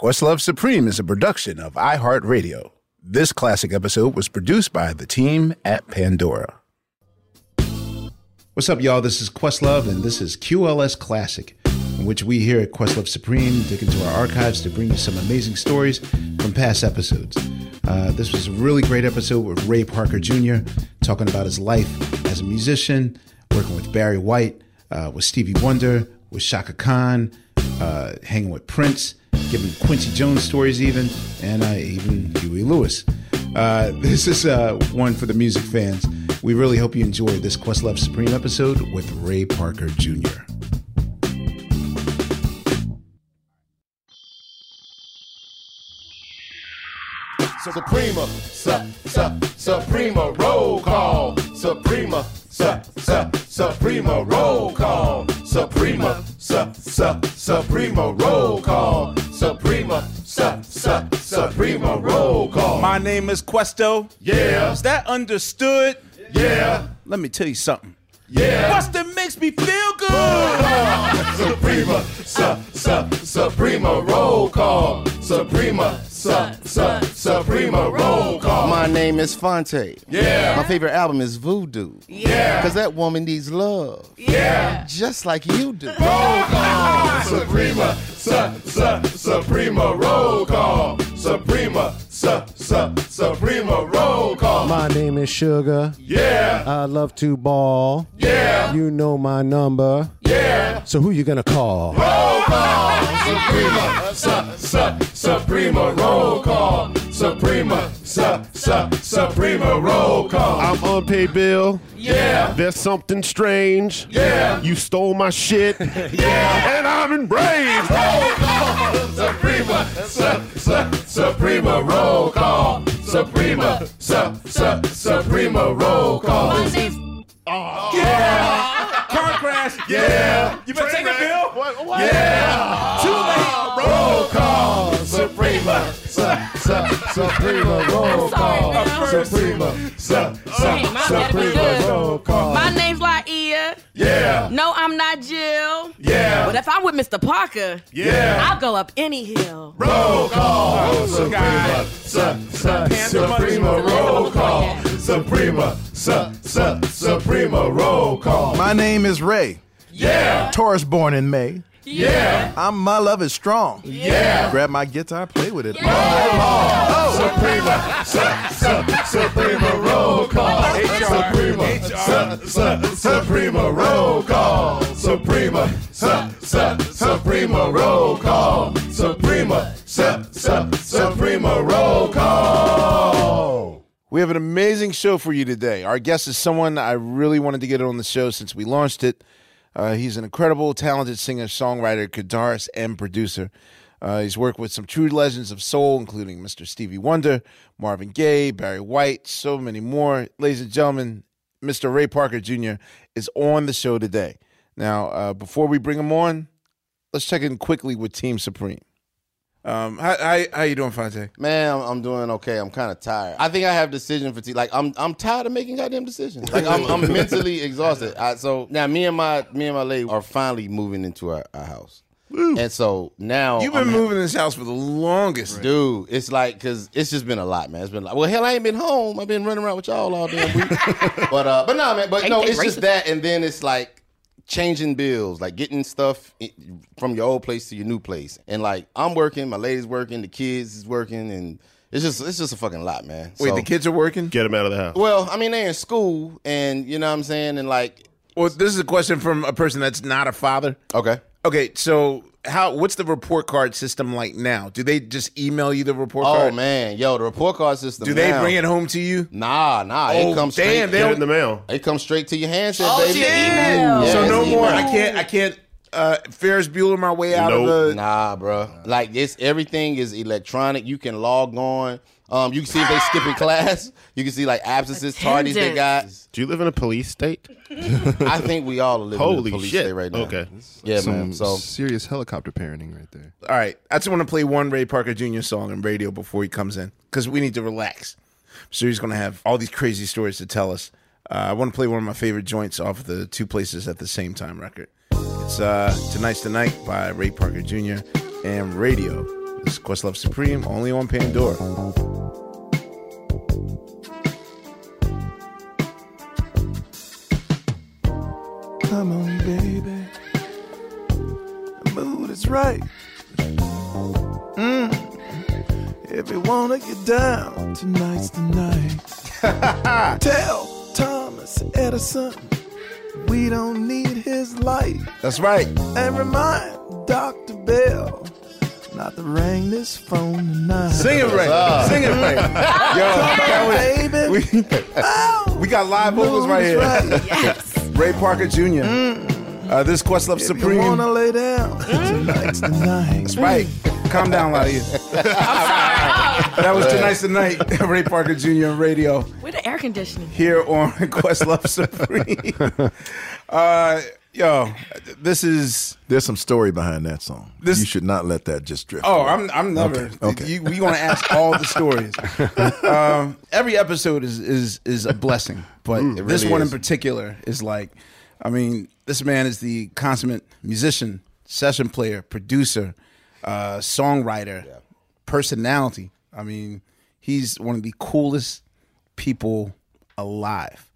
Questlove Supreme is a production of iHeartRadio. This classic episode was produced by the team at Pandora. What's up, y'all? This is Questlove, and this is QLS Classic, in which we here at Questlove Supreme dig into our archives to bring you some amazing stories from past episodes. Uh, this was a really great episode with Ray Parker Jr., talking about his life as a musician, working with Barry White, uh, with Stevie Wonder, with Chaka Khan, uh, hanging with Prince giving Quincy Jones stories, even, and uh, even Huey Lewis. Uh, this is uh, one for the music fans. We really hope you enjoy this Questlove Supreme episode with Ray Parker Jr. So Suprema, su, su, Suprema, roll call. Suprema, su, su, Suprema, roll call. Suprema, su, su, Suprema, roll call. Suprema, su, su, Suprema, roll call. My name is Questo. Yeah. Is that understood? Yeah. Let me tell you something. Yeah. Questo makes me feel good. Suprema, su, su, Suprema, roll call. Suprema, su, su, Suprema, roll call. My name is Phonte. Yeah. My favorite album is Voodoo. Yeah. Cause that woman needs love. Yeah. Just like you do. Roll call. Suprema, su, su, Suprema, roll call. Suprema, su, su, Suprema, roll call. My name is Sugar. Yeah. I love to ball. Yeah. You know my number. Yeah. So who you gonna call? Roll call. Suprema, su, su, Suprema, roll call. Suprema, su, su, Suprema, roll call. I'm unpaid bill. Yeah. There's something strange. Yeah. You stole my shit. Yeah. And I'm enraged. Roll call. Suprema, su, su, Suprema, roll call. Suprema, su, su, Suprema, roll call. Yeah. Car crash. Yeah. You better take a bill. What? what? Yeah. Too late. Ah, roll call. Suprema, su, su, Suprema, roll call. Suprema, su, su, Suprema, roll call. My name's Laiya. Yeah. No, I'm not Jill. Yeah. But if I'm with Mr. Parker, Yeah. I'll go up any hill. Roll call. Oh, suprema, su, su, Suprema, roll call. Suprema, su, su, Suprema, roll call. My name is Ray. Yeah. Taurus born in May. Yeah. I'm my love is strong. Yeah. Grab my guitar, play with it. Oh. Suprema, su, su, Suprema, roll call. Suprema, su, su, Suprema, roll call. Suprema, su, su, Suprema, roll call. Suprema, su, su, Suprema, roll call. We have an amazing show for you today. Our guest is someone I really wanted to get on the show since we launched it. Uh, he's an incredible, talented singer, songwriter, guitarist, and producer. Uh, he's worked with some true legends of soul, including Mr. Stevie Wonder, Marvin Gaye, Barry White, so many more. Ladies and gentlemen, Mr. Ray Parker Jr. is on the show today. Now, uh, before we bring him on, let's check in quickly with Team Supreme. Um, how, how, how you doing, Phonte? Man, I'm, I'm doing okay. I'm kind of tired. I think I have decision fatigue. Like I'm, I'm tired of making goddamn decisions. Like I'm, I'm mentally exhausted. I, so now me and my, me and my lady are finally moving into our, our house, and so now You've been I'm- moving this house for the longest. Dude, it's like because it's just been a lot, man. It's been like, well, hell, I ain't been home. I've been running around with y'all all damn week. but uh, but no, man. But Ain't no, they it's just that, and then it's like changing bills, like getting stuff from your old place to your new place, and like I'm working, my lady's working, the kids is working, and it's just it's just a fucking lot, man. Wait, So- the kids are working? Get them out of the house. Well, I mean, they're in school, and you know what I'm saying, and like, Well, this is a question from a person that's not a father. okay. Okay, so how? What's the report card system like now? Do they just email you the report Oh card? Oh man, yo, the report card system. Do they now- bring it home to you? Nah, nah. Oh, it comes damn, straight. they Get it in the mail. It comes straight to your handset, Oh, baby. to your email. Yeah, so it's no more. email. I can't. I can't. Uh, Ferris Bueller my way out Nope. of the. Nah, bro. Like it's everything is electronic. You can log on. Um, you can see if they skipping class. You can see like absences, tardies they got. Do you live in a police state? I think we all live living in Holy a police shit. state right now. Okay. Yeah, Some man. So serious helicopter parenting right there. All right, I just want to play one Ray Parker Jr. song on Raydio before he comes in because we need to relax. So he's going to have all these crazy stories to tell us. Uh, I want to play one of my favorite joints off the Two Places at the Same Time record. It's uh, Tonight's the Night by Ray Parker Jr. and Raydio. This is Questlove Supreme, only on Pandora. Come on, baby. The mood is right. Mm. If you wanna get down, tonight's the night. Tell Thomas Edison we don't need his light. That's right. And remind Dr. Bell not to ring this phone tonight. Sing it right. Sing it right. Yo, that was- baby. we, we got live vocals right here. Yes. Ray Parker Jr. Uh, this is Questlove Supreme. you wanna lay down, tonight's the night. That's right. Calm down, Ladia. that was tonight's the night. Ray Parker Jr. on Raydio With the air conditioning. here on Questlove Supreme. uh, yo, this is. There's some story behind that song. This- you should not let that just drift. Oh, away. I'm I'm never. Okay, okay. You, we want to ask all the stories. um, every episode is is is a blessing, but Mm, it this really one in particular is like, I mean, this man is the consummate musician, session player, producer, uh, songwriter, personality. I mean, he's one of the coolest people alive.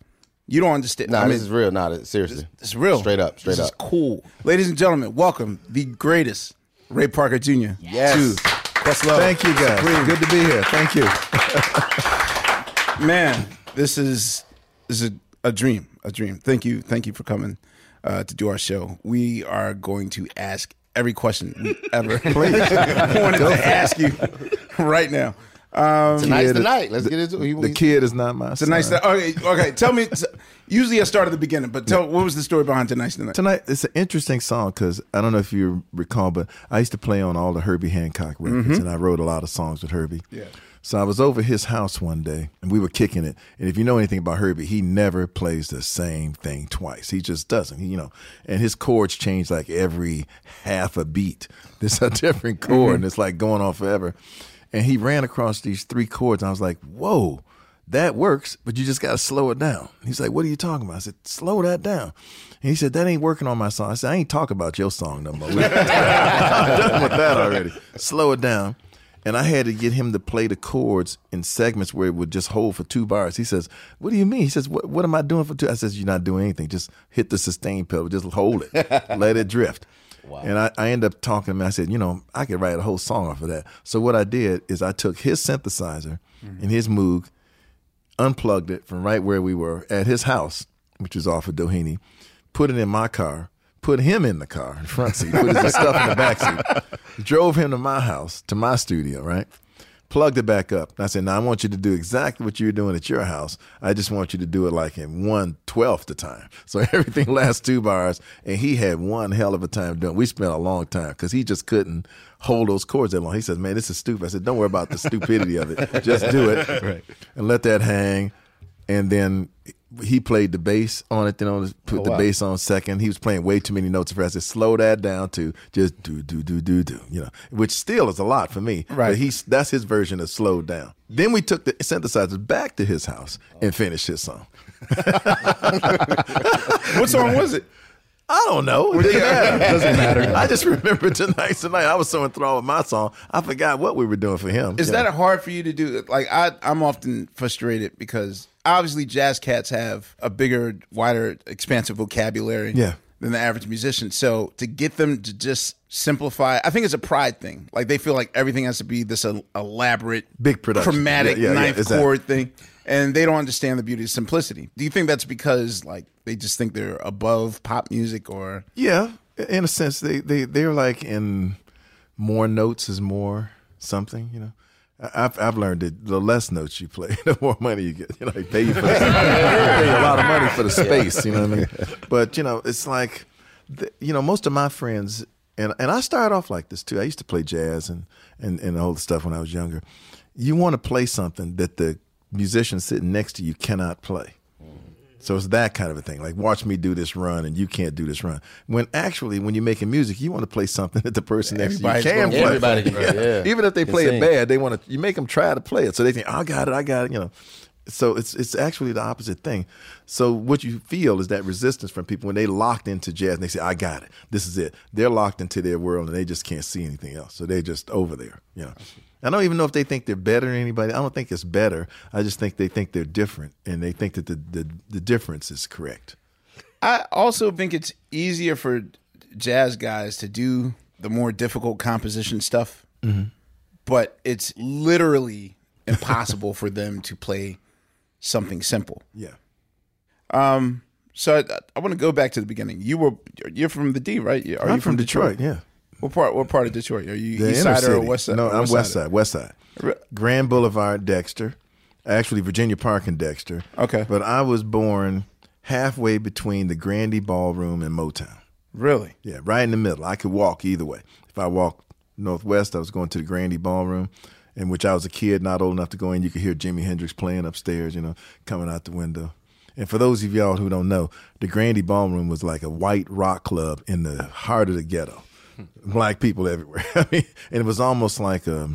You don't understand. nah, I mean, this is real. Not Nah, this- seriously. it's real. Straight up, straight this up. is cool. Ladies and gentlemen, welcome the greatest Ray Parker Jr. Yes. to Questlove. Thank you, guys. Supreme. Good to be here. Thank you. Man, this is this is a, a dream. A dream. Thank you. Thank you for coming uh, to do our show. We are going to ask every question we ever wanted to ask you right now. Um, Tonight's Yeah, the the- night. Let's get into it. He- The kid is not my son. tonight's the, okay. Okay, tell me. Usually I start at the beginning, but tell what was the story behind tonight's the night? Tonight, it's an interesting song because I don't know if you recall, but I used to play on all the Herbie Hancock records, and I wrote a lot of songs with Herbie. Yeah. So I was over his house one day, and we were kicking it. And if you know anything about Herbie, he never plays the same thing twice. He just doesn't. He, you know, and his chords change like every half a beat. There's a different chord, and it's like going on forever. And he ran across these three chords, and I was like, "Whoa." that works, but you just got to slow it down. He's like, what are you talking about? I said, slow that down. And he said, that ain't working on my song. I said, I ain't talking about your song no more. I'm done with that already. Slow it down. And I had to get him to play the chords in segments where it would just hold for two bars. He says, what do you mean? He says, what, what am I doing for two? I says, you're not doing anything. Just hit the sustain pedal. Just hold it. Let it drift. And I, I ended up talking to him. I said, you know, I could write a whole song off of that. So what I did is I took his synthesizer mm-hmm. and his Moog, unplugged it from right where we were at his house, which was off of Doheny, put it in my car, put him in the car, the front seat, put his stuff in the back seat, drove him to my house, to my studio, right? Plugged it back up. And I said, now I want you to do exactly what you're doing at your house. I just want you to do it like in one twelfth the time. So everything lasts two bars, and he had one hell of a time doing. it. We spent a long time because he just couldn't hold those chords that long. He says, "Man, this is stupid." I said, "Don't worry about the stupidity of it. Just do it, Right. and let that hang." And then he played the bass on it, then on put Oh, the wow. bass on second. He was playing way too many notes. For us, I said, slow that down to just do do do do do. You know, which still is a lot for me. Right. But he's that's his version of slowed down. Then we took the synthesizers back to his house and finished his song. What song was it? I don't know. It doesn't matter. Doesn't matter. I just remember tonight. Tonight, I was so enthralled with my song, I forgot what we were doing for him. Is you know. that hard for you to do? Like I, I'm often frustrated because obviously jazz cats have a bigger, wider, expansive vocabulary Yeah. than the average musician. So to get them to just simplify, I think it's a pride thing. Like they feel like everything has to be this el- elaborate, Big production. chromatic Yeah, yeah, ninth exactly. chord thing, and they don't understand the beauty of simplicity. Do you think that's because like they just think they're above pop music, or Yeah, in a sense, they they they're like in more notes is more something. You know, I've I've learned that the less notes you play, the more money you get. You know, they pay you for they pay a lot of money for the space. You know what I mean? But you know, it's like, you know, most of my friends. And, and I started off like this too. I used to play jazz and, and, and all the stuff when I was younger. You want to play something that the musician sitting next to you cannot play. So it's that kind of a thing. Like, watch me do this run, and you can't do this run. When actually, when you're making music, you want to play something that the person next to you can gonna- play. Everybody can play, yeah. Even if they Can play it bad, they want to. You make them try to play it, so they think, "I got it, I got it." You know. So it's it's actually the opposite thing. So what you feel is that resistance from people when they locked into jazz and they say, "I got it, this is it." They're locked into their world and they just can't see anything else. So they're just over there. You know. I don't even know if they think they're better than anybody. I don't think it's better. I just think they think they're different, and they think that the the, the difference is correct. I also think it's easier for jazz guys to do the more difficult composition stuff, mm-hmm. but it's literally impossible for them to play something simple. Yeah. Um. So I, I want to go back to the beginning. You were you're from the D, right? Are I'm you from Detroit, yeah. What part? What part of Detroit? Are you The East inner Side or. West Side? No, I'm West Side. West Side. Grand Boulevard, Dexter. Actually, Virginia Park and Dexter. Okay. But I was born halfway between the Grande Ballroom and Motown. Really? Yeah, right in the middle. I could walk either way. If I walked northwest, I was going to the Grande Ballroom, in which I was a kid, not old enough to go in. You could hear Jimi Hendrix playing upstairs, you know, coming out the window. And for those of y'all who don't know, the Grande Ballroom was like a white rock club in the heart of the ghetto. Hmm. Black people everywhere. I mean, and it was almost like a,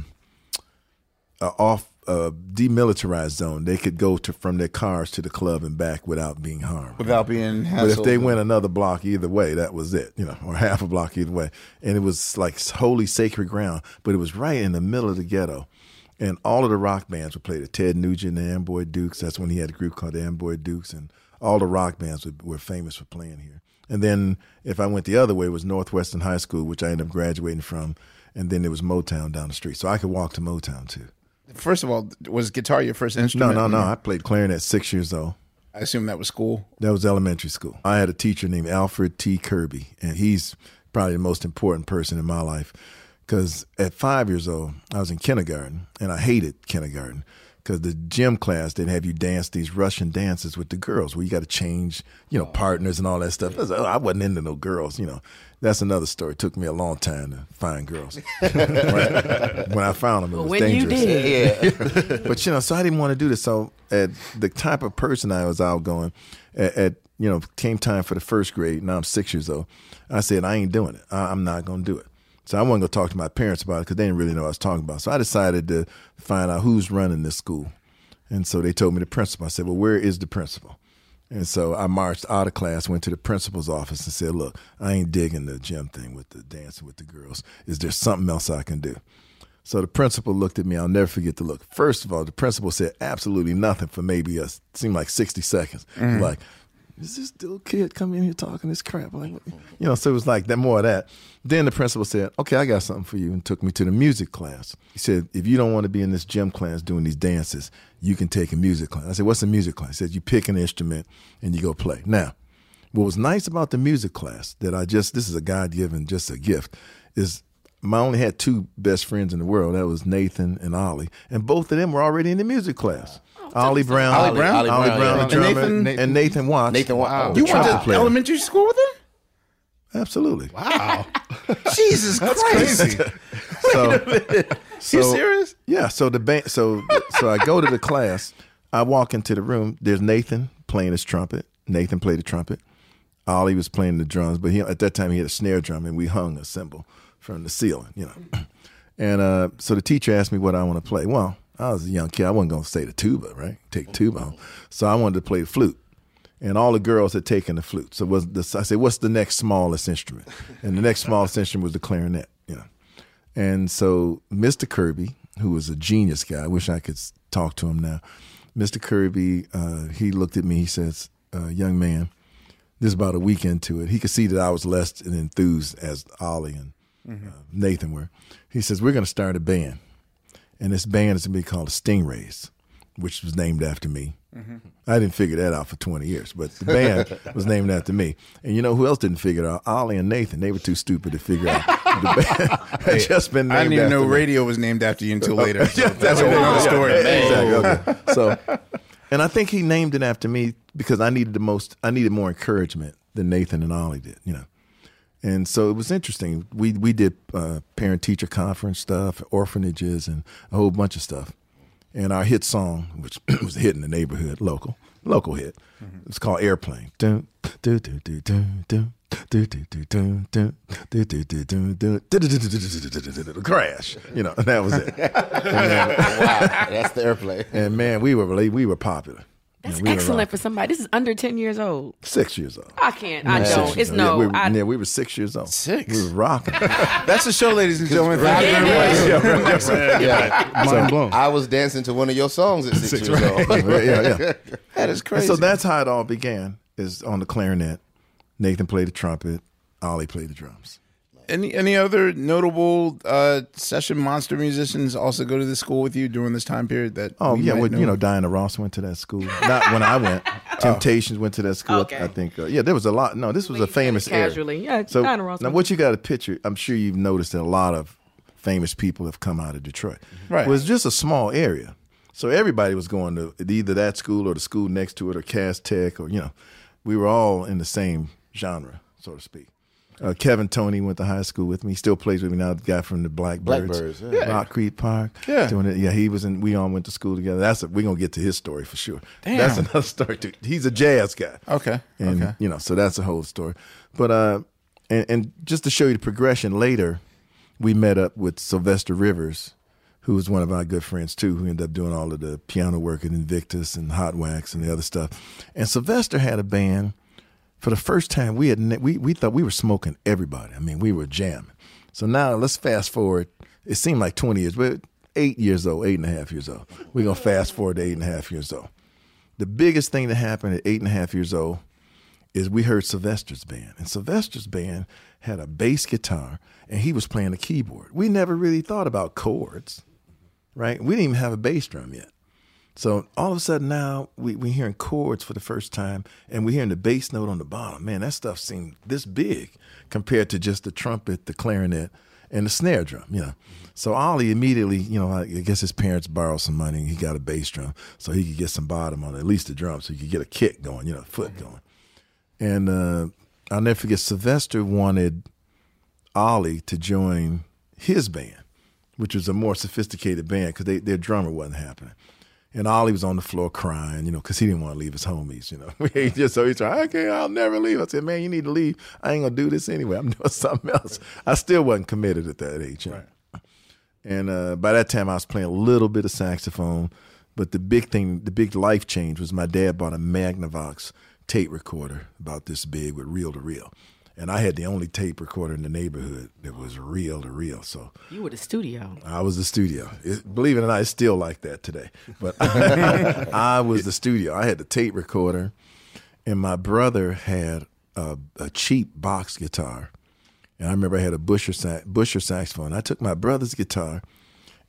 a off a demilitarized zone. They could go to from their cars to the club and back without being harmed. Without being But if they went another block either way, that was it, you know, or half a block either way. And it was like holy sacred ground, but it was right in the middle of the ghetto. And all of the rock bands would play the Ted Nugent, the Amboy Dukes. That's when he had a group called the Amboy Dukes. And all the rock bands were, were famous for playing here. And then if I went the other way, it was Northwestern High School, which I ended up graduating from. And then there was Motown down the street. So I could walk to Motown too. First of all, was guitar your first instrument? no, no. No. I played clarinet at six years old. I assume that was school. That was elementary school. I had a teacher named Alfred T. Kirby, and he's probably the most important person in my life. Because at five years old, I was in kindergarten, and I hated kindergarten because the gym class didn't have you dance these Russian dances with the girls, where you got to change, you know, oh. partners and all that stuff. I, was, oh, I wasn't into no girls, you know. That's another story. It took me a long time to find girls. When I found them, it was when you dangerous. did. but you know, so I didn't want to do this. So at the type of person I was outgoing, at, at you know, came time for the first grade. Now I'm six years old. I said I ain't doing it. I, I'm not going to do it. So I wasn't going to talk to my parents about it because they didn't really know what I was talking about. So I decided to find out who's running this school, and so they told me the principal. I said, "Well, where is the principal?" And so I marched out of class, went to the principal's office, and said, "Look, I ain't digging the gym thing with the dancing with the girls. Is there something else I can do?" So the principal looked at me. I'll never forget the look. First of all, the principal said absolutely nothing for maybe a seemed like sixty seconds. Mhm. Like, is this little kid coming in here talking this crap? Like, mm-hmm. you know. So it was like that more of that. Then the principal said, "Okay, I got something for you," and took me to the music class. He said, "If you don't want to be in this gym class doing these dances, you can take a music class." I said, "What's a music class?" He said, "You pick an instrument and you go play." Now, what was nice about the music class that I just this is a God given just a gift is I only had two best friends in the world. That was Nathan and Ollie, and both of them were already in the music class. Ollie Brown, Ollie Brown? Ollie, Ollie Brown, Brown, the and drummer, Nathan- and Nathan Watts. Nathan Watts. You the went trumpet to player. elementary school with him? Absolutely. Wow. Jesus That's Christ. crazy. So, You serious? Yeah. So the band. So so I go to the class. I walk into the room. There's Nathan playing his trumpet. Nathan played the trumpet. Ollie was playing the drums, but he at that time he had a snare drum, and we hung a cymbal from the ceiling, you know. And uh, so the teacher asked me what I want to play. Well, I was a young kid. I wasn't going to say the tuba, right? Take tuba home. So I wanted to play flute. And all the girls had taken the flute. So was the, I said, what's the next smallest instrument? And the next smallest instrument was the clarinet, you know. And so Mr. Kirby, who was a genius guy, I wish I could talk to him now. Mr. Kirby, uh, he looked at me, he says, uh, young man, this is about a week into it. He could see that I was less enthused as Ollie and uh, Nathan were. He says, We're going to start a band. And this band is going to be called Stingrays, which was named after me. Mm-hmm. I didn't figure that out for 20 years, but the band was named after me. And you know who else didn't figure it out? Ollie and Nathan. They were too stupid to figure out. The band had just been named I didn't even know me. Raydio was named after you until oh, later. So Yeah, that's a whole yeah, other yeah. story. Exactly. Okay. So, and I think he named it after me because I needed the most. I needed more encouragement than Nathan and Ollie did. You know, and so it was interesting. We we did uh, parent teacher conference stuff, orphanages, and a whole bunch of stuff. And our hit song, which was a hit in the neighborhood, local local hit, mm-hmm. it's called Airplane. Crash, you know, and that was it. Then, wow, that's the airplane. And man, we were we were popular. That's Yeah, we excellent for somebody. This is under 10 years old. Six years old. I can't. I Yeah, six don't. It's old. no. Yeah, we, were, I, yeah, we were six years old. Six. We were rocking. That's the show, ladies and gentlemen. Thank you very much. Yeah. Mind blown. I was dancing to one of your songs at six, years old. yeah, yeah. That is And crazy. so that's how it all began. Is on the clarinet. Nathan played the trumpet. Ollie played the drums. Any any other notable uh, session monster musicians also go to the school with you during this time period? That Oh yeah, might well, you know Diana Ross went to that school. Not when I went. Temptations went to that school. Okay. I think. Uh, yeah, there was a lot. No, this was a famous area. casually. Yeah, So Diana Ross now, what you got to picture? I'm sure you've noticed that a lot of famous people have come out of Detroit. Right. It was just a small area, so everybody was going to either that school or the school next to it or Cass Tech or you know, we were all in the same genre, so to speak. Uh, Kevin Toney went to high school with me. He still plays with me now. The guy from the Blackbyrds, Blackbyrds, yeah. Rock Creek Park. Yeah. doing it. Yeah, he was in. We all went to school together. That's a, we're gonna get to his story for sure. Damn. That's another story too. He's a jazz guy. Okay. And okay. you know, so that's a whole story. But uh and, and just to show you the progression later, we met up with Sylvester Rivers, who was one of our good friends too, who ended up doing all of the piano work at Invictus and Hot Wax and the other stuff. And Sylvester had a band. For the first time, we had we we thought we were smoking everybody. I mean, we were jamming. So now let's fast forward. It seemed like twenty years, but eight years old, eight and a half years old. We're gonna fast forward to eight and a half years old. The biggest thing that happened at eight and a half years old is we heard Sylvester's band. And Sylvester's band had a bass guitar and he was playing a keyboard. We never really thought about chords, right? We didn't even have a bass drum yet. So all of a sudden now we, we're hearing chords for the first time and we're hearing the bass note on the bottom. Man, that stuff seemed this big compared to just the trumpet, the clarinet, and the snare drum, you know. So Ollie immediately, you know, I guess his parents borrowed some money and he got a bass drum so he could get some bottom on at least the drum so he could get a kick going, you know, foot going. And uh, I'll never forget, Sylvester wanted Ollie to join his band, which was a more sophisticated band because their drummer wasn't happening. And Ollie was on the floor crying, you know, because he didn't want to leave his homies, you know. he just so he's like, okay, I'll never leave. I said, man, you need to leave. I ain't gonna do this anyway. I'm doing something else. I still wasn't committed at that age. know. And uh, by that time, I was playing a little bit of saxophone. But the big thing, the big life change was my dad bought a Magnavox tape recorder about this big with reel to reel. And I had the only tape recorder in the neighborhood that was real to real. So you were the studio. I was the studio. It, believe it or not, it's still like that today. But I was the studio. I had the tape recorder, and my brother had a, a cheap box guitar. And I remember I had a Buescher, sax, Buescher saxophone. I took my brother's guitar,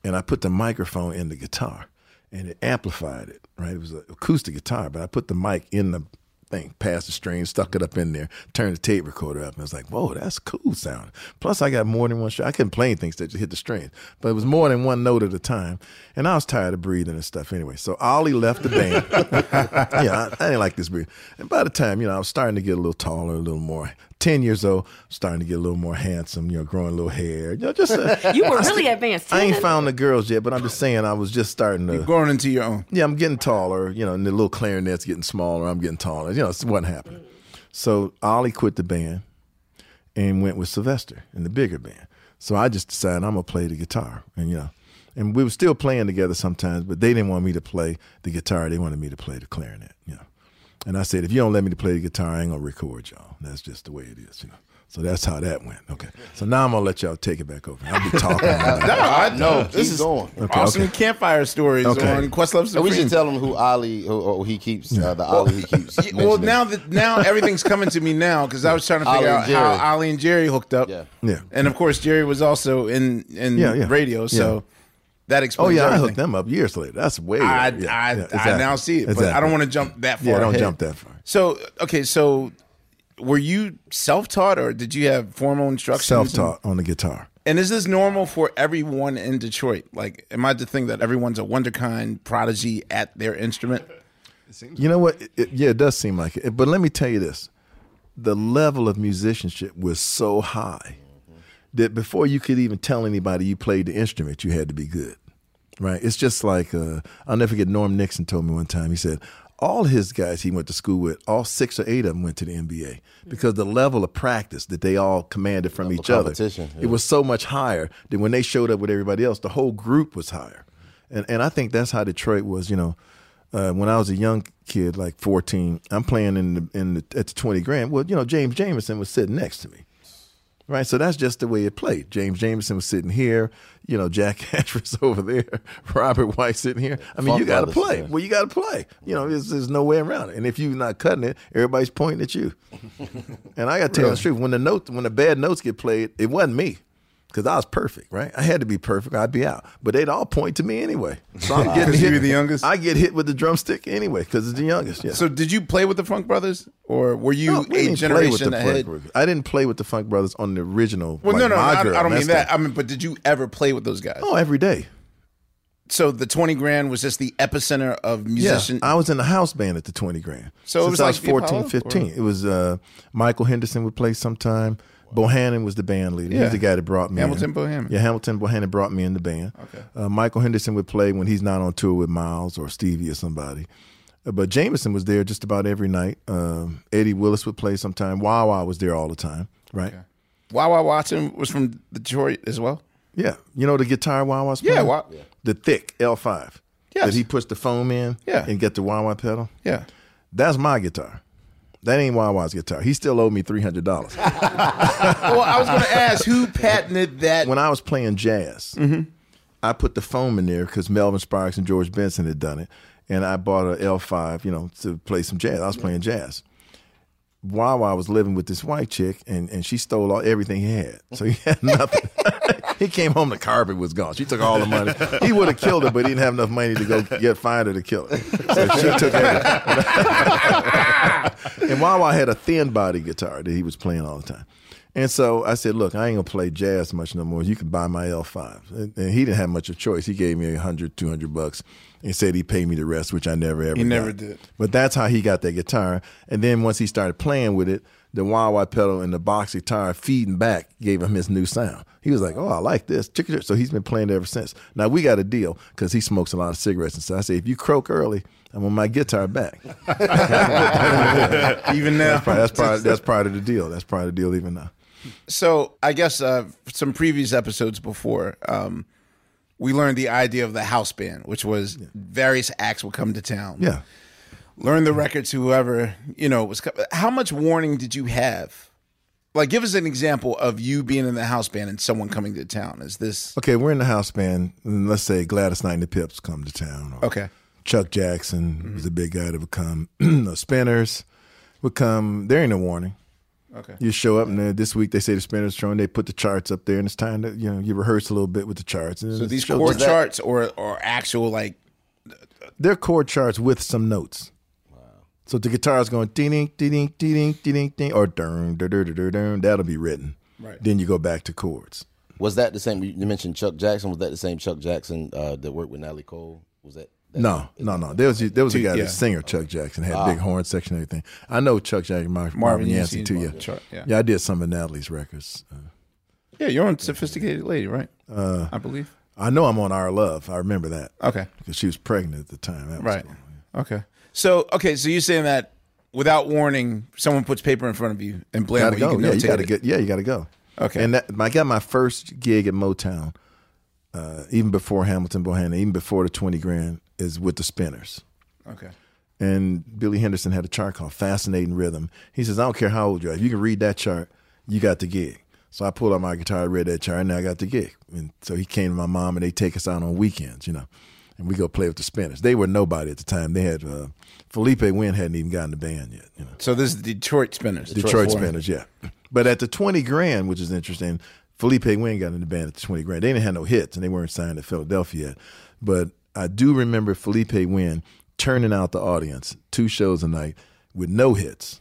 and I put the microphone in the guitar, and it amplified it. Right, it was an acoustic guitar, but I put the mic in the thing, passed the string, stuck it up in there, turned the tape recorder up, and I was like, "Whoa, that's cool sound." Plus, I got more than one shot. I couldn't play anything that just hit the string, but it was more than one note at a time, and I was tired of breathing and stuff anyway. So Ollie left the band. yeah, I, I didn't like this breathing. And by the time you know, I was starting to get a little taller, a little more ten years old, starting to get a little more handsome. You know, growing a little hair. You know, just uh, You were I really still- advanced. I ain't found the girls yet, but I'm just saying I was just starting to growing into your own. Yeah, I'm getting taller. You know, and the little clarinet's getting smaller. I'm getting taller. You know, it's what happened. So Ollie quit the band and went with Sylvester in the bigger band. So I just decided I'm gonna play the guitar, and you know, and we were still playing together sometimes, but they didn't want me to play the guitar. They wanted me to play the clarinet. You know, and I said, if you don't let me to play the guitar, I ain't gonna record y'all. That's just the way it is. You know. So that's how that went. Okay. So now I'm gonna let y'all take it back over. I'll be talking. No, I No, This is going. Okay, awesome okay. campfire stories Okay. on Questlove So we should tell him who Ali, who, who he keeps, uh, the Well, Ali he keeps. Well, now that now everything's coming to me now because I was trying to figure out Jerry. how Ollie and Jerry hooked up. Yeah. Yeah. and of course Jerry was also in in Yeah, yeah. Raydio, so Yeah. that Oh explains. yeah, I hooked them up years later. That's way. I, later. Yeah, I, yeah, I now see it, but I don't want to jump that far. Yeah, don't ahead. jump that far. So okay, so were you self taught or did you have formal instruction? Self-taught on the guitar. And is this normal for everyone in Detroit? Like, am I to think that everyone's a wonderkind prodigy at their instrument? You know what? It, it- yeah, it does seem like it. But let me tell you this: the level of musicianship was so high mm-hmm. that before you could even tell anybody you played the instrument, you had to be good. Right? It's just like uh, I'll never forget. Norm Nixon told me one time. He said all his guys he went to school with, all six or eight of them went to the NBA because the level of practice that they all commanded from Level each other, yeah. it was so much higher than when they showed up with everybody else, the whole group was higher. And and I think that's how Detroit was. You know, uh, when I was a young kid, like fourteen, I'm playing in the in the, at the twenty grand. Well, you know, James Jamerson was sitting next to me. Right, so that's just the way it played. James Jamerson was sitting here, you know, Jack Hatch was over there, Robert White sitting here. I mean, Funk you got to play. Well, you got to play. You know, there's, there's no way around it. And if you're not cutting it, everybody's pointing at you. and I got to tell you the truth. When the note, when the bad notes get played, it wasn't me because I was perfect. Right, I had to be perfect. I'd be out, but they'd all point to me anyway. So I'm getting 'Cause hit. you were the youngest? I get hit with the drumstick anyway because it's the youngest. Yeah. So, did you play with the Funk Brothers, or were you No, we a generation ahead? I didn't play with the Funk Brothers on the original. Well, like, no, no, I, I don't mean that. I mean, but did you ever play with those guys? Oh, every day. So the twenty grand was just the epicenter of musician. Yeah, I was in the house band at the 20 grand. So it was I like was the 14, Apollo, 15. or- It was uh, Michael Henderson would play sometime. Bohannon was the band leader. Yeah. He's the guy that brought me in. Hamilton in. Bohannon. Yeah, Hamilton Bohannon brought me in the band. Okay. Uh, Michael Henderson would play when he's not on tour with Miles or Stevie or somebody. Uh, but Jameson was there just about every night. Um, Eddie Willis would play sometime. Wah Wah was there all the time, right? Wah Wah Watson was from Detroit as well. Yeah. You know the guitar Wah Wah's Yeah, playing? Wa- The thick L5. Yes. That he puts the foam in Yeah. and get the wah wah pedal? Yeah. That's my guitar. That ain't Wah Wah's guitar. He still owed me $300. well, I was going to ask who patented that. when I was playing jazz, mm-hmm. I put the foam in there because Melvin Sparks and George Benson had done it. And I bought a L5, you know, to play some jazz. I was playing jazz. Wah Wah was living with this white chick, and, and she stole all everything he had. So he had nothing. he came home, the carpet was gone. She took all the money. He would have killed her, but he didn't have enough money to go get find her to kill her. So she took everything. and Wah Wah had a thin body guitar that he was playing all the time. And so I said, look, I ain't gonna play jazz much no more. You can buy my L5. And, and he didn't have much of a choice. He gave me a hundred, two hundred bucks and said he'd pay me the rest, which I never ever He never did. But that's how he got that guitar. And then once he started playing with it, the wah wah pedal and the box guitar feeding back gave him his new sound. He was like, "Oh, I like this." So he's been playing it ever since. Now we got a deal because he smokes a lot of cigarettes and stuff. I say, if you croak early, I'm on my guitar back. Even now. that's part, that's part, that's part of the deal. That's part of the deal even now. So I guess uh, some previous episodes before, um, we learned the idea of the house band, which was various acts would come to town. Yeah. Learn the records, whoever you know was. co- How much warning did you have? Like, give us an example of you being in the house band and someone coming to town. Is this Okay, we're in the house band, and let's say Gladys Knight and the Pips come to town. Okay? Chuck Jackson was a big guy that would come. the Spinners would come. There ain't no warning. Okay. You show up, and then this week they say the Spinners showing. They put the charts up there, and it's time to you know you rehearse a little bit with the charts. And So these show- chord charts or or actual like They're chord charts with some notes. Wow. So the guitar is going ding ding ding ding ding ding ding or dun dun dun dun dun. That'll be written. Right. Then you go back to chords. Was that the same? You mentioned Chuck Jackson. Was that the same Chuck Jackson uh, that worked with Natalie Cole? Was that? No, no, no. There was there was a guy, yeah. the singer Chuck Jackson, had Ah. big horn section and everything. I know Chuck Jackson, Mar- Marvin, Yancy too. Yeah. Marvin Chuck, yeah. yeah, I did some of Natalie's records. Uh, Yeah, you're on Sophisticated Lady, right? Uh, I believe. I know I'm on Our Love. I remember that. Okay. because she was pregnant at the time. That was Right. cool. Okay. So okay, so you're saying that without warning, someone puts paper in front of you and Gotta you go. can yeah, you gotta it. get. Yeah, you gotta go. Okay. And that, I got my first gig at Motown, uh, even before Hamilton Bohannon, even before the twenty grand, is with the Spinners. Okay. And Billy Henderson had a chart called Fascinating Rhythm. He says, I don't care how old you are. If you can read that chart, you got the gig. So I pulled out my guitar, read that chart, and I got the gig. And so he came to my mom, and they take us out on weekends, you know, and we go play with the Spinners. They were nobody at the time. They had uh, Philippé Wynne hadn't even gotten the band yet, you know. So this is Detroit Spinners. Detroit, Four. Spinners, yeah. But at the 20 grand, which is interesting, Philippé Wynne got in the band at the 20 grand. They didn't have no hits and they weren't signed to Philadelphia yet. But I do remember Philippé Wynne turning out the audience two shows a night with no hits.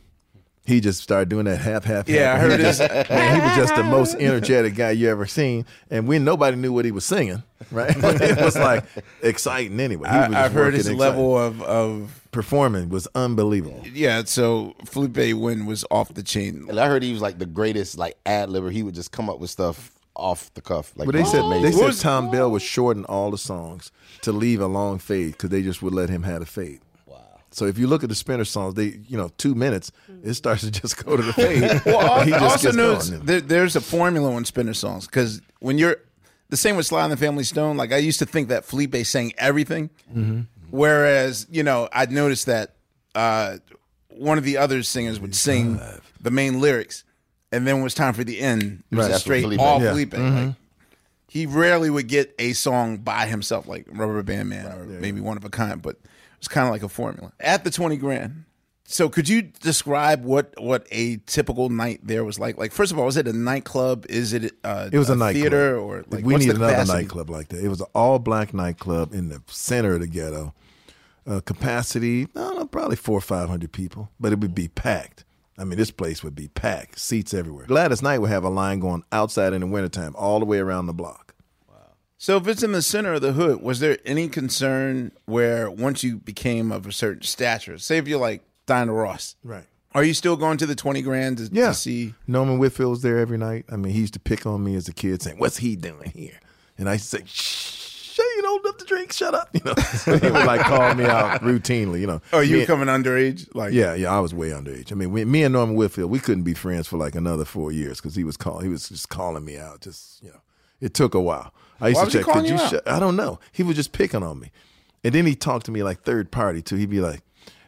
He just started doing that half, half, Yeah, half. I heard he this. man, he was just the most energetic guy you ever seen. And when nobody knew what he was singing, right? But it was like exciting anyway. He was I, just I've heard his exciting. level of of performing was unbelievable. yeah. So Philippé Wynne was off the chain. And I heard he was like the greatest like ad libber. He would just come up with stuff off the cuff. Like But they said amazing. they said Thom Bell would shorten all the songs to leave a long fade because they just would let him have a fade. Wow. So if you look at the Spinner songs, they you know two minutes it starts to just go to the fade. Well, he just also gets knows there, there's a formula on Spinner songs because when you're the same with Sly and the Family Stone. Like I used to think that Philippé sang everything, Mhm. whereas you know I'd noticed that uh, one of the other singers would sing the main lyrics, and then when it was time for the end, it was Right. a That's straight Philippé. all Yeah. Philippé. Mhm. Like, he rarely would get a song by himself, like Rubber Band Man or maybe One of a Kind, but it's kind of like a formula. At the 20 grand. So could you describe what what a typical night there was like? Like first of all, was it a nightclub? Is it uh, It was a, nightclub. theater or like we what's need the another capacity? nightclub like that. It was an all black nightclub in the center of the ghetto. Uh, capacity, I don't know, probably four or five hundred people, but it would be packed. I mean, this place would be packed, seats everywhere. Gladys Knight would have a line going outside in the wintertime, all the way around the block. Wow. So if it's in the center of the hood, was there any concern where once you became of a certain stature, say if you're like Diana Ross, Right. Are you still going to the 20 grand to, Yeah. to see? Norman Whitfield's there every night. I mean, he used to pick on me as a kid, saying, "What's he doing here?" And I used to say, "Shh, you don't have to drink. Shut up." You know, he would like call me out routinely. You know, Oh, you Me- coming underage? Like yeah, yeah, I was way underage. I mean, we, me and Norman Whitfield, we couldn't be friends for like another four years because he was calling, he was just calling me out. Just you know, it took a while. I used Why to check. calling Could you you? Shut? I don't know. He was just picking on me, and then he talked to me like third party too. He'd be like,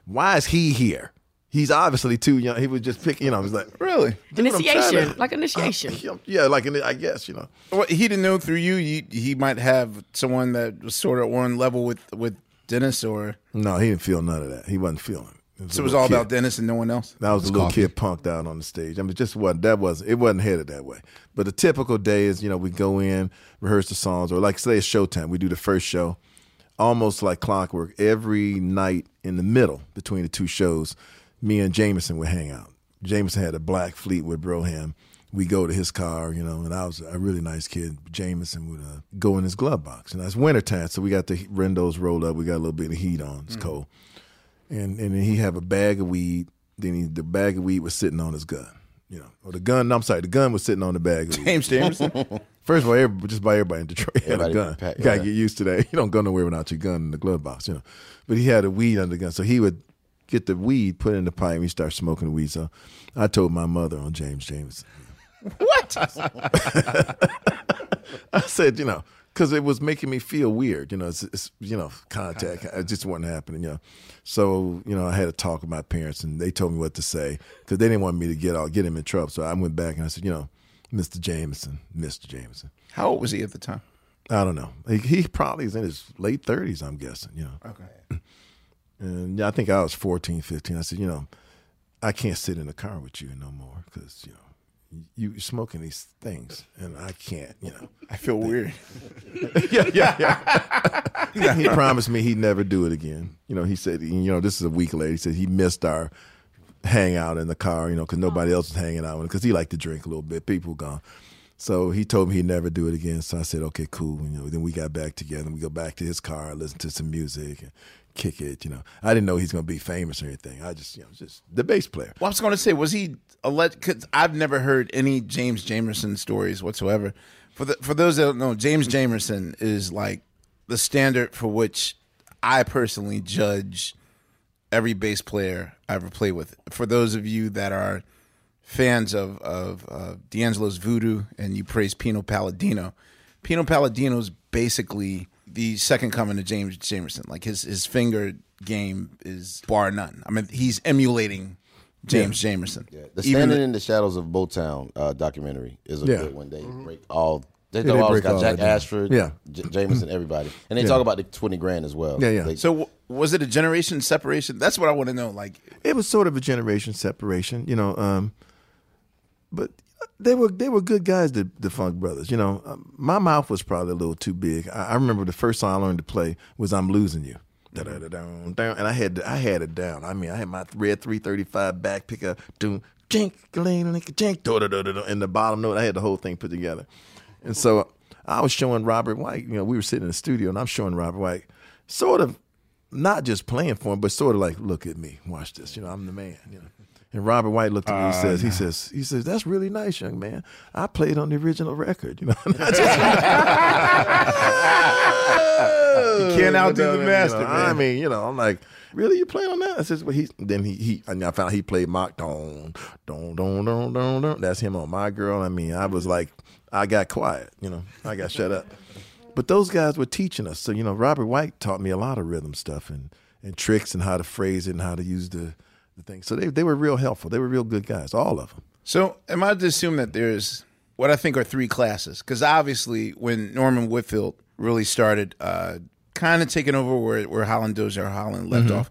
"Why is he here?" He's obviously too young. He was just picking, you know. I was like, really? Dude, Initiation, to- like initiation. yeah, like in I guess you know. Well, he didn't know through you, you. He might have someone that was sort of on level with with Dennis, or No, he didn't feel none of that. He wasn't feeling. it. so it was all kid. about Dennis and no one else. That was a little kid punked out on the stage. I mean, just wasn't that was it wasn't headed that way. But the typical day is, you know, we go in, rehearse the songs, or like say it's showtime. We do the first show, almost like clockwork. Every night in the middle between the two shows, me and Jameson would hang out. Jameson had a black Fleetwood Brougham. We go to his car, you know, and I was a really nice kid. Jameson would uh, go in his glove box, and it's wintertime, so we got the windows rolled up. We got a little bit of heat on. It's cold and and then he have a bag of weed. Then he, the bag of weed was sitting on his gun. You know, or the gun. No, I'm sorry, the gun was sitting on the bag. Of weed. James Jamerson? First of all, everybody, just by everybody in Detroit had Everybody a gun. pack- you gotta yeah. get used to that. You don't go nowhere without your gun in the glove box. You know, but he had a weed under the gun, so he would get the weed, put it in the pipe, and he start smoking the weed. So I told my mother on James Jameson. What? I said, you know, because it was making me feel weird. You know, it's, it's you know, contact. It just wasn't happening. You know, so you know, I had to talk with my parents, and they told me what to say because they didn't want me to get out, get him in trouble. So I went back and I said, you know, Mr. Jameson, Mr. Jameson. How old was he at the time? I don't know. He, he probably is in his late thirties. I'm guessing. You know. Okay. And I think I was 14, 15. I said, you know, I can't sit in the car with you no more because you know you, you're smoking these things, and I can't. You know, I feel weird. yeah, yeah, yeah. he promised me he'd never do it again. You know, he said, you know, this is a week later. He said he missed our hangout in the car, you know, because nobody oh. else was hanging out with him because he liked to drink a little bit. People were gone. So he told me he'd never do it again. So I said, okay, cool. You know, then we got back together. and We go back to his car, listen to some music, and kick it. You know, I didn't know he's going to be famous or anything. I just, you know, just the bass player. Well, I was going to say, was he alleged? Because I've never heard any James Jamerson stories whatsoever. For the for those that don't know, James Jamerson is like the standard for which I personally judge every bass player I ever played with. For those of you that are fans of of uh, D'Angelo's Voodoo and you praise Pino Palladino, Pino Palladino is basically the second coming to James Jamerson. Like his his finger game is bar none. I mean, he's emulating James Jamerson. The Even Standing the- in the Shadows of Motown uh, documentary is a Yeah. good one. They break all. They, Yeah, they always break got all Jack. Ashford, Yeah. J- Jameson, everybody, and they Yeah. talk about the twenty grand as well. Yeah, yeah. They- So w- was it a generation separation? That's what I want to know. Like, It was sort of a generation separation, you know. Um, but they were they were good guys, the the Funk Brothers. You know, um, my mouth was probably a little too big. I, I remember the first song I learned to play was "I'm Losing You." And I had I had it down. I mean, I had my red three thirty five back picker, doom, jink, jink, da, and the bottom note. I had the whole thing put together, and so I was showing Robert White. You know, we were sitting in the studio, and I'm showing Robert White, sort of not just playing for him, but sort of like, look at me, watch this. You know, I'm the man. You know. And Robert White looked at me. He Uh, says, he says, he says, that's really nice, young man. I played on the original record. You know, You can't outdo the You know, master, I mean, you know, I'm like, really, you playing on that? I says, well, he then he he. And I found he played mock don don don don don don. That's him on my girl. I mean, I was like, I got quiet. You know, I got shut up. But those guys were teaching us. So you know, Robert White taught me a lot of rhythm stuff and and tricks and how to phrase it and how to use the the thing. So they they were real helpful. They were real good guys, all of them. So, am I to assume that there's what I think are three classes? Because obviously, when Norman Whitfield really started uh, kind of taking over where, where Holland Dozier Holland left Mhm. off,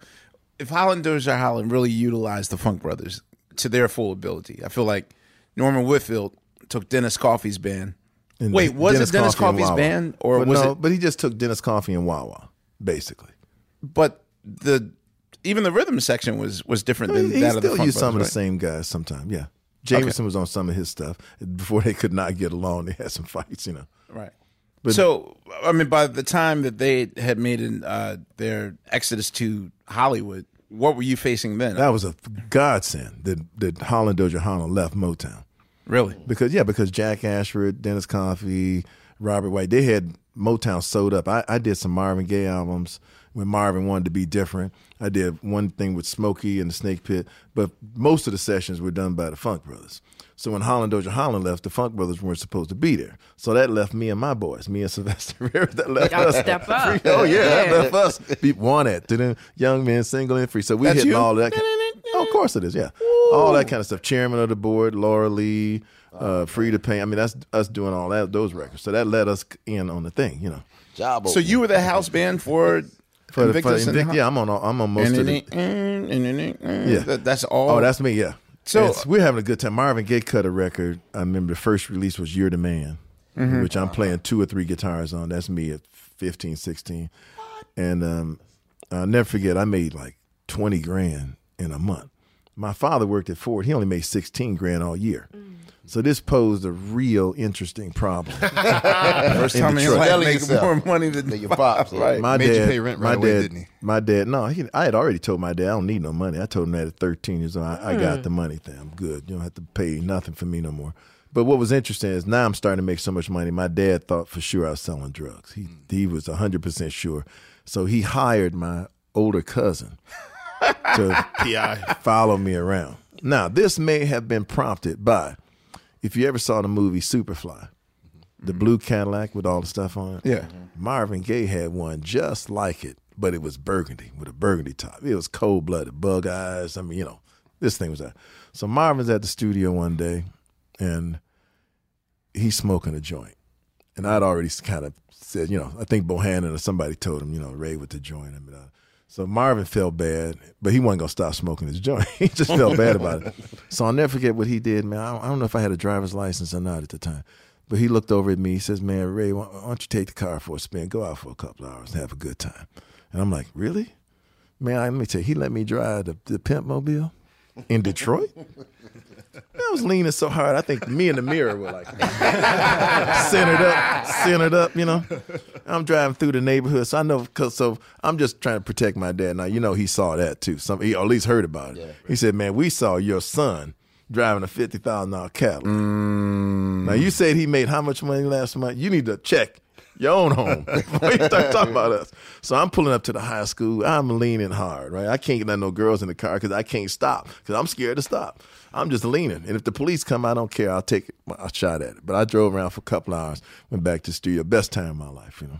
if Holland Dozier Holland really utilized the Funk Brothers to their full ability, I feel like Norman Whitfield took Dennis Coffey's band. And Wait, was it Dennis Coffey Coffey's band, or but was no? it? But he just took Dennis Coffey and Wah Wah, basically. But the even the rhythm section was was different He, than that of the still Funk used some of the right? same guys sometimes. Yeah, Jamerson was on some of his stuff before they could not get along. They had some fights, you know. Right. But- so, I mean, by the time that they had made an, uh, their exodus to Hollywood, what were you facing then? That was a godsend that that Holland Dozier Holland left Motown. Really? Because yeah, because Jack Ashford, Dennis Coffey, Robert White, they had Motown sewed up. I, I did some Marvin Gaye albums when Marvin wanted to be different. I did one thing with Smokey and the Snake Pit, but most of the sessions were done by the Funk Brothers. So when Holland Dozier Holland left, the Funk Brothers weren't supposed to be there. So that left me and my boys, me and Sylvester Rivers. That left us. step up. Oh yeah, that left us. Be one at to them young men, single and free. So we That's hitting you? all that. Oh, of course it is. Yeah, all that kind of stuff. Chairman of the board, Laura Lee, uh, Freda Payne. I mean, that's us doing all that those records. So that let us in on the thing, you know. Job. So you were the house band for For the, for Invictus and yeah, I'm on. all- I'm on most of the. Yeah, Yeah, that's all. Oh, that's me. Yeah. So- So we're having a good time. Marvin Gaye cut a record. I remember the first release was "You're the Man," Mhm. which I'm playing two or three guitars on. That's me at 15, 16. and um, I'll never forget. I made like twenty grand in a month. My father worked at Ford. He only made sixteen grand all year. So this posed a real interesting problem. First time in his Detroit. life making yourself. more money than Than your pops, Right. My Made you dad, pay rent my away, dad, didn't he? My dad, no, he, I had already told my dad I don't need no money. I told him that at 13 years old. I, I got hmm. the money thing. I'm good. You don't have to pay nothing for me no more. But what was interesting is now I'm starting to make so much money. My dad thought for sure I was selling drugs. He hmm. he was 100 percent sure. So he hired my older cousin to PI. follow me around. Now this may have been prompted by if you ever saw the movie Superfly, the blue Cadillac with all the stuff on it. Yeah. Marvin Gaye had one just like it, but it was burgundy with a burgundy top. It was cold blooded, bug eyes. I mean, you know, this thing was that. So Marvin's at the studio one day, and he's smoking a joint, and I'd already kind of said, you know, I think Bohannon or somebody told him, you know, Ray with the joint. I mean, uh, so Marvin felt bad, but he wasn't gonna stop smoking his joint. he just felt bad about it. So I'll never forget what he did, man. I don't, know if I had a driver's license or not at the time, but he looked over at me. He says, "Man, Ray, why, don't you take the car for a spin? Go out for a couple hours and have a good time." And I'm like, "Really, man? Let me tell you, he let me drive the, the pimp mobile in Detroit." Was leaning so hard. I think me in the mirror were like centered up, centered up. You know, I'm driving through the neighborhood, so I know. Cause so I'm just trying to protect my dad. Now you know he saw that too. Some he or at least heard about it. He said, "Man, we saw your son." Driving a fifty thousand dollar Cadillac. Mm. Now you said he made how much money last month? You need to check your own home before you start talking about us. So I'm pulling up to the high school. I'm leaning hard, right? I can't get no girls in the car because I can't stop because I'm scared to stop. I'm just leaning, and if the police come, I don't care. I'll take a shot at it. But I drove around for a couple hours, went back to the studio. Best time of my life, you know.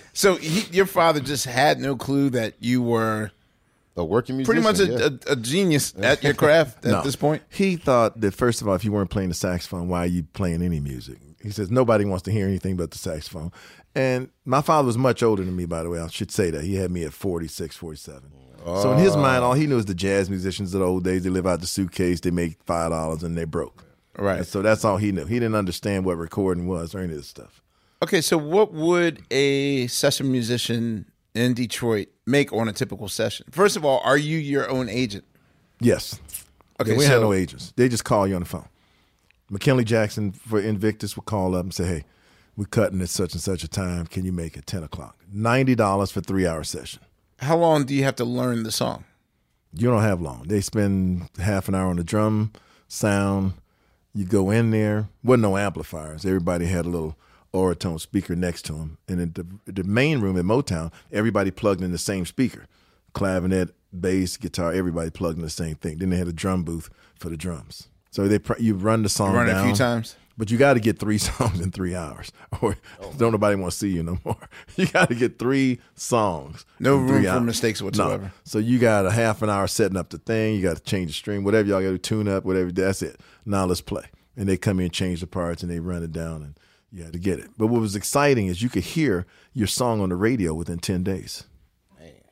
So he, your father just had no clue that you were a working musician, pretty much a, musician, a, a genius at your craft at No. this point. He thought that first of all, if you weren't playing the saxophone, why are you playing any music? He says nobody wants to hear anything but the saxophone. And my father was much older than me, by the way. I should say that. He had me at 46, 47. So in his mind, all he knew is the jazz musicians of the old days. They live out the suitcase, they make five dollars, and they broke. Right. And so that's all he knew. He didn't understand what recording was or any of this stuff. Okay, so what would a session musician in Detroit make on a typical session? First of all, are you your own agent? Yes. Okay, Yeah, we so had no agents. They just call you on the phone. McKinley Jackson for Invictus would call up and say, "Hey, we're cutting at such and such a time. Can you make it ten o'clock? Ninety dollars for three hour session. How long do you have to learn the song? You don't have long. They spend half an hour on the drum sound. You go in there. wasn't no amplifiers. Everybody had a little Auratone speaker next to them. And in the, the main room at Motown, everybody plugged in the same speaker. Clavinet, bass, guitar, everybody plugged in the same thing. Then they had a drum booth for the drums. So they pr- you run the song run it a few times? But you got to get three songs in three hours, or oh. don't nobody want to see you no more. You got to get three songs. No room for hours. mistakes whatsoever. No. So you got a half an hour setting up the thing. You got to change the string, whatever y'all got to tune up, whatever. That's it. Now let's play. And they come in, change the parts, and they run it down, and you had to get it. But what was exciting is you could hear your song on the radio within ten days.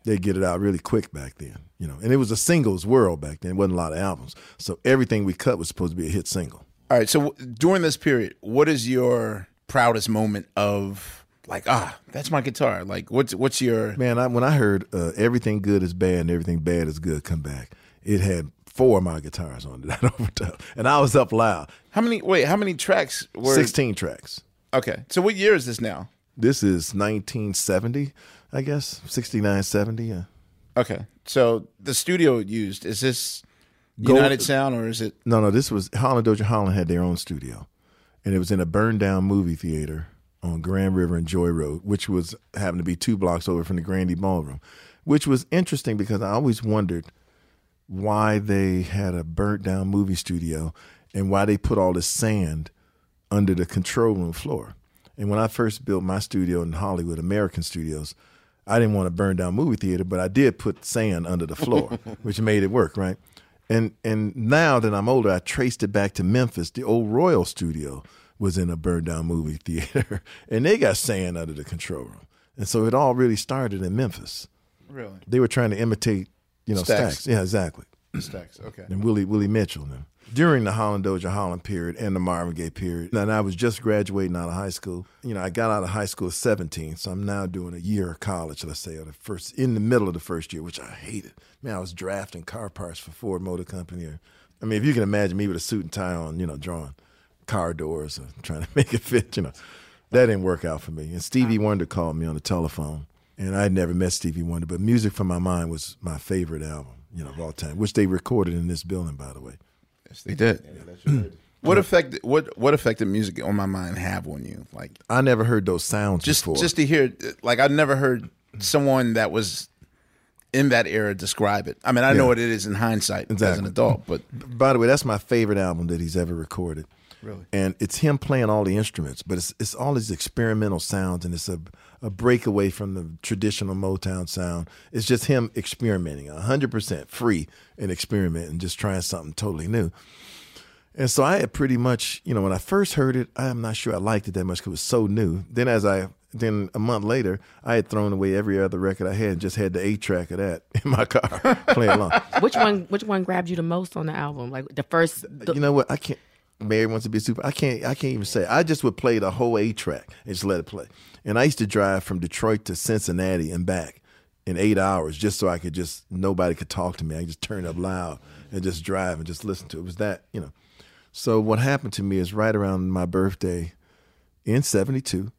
They get it out really quick back then, you know. And it was a singles world back then. It wasn't a lot of albums, so everything we cut was supposed to be a hit single. All right, so w- during this period, what is your proudest moment of like ah, that's my guitar? Like what's what's your Man, I, when I heard uh, everything good is bad and everything bad is good come back, it had four of my guitars on it. That overdub, and I was up loud. How many wait, how many tracks were Sixteen tracks. Okay. So what year is this now? This is 1970, I guess, 69, 70. Yeah. Okay. So the studio used is this Gold- United Sound or is it No, no, this was Holland Dozier Holland had their own studio, and it was in a burned down movie theater on Grand River and Joy Road, which was happened to be two blocks over from the Grande Ballroom, which was interesting because I always wondered why they had a burnt down movie studio and why they put all this sand under the control room floor. And when I first built my studio in Hollywood, Ameraycan Studios, I didn't want to burn down movie theater, but I did put sand under the floor, which made it work, right? And and now that I'm older, I traced it back to Memphis. The old Royal Studio was in a burned down movie theater, and they got sand under the control room. And so it all really started in Memphis. Really? They were trying to imitate, you know, Stacks. Stax. Yeah, exactly. Stax. okay. And Willie Willie Mitchell now. During the Holland Dozier Holland period and the Marvin Gaye period, and I was just graduating out of high school. You know, I got out of high school at 17, so I'm now doing a year of college, let's say, or the first in the middle of the first year, which I hated. Man, I was drafting car parts for Ford Motor Company. Or, I mean, if you can imagine me with a suit and tie on, you know, drawing car doors and trying to make it fit, you know, that didn't work out for me. And Stevie Wonder called me on the telephone, and I'd never met Stevie Wonder, but Music from My Mind was my favorite album, you know, of all time, which they recorded in this building, by the way. Yes, they did. what effect what what effect did music on my mind have on you? Like I never heard those sounds just before. just to hear like I never heard someone that was in that era describe it. I mean, I know what it is in hindsight as an adult, but By the way, that's my favorite album that he's ever recorded. Really? And it's him playing all the instruments, but it's it's all these experimental sounds, and it's a a breakaway from the traditional Motown sound. It's just him experimenting, hundred percent free and experimenting, just trying something totally new. And so I had pretty much, you know, when I first heard it, I'm not sure I liked it that much because it was so new. Then as I then a month later, I had thrown away every other record I had and just had the eight track of that in my car playing along. Which one? Which one grabbed you the most on the album? Like the first. The, you know what? I can't. Mary wants to be a super. I can't. I can't even say. I just would play the whole A track and just let it play. And I used to drive from Detroit to Cincinnati and back in eight hours just so I could just nobody could talk to me. I just turn up loud and just drive and just listen to it. It was that, you know. So what happened to me is right around my birthday in '72,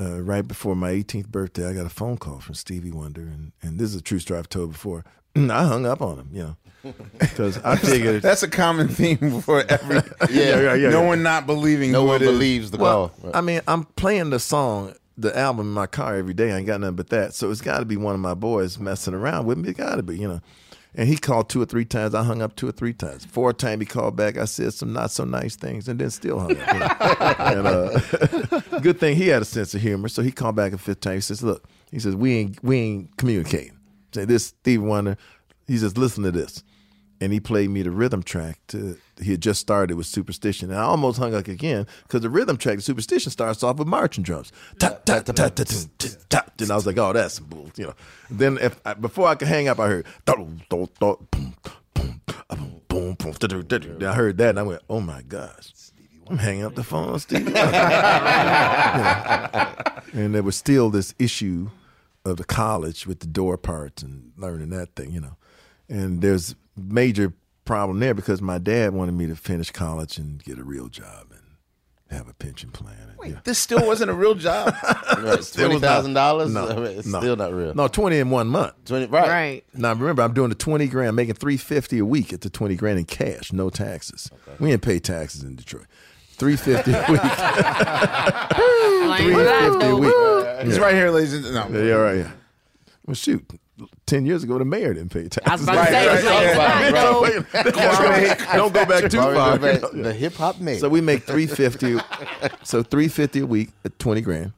uh, right before my 18th birthday, I got a phone call from Stevie Wonder, and, and this is a true story I've told before. I hung up on him, you know, because I figured That's a common theme for every. Yeah, yeah, yeah, No yeah. one not believing. No who one it is. believes the well, call. I mean, I'm playing the song, the album in my car every day. I ain't got nothing but that. So it's got to be one of my boys messing around with me. It got to be, you know. And he called two or three times. I hung up two or three times. Four time he called back. I said some not so nice things, and then still hung up. you know. and uh, good thing he had a sense of humor. So he called back a fifth time. He says, "Look," he says, "We ain't we ain't communicating." Say this, Steve Wonder. He says, "Listen to this." and he played me the rhythm track to he had just started with superstition and i almost hung up again because the rhythm track superstition starts off with marching drums and i was like oh that's bull you know then if I, before i could hang up i heard. I heard that and i went oh my gosh i'm hanging up the phone Steve. Wonder." You know. and there was still this issue of the college with the door parts and learning that thing you know and there's major problem there because my dad wanted me to finish college and get a real job and have a pension plan. And, Wait, this still wasn't a real job. Still $20,000? No, I mean, it's no. still not real. No, twenty in one month. 20, right. Right. Now remember, I'm doing the twenty grand, making three fifty a week at the twenty grand in cash, no taxes. Okay. We didn't pay taxes in Detroit. Three fifty a week. Three fifty a week. He's right here, ladies and gentlemen. Yeah, yeah, right. Yeah. Well, shoot. Ten years ago, the mayor didn't pay taxes. I was about to say, it's like, right, right, right. Don't go back too far. go back- The hip hop mayor. So we make three fifty. so three fifty a week at twenty grand.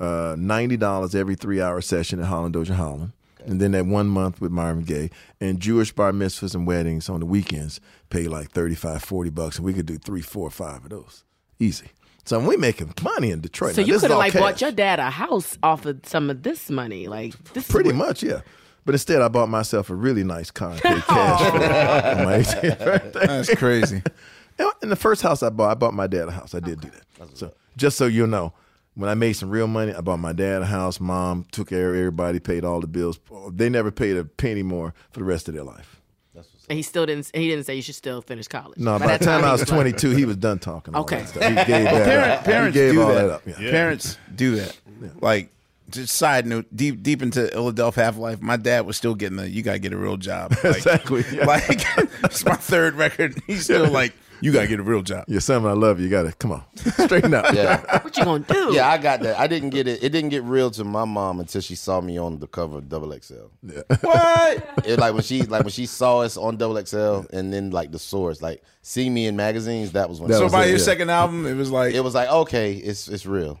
Uh, Ninety dollars every three hour session at Holland Dozier Holland. And then that one month with Marvin Gaye and Jewish bar mitzvahs and weddings on the weekends pay like 35, 40 bucks, and we could do three, four, five of those easy. So we making money in Detroit. So Now, you could have like cash. bought your dad a house off of some of this money, like this. is Pretty what- much, yeah. But instead, I bought myself a really nice concrete cash for oh. my 18th birthday. That's crazy. In the first house I bought, I bought my dad a house. I did do that. So just so you know, when I made some real money, I bought my dad a house. Mom took care of everybody, paid all the bills. They never paid a penny more for the rest of their life. And he still didn't. He didn't say you should still finish college. No, by the time I was 22, he was done talking. all Okay. that stuff. He gave that Parent, up. parents he gave do all that. that up. Yeah. Parents do that. Like, just side note, deep deep into Philadelphia half life, my dad was still getting the "you gotta get a real job." Like, Exactly, yeah. Like it's my third record. He's still like, "You gotta get a real job." Your son, I love you. You got to come on, straighten up. Yeah. What you gonna do? Yeah, I got that. I didn't get it. It didn't get real to my mom until she saw me on the cover of Double XL. Yeah. What? It like when she like when she saw us on Double XL, and then like the source, like see me in magazines. That was when. That so was by it, your yeah. second album, it was like it was like okay, it's it's real.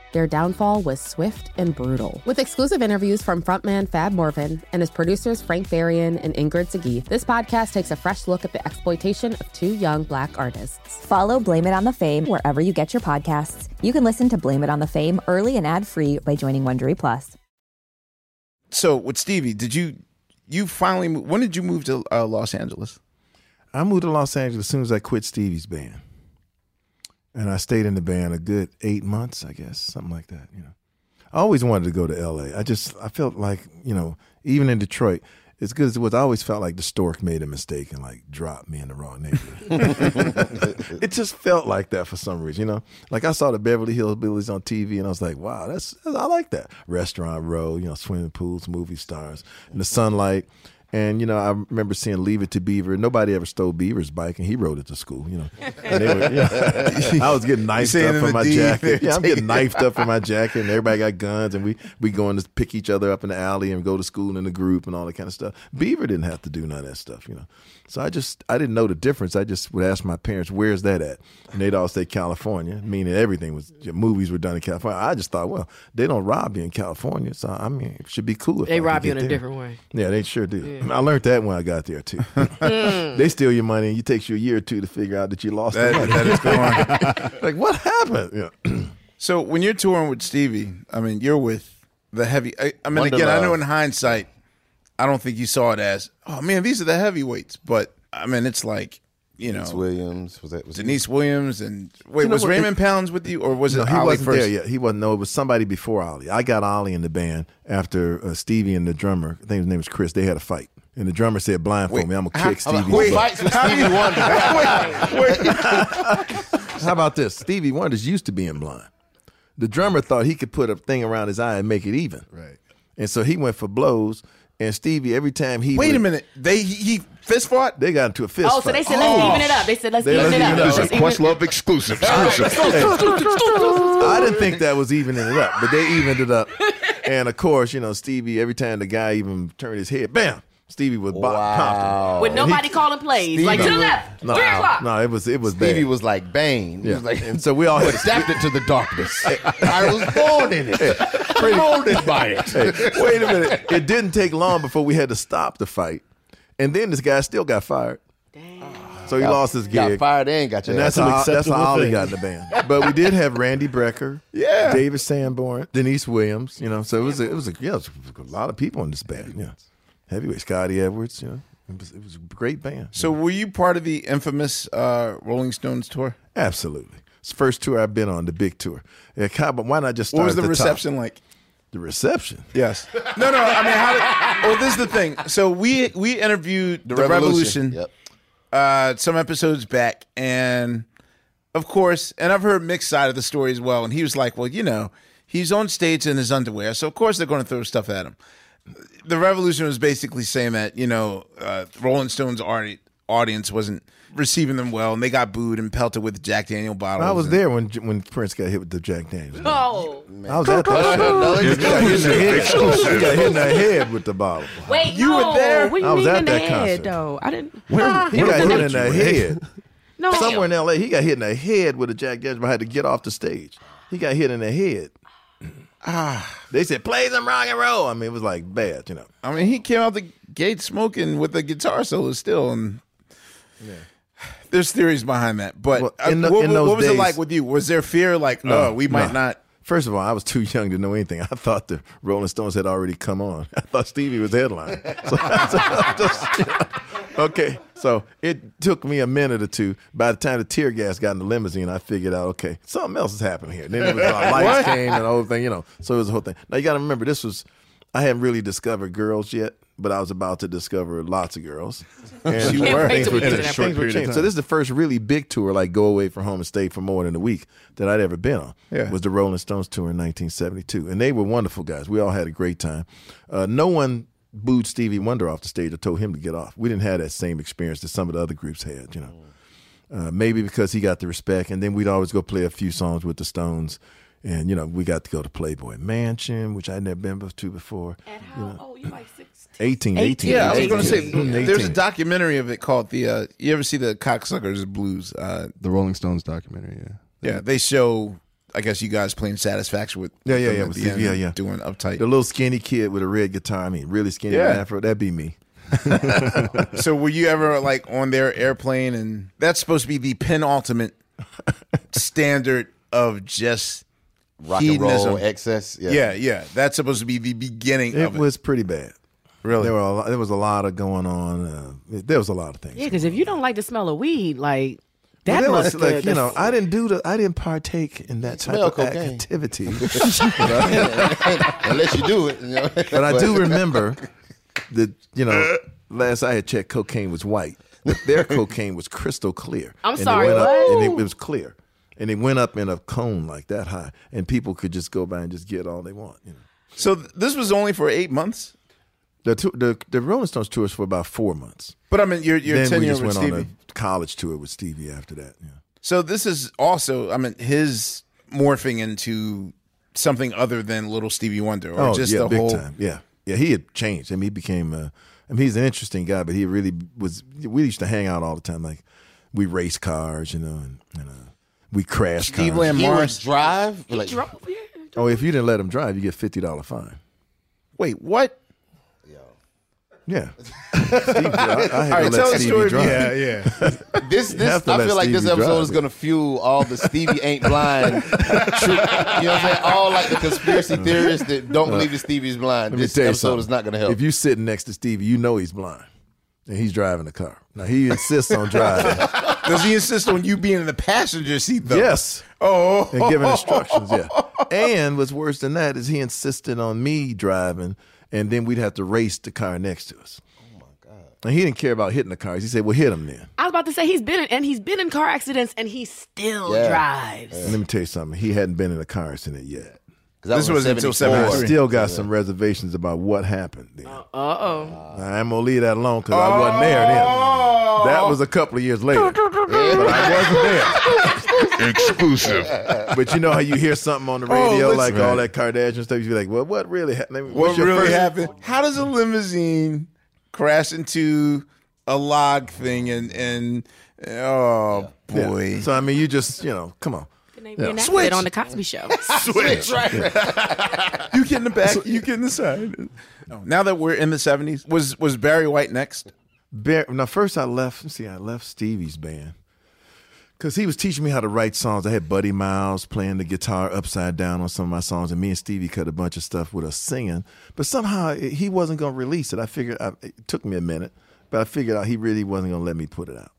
their downfall was swift and brutal. With exclusive interviews from frontman Fab Morvan and his producers Frank Farian and Ingrid Seguí, this podcast takes a fresh look at the exploitation of two young black artists. Follow Blame It on the Fame wherever you get your podcasts. You can listen to Blame It on the Fame early and ad free by joining Wondery Plus. So with Stevie, did you you finally when did you move to uh, Los Angeles? I moved to Los Angeles as soon as I quit Stevie's band, and I stayed in the band a good eight months, I guess, something like that. You know, I always wanted to go to L.A. I just I felt like you know even in Detroit, as good as it was, I always felt like the stork made a mistake and like dropped me in the wrong neighborhood. it just felt like that for some reason, you know. Like I saw the Beverly Hills Billies on TV, and I was like, "Wow, that's I like that." Restaurant row, you know, swimming pools, movie stars, and the sunlight. And you know, I remember seeing "Leave It to Beaver." Nobody ever stole Beaver's bike, and he rode it to school. You know, and they were, you know, I was getting knifed up for my D, jacket. Yeah, I'm getting knifed up for my jacket, and everybody got guns, and we we going to pick each other up in the alley and go to school in a group and all that kind of stuff. Beaver didn't have to do none of that stuff, you know. So I just I didn't know the difference. I just would ask my parents, "Where's that at?" And they'd all say California, meaning everything was movies were done in California. I just thought, well, they don't rob you in California, so I mean, it should be cool. If They I rob you get in a different way. Yeah, they sure do. Yeah. I learned that when I got there too. they steal your money, and it takes you a year or two to figure out that you lost That- money. that is going. like what happened? Yeah. So when you're touring with Stevie, I mean, you're with the heavy. I, I mean, Wonder again, I know in hindsight, I don't think you saw it as, oh man, these are the heavyweights. But I mean, it's like you know, Deniece Williams was that was Deniece Williams and wait, You know was what, Raymond it- Pounds with you, or was no, it he Ali wasn't first? there yet. He wasn't. No, it was somebody before Ollie. I got Ollie in the band after uh, Stevie and the drummer. I think his name was Chris. They had a fight, and the drummer said, "Blindfold me. I'm gonna kick how- Stevie." who fights with Stevie Wonder? How about this? Stevie Wonder's used to being blind. The drummer thought he could put a thing around his eye and make it even. Right. And so he went for blows. And Stevie, every time he Wait would- a minute, they he, he fist fought. they got into a fist Oh, fight. so they said let's oh. even it up. They said let's They- even let's it even up. it up. This is even- Questlove exclusive. I didn't think that was evening it up, but they evened it up. And of course, you know, Stevie, every time the guy even turned his head, bam, Stevie was wow. Wow. With nobody calling plays. Like to the left, No, three o'clock. no, it was it was Stevie bad. was like Bane. He Yeah. was like, And so we all had- adapted to the darkness. I was born in it, molded by it. Hey, wait a minute. It didn't take long before we had to stop the fight. And then this guy still got fired. So he Got- lost his gig. got fired and got your and that's ass. how, that's how Acceptable Ollie got in the band. But we did have Randy Brecker, Yeah. David Sanborn, Deniece Williams. You know, so it was a, it was a, yeah, it was a lot of people in this band. Yeah, heavyweight Scotty Edwards. You know, it was, it was a great band. So were you part of the infamous uh, Rolling Stones tour? Absolutely, it's the first tour I've been on, the big tour. Yeah, God, but why not just start What was at the, the top? reception like? The reception. Yes. No, no. I mean, how? Did, well, this is the thing. So we we interviewed the, Revolution, Yep. uh, some episodes back, and of course, and I've heard mixed side of the story as well. And he was like, "Well, you know, he's on stage in his underwear, so of course they're going to throw stuff at him." The Revolution was basically saying that you know, uh, Rolling Stones' audi- audience wasn't receiving them well, and they got booed and pelted with Jack Daniel bottles. I was and- there when when Prince got hit with the Jack Daniels. Oh, I was at that show. He got hit in the head. He got hit in the head with the bottle. wait, You no. were there? What do you I was mean at in the that head, concert. though? I didn't. Where, He got hit in the head. No, Somewhere in L.A., he got hit in the head with a Jack Daniels. but had to get off the stage. He got hit in the head. Ah, they said play some rock and roll. I mean, it was like bad, you know. I mean, he came out the gate smoking with the guitar solo still, and yeah. there's theories behind that. But Well, uh, the- what, what was it like with you? Was there fear, like, oh, we might no. not? First of all, I was too young to know anything. I thought the Rolling Stones had already come on. I thought Stevie was headline. So, so just, you know, okay, so it took me a minute or two. By the time the tear gas got in the limousine, I figured out, okay, something else is happening here. And Then it was uh, lights came and the whole thing, you know. So it was the whole thing. Now you got to remember, this was I hadn't really discovered girls yet, but I was about to discover lots of girls. And You were. things were, In a things were period changing. So this is the first really big tour, like go away from home and stay for more than a week that I'd ever been on. Yeah. Was the Rolling Stones tour in 1972, and they were wonderful guys. We all had a great time. Uh, no one booed Stevie Wonder off the stage or told him to get off. We didn't have that same experience that some of the other groups had. You know, uh, maybe because he got the respect, and then we'd always go play a few songs with the Stones. And you know, we got to go to Playboy Mansion, which I'd never been to before. At You how know, old? You like 16? 18, 18. Yeah, I was going to say 18. there's a documentary of it called the. Uh, you ever see the Cocksuckers Blues? Uh, The Rolling Stones documentary. Yeah. yeah, they show. I guess you guys playing Satisfaction with. Yeah, yeah, yeah. with the yeah, yeah. Doing uptight. The little skinny kid with a red guitar. I mean, really skinny Yeah. afro. That'd be me. so were you ever like on their airplane and that's supposed to be the penultimate standard of just Rock and roll excess. Yeah. Yeah. yeah, That's supposed to be the beginning It of it. was pretty bad. Really? There were a lot, there was a lot of going on. Uh, there was a lot of things. Yeah, because if you don't like the smell of weed, like that But there must was, like good. you know, I didn't do the, I didn't partake in that type of cocaine. activity. Unless you do it. You know? but I do remember that you know, last I had checked, cocaine was white. Their cocaine was crystal clear. I'm And it sorry, went up- what? and it, it was clear, and it went up in a cone like that high, and people could just go by and just get all they want. You know. so th- this was only for eight months. The, tour, the the Rolling Stones tours for about four months. But I mean, your your then we just with went Stevie. on a college tour with Stevie after that. Yeah. So this is also, I mean, his morphing into something other than Little Stevie Wonder, or oh, just yeah, the big whole. time. Yeah, yeah. He had changed. I mean, he became. Uh, I mean, he's an interesting guy, but he really was. We used to hang out all the time. Like we race cars, you know, and, and uh, we crash Steve cars. Lamb He Morris. drive. Like, drove here. Oh, if you didn't let him drive, you get fifty dollar fine. Wait, what? Yeah. Steve, I, I had All to right, let tell the story. drive. Yeah, yeah. this, this, I let feel like this episode drive is going to fuel all the Stevie ain't blind. trick, you know what I'm saying? All like the conspiracy uh-huh. theorists that don't uh-huh. believe that Stevie's blind. Let This you episode something. is not going to help. If you're sitting next to Stevie, you know he's blind, and he's driving the car. Now he insists on driving. Does he insist on you being in the passenger seat though? yes. Oh, and giving instructions. Yeah. And what's worse than that is he insisted on me driving, and then we'd have to race the car next to us. Oh my god! And he didn't care about hitting the cars. He said, "Well, hit him then." I was about to say he's been in, and he's been in car accidents, and he still Yeah. drives. And let me tell you something. He hadn't been in a car accident yet. 'Cause that This was until 74. I still got some reservations about what happened. Then. Uh oh. I'm gonna leave that alone because I wasn't there then. That was a couple of years later, but I wasn't there. Exclusive. But you know how you hear something on the oh, radio, listen. like all that Kardashian stuff. You be like, "Well, what really happened? what really happened? How does a limousine crash into a log thing and and oh boy? So I mean, you just you know, come on. Name Yeah. an Switch. on the Cosby Show. Switch, right? you get in the back, you get in the side. No, now that we're in the seventies, was was Barry White next? Bear, now, first I left. See, I left Stevie's band because he was teaching me how to write songs. I had Buddy Miles playing the guitar upside down on some of my songs, and me and Stevie cut a bunch of stuff with us singing. But somehow it- he wasn't going to release it. I figured I, it took me a minute, but I figured out he really wasn't going to let me put it out.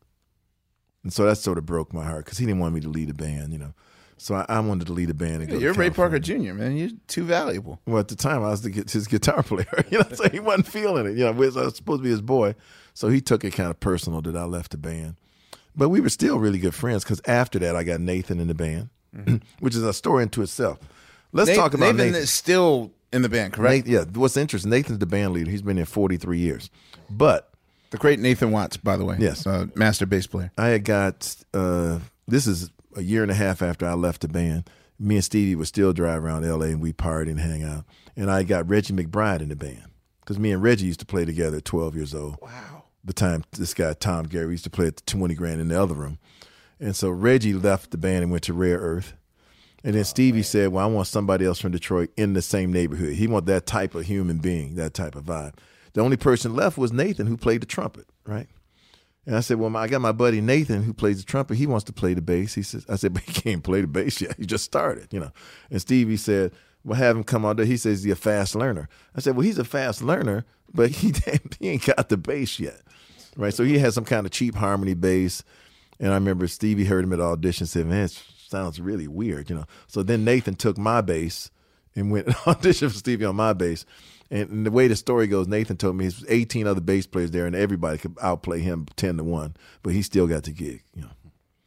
And so that sort of broke my heart because he didn't want me to lead a band, you know. So I, I wanted to lead a band. And go You're Ray Parker Jr., man. You're too valuable. Well, at the time, I was the, his guitar player. You know, so he wasn't feeling it. You know, I was supposed to be his boy, so he took it kind of personal that I left the band. But we were still really good friends because after that, I got Nathan in the band, which is a story into itself. Let's Nathan- talk about Nathan Nathan. is still in the band, correct? Nathan- yeah, what's interesting? Nathan's the band leader. He's been there forty three years, but The great Nathan Watts, by the way. Yes. uh, master bass player. I had got uh, this is a year and a half after I left the band. Me and Stevie would still drive around L.A. and we party and hang out. And I got Reggie McBride in the band because me and Reggie used to play together at 12 years old. Wow. The time this guy Tom Gary used to play at the 20 grand in the other room, and so Reggie left the band and went to Rare Earth. And then oh, Stevie said, "Well, I want somebody else from Detroit in the same neighborhood. He want that type of human being, that type of vibe." The only person left was Nathan, who played the trumpet, right? And I said, "Well, my, I got my buddy Nathan, who plays the trumpet. He wants to play the bass." He says, "I said, but he can't play the bass yet. He just started, you know." And Stevie said, "Well, have him come out there." He says he's a fast learner. I said, "Well, he's a fast learner, but he he ain't got the bass yet, right?" So he had some kind of cheap harmony bass. And I remember Stevie heard him at audition, said, "Man, it sounds really weird," you know. So then Nathan took my bass and went and auditioned for Stevie on my bass. And, and the way the story goes, Nathan told me there's 18 other bass players there, and everybody could outplay him 10 to one, but he still got the gig. You know.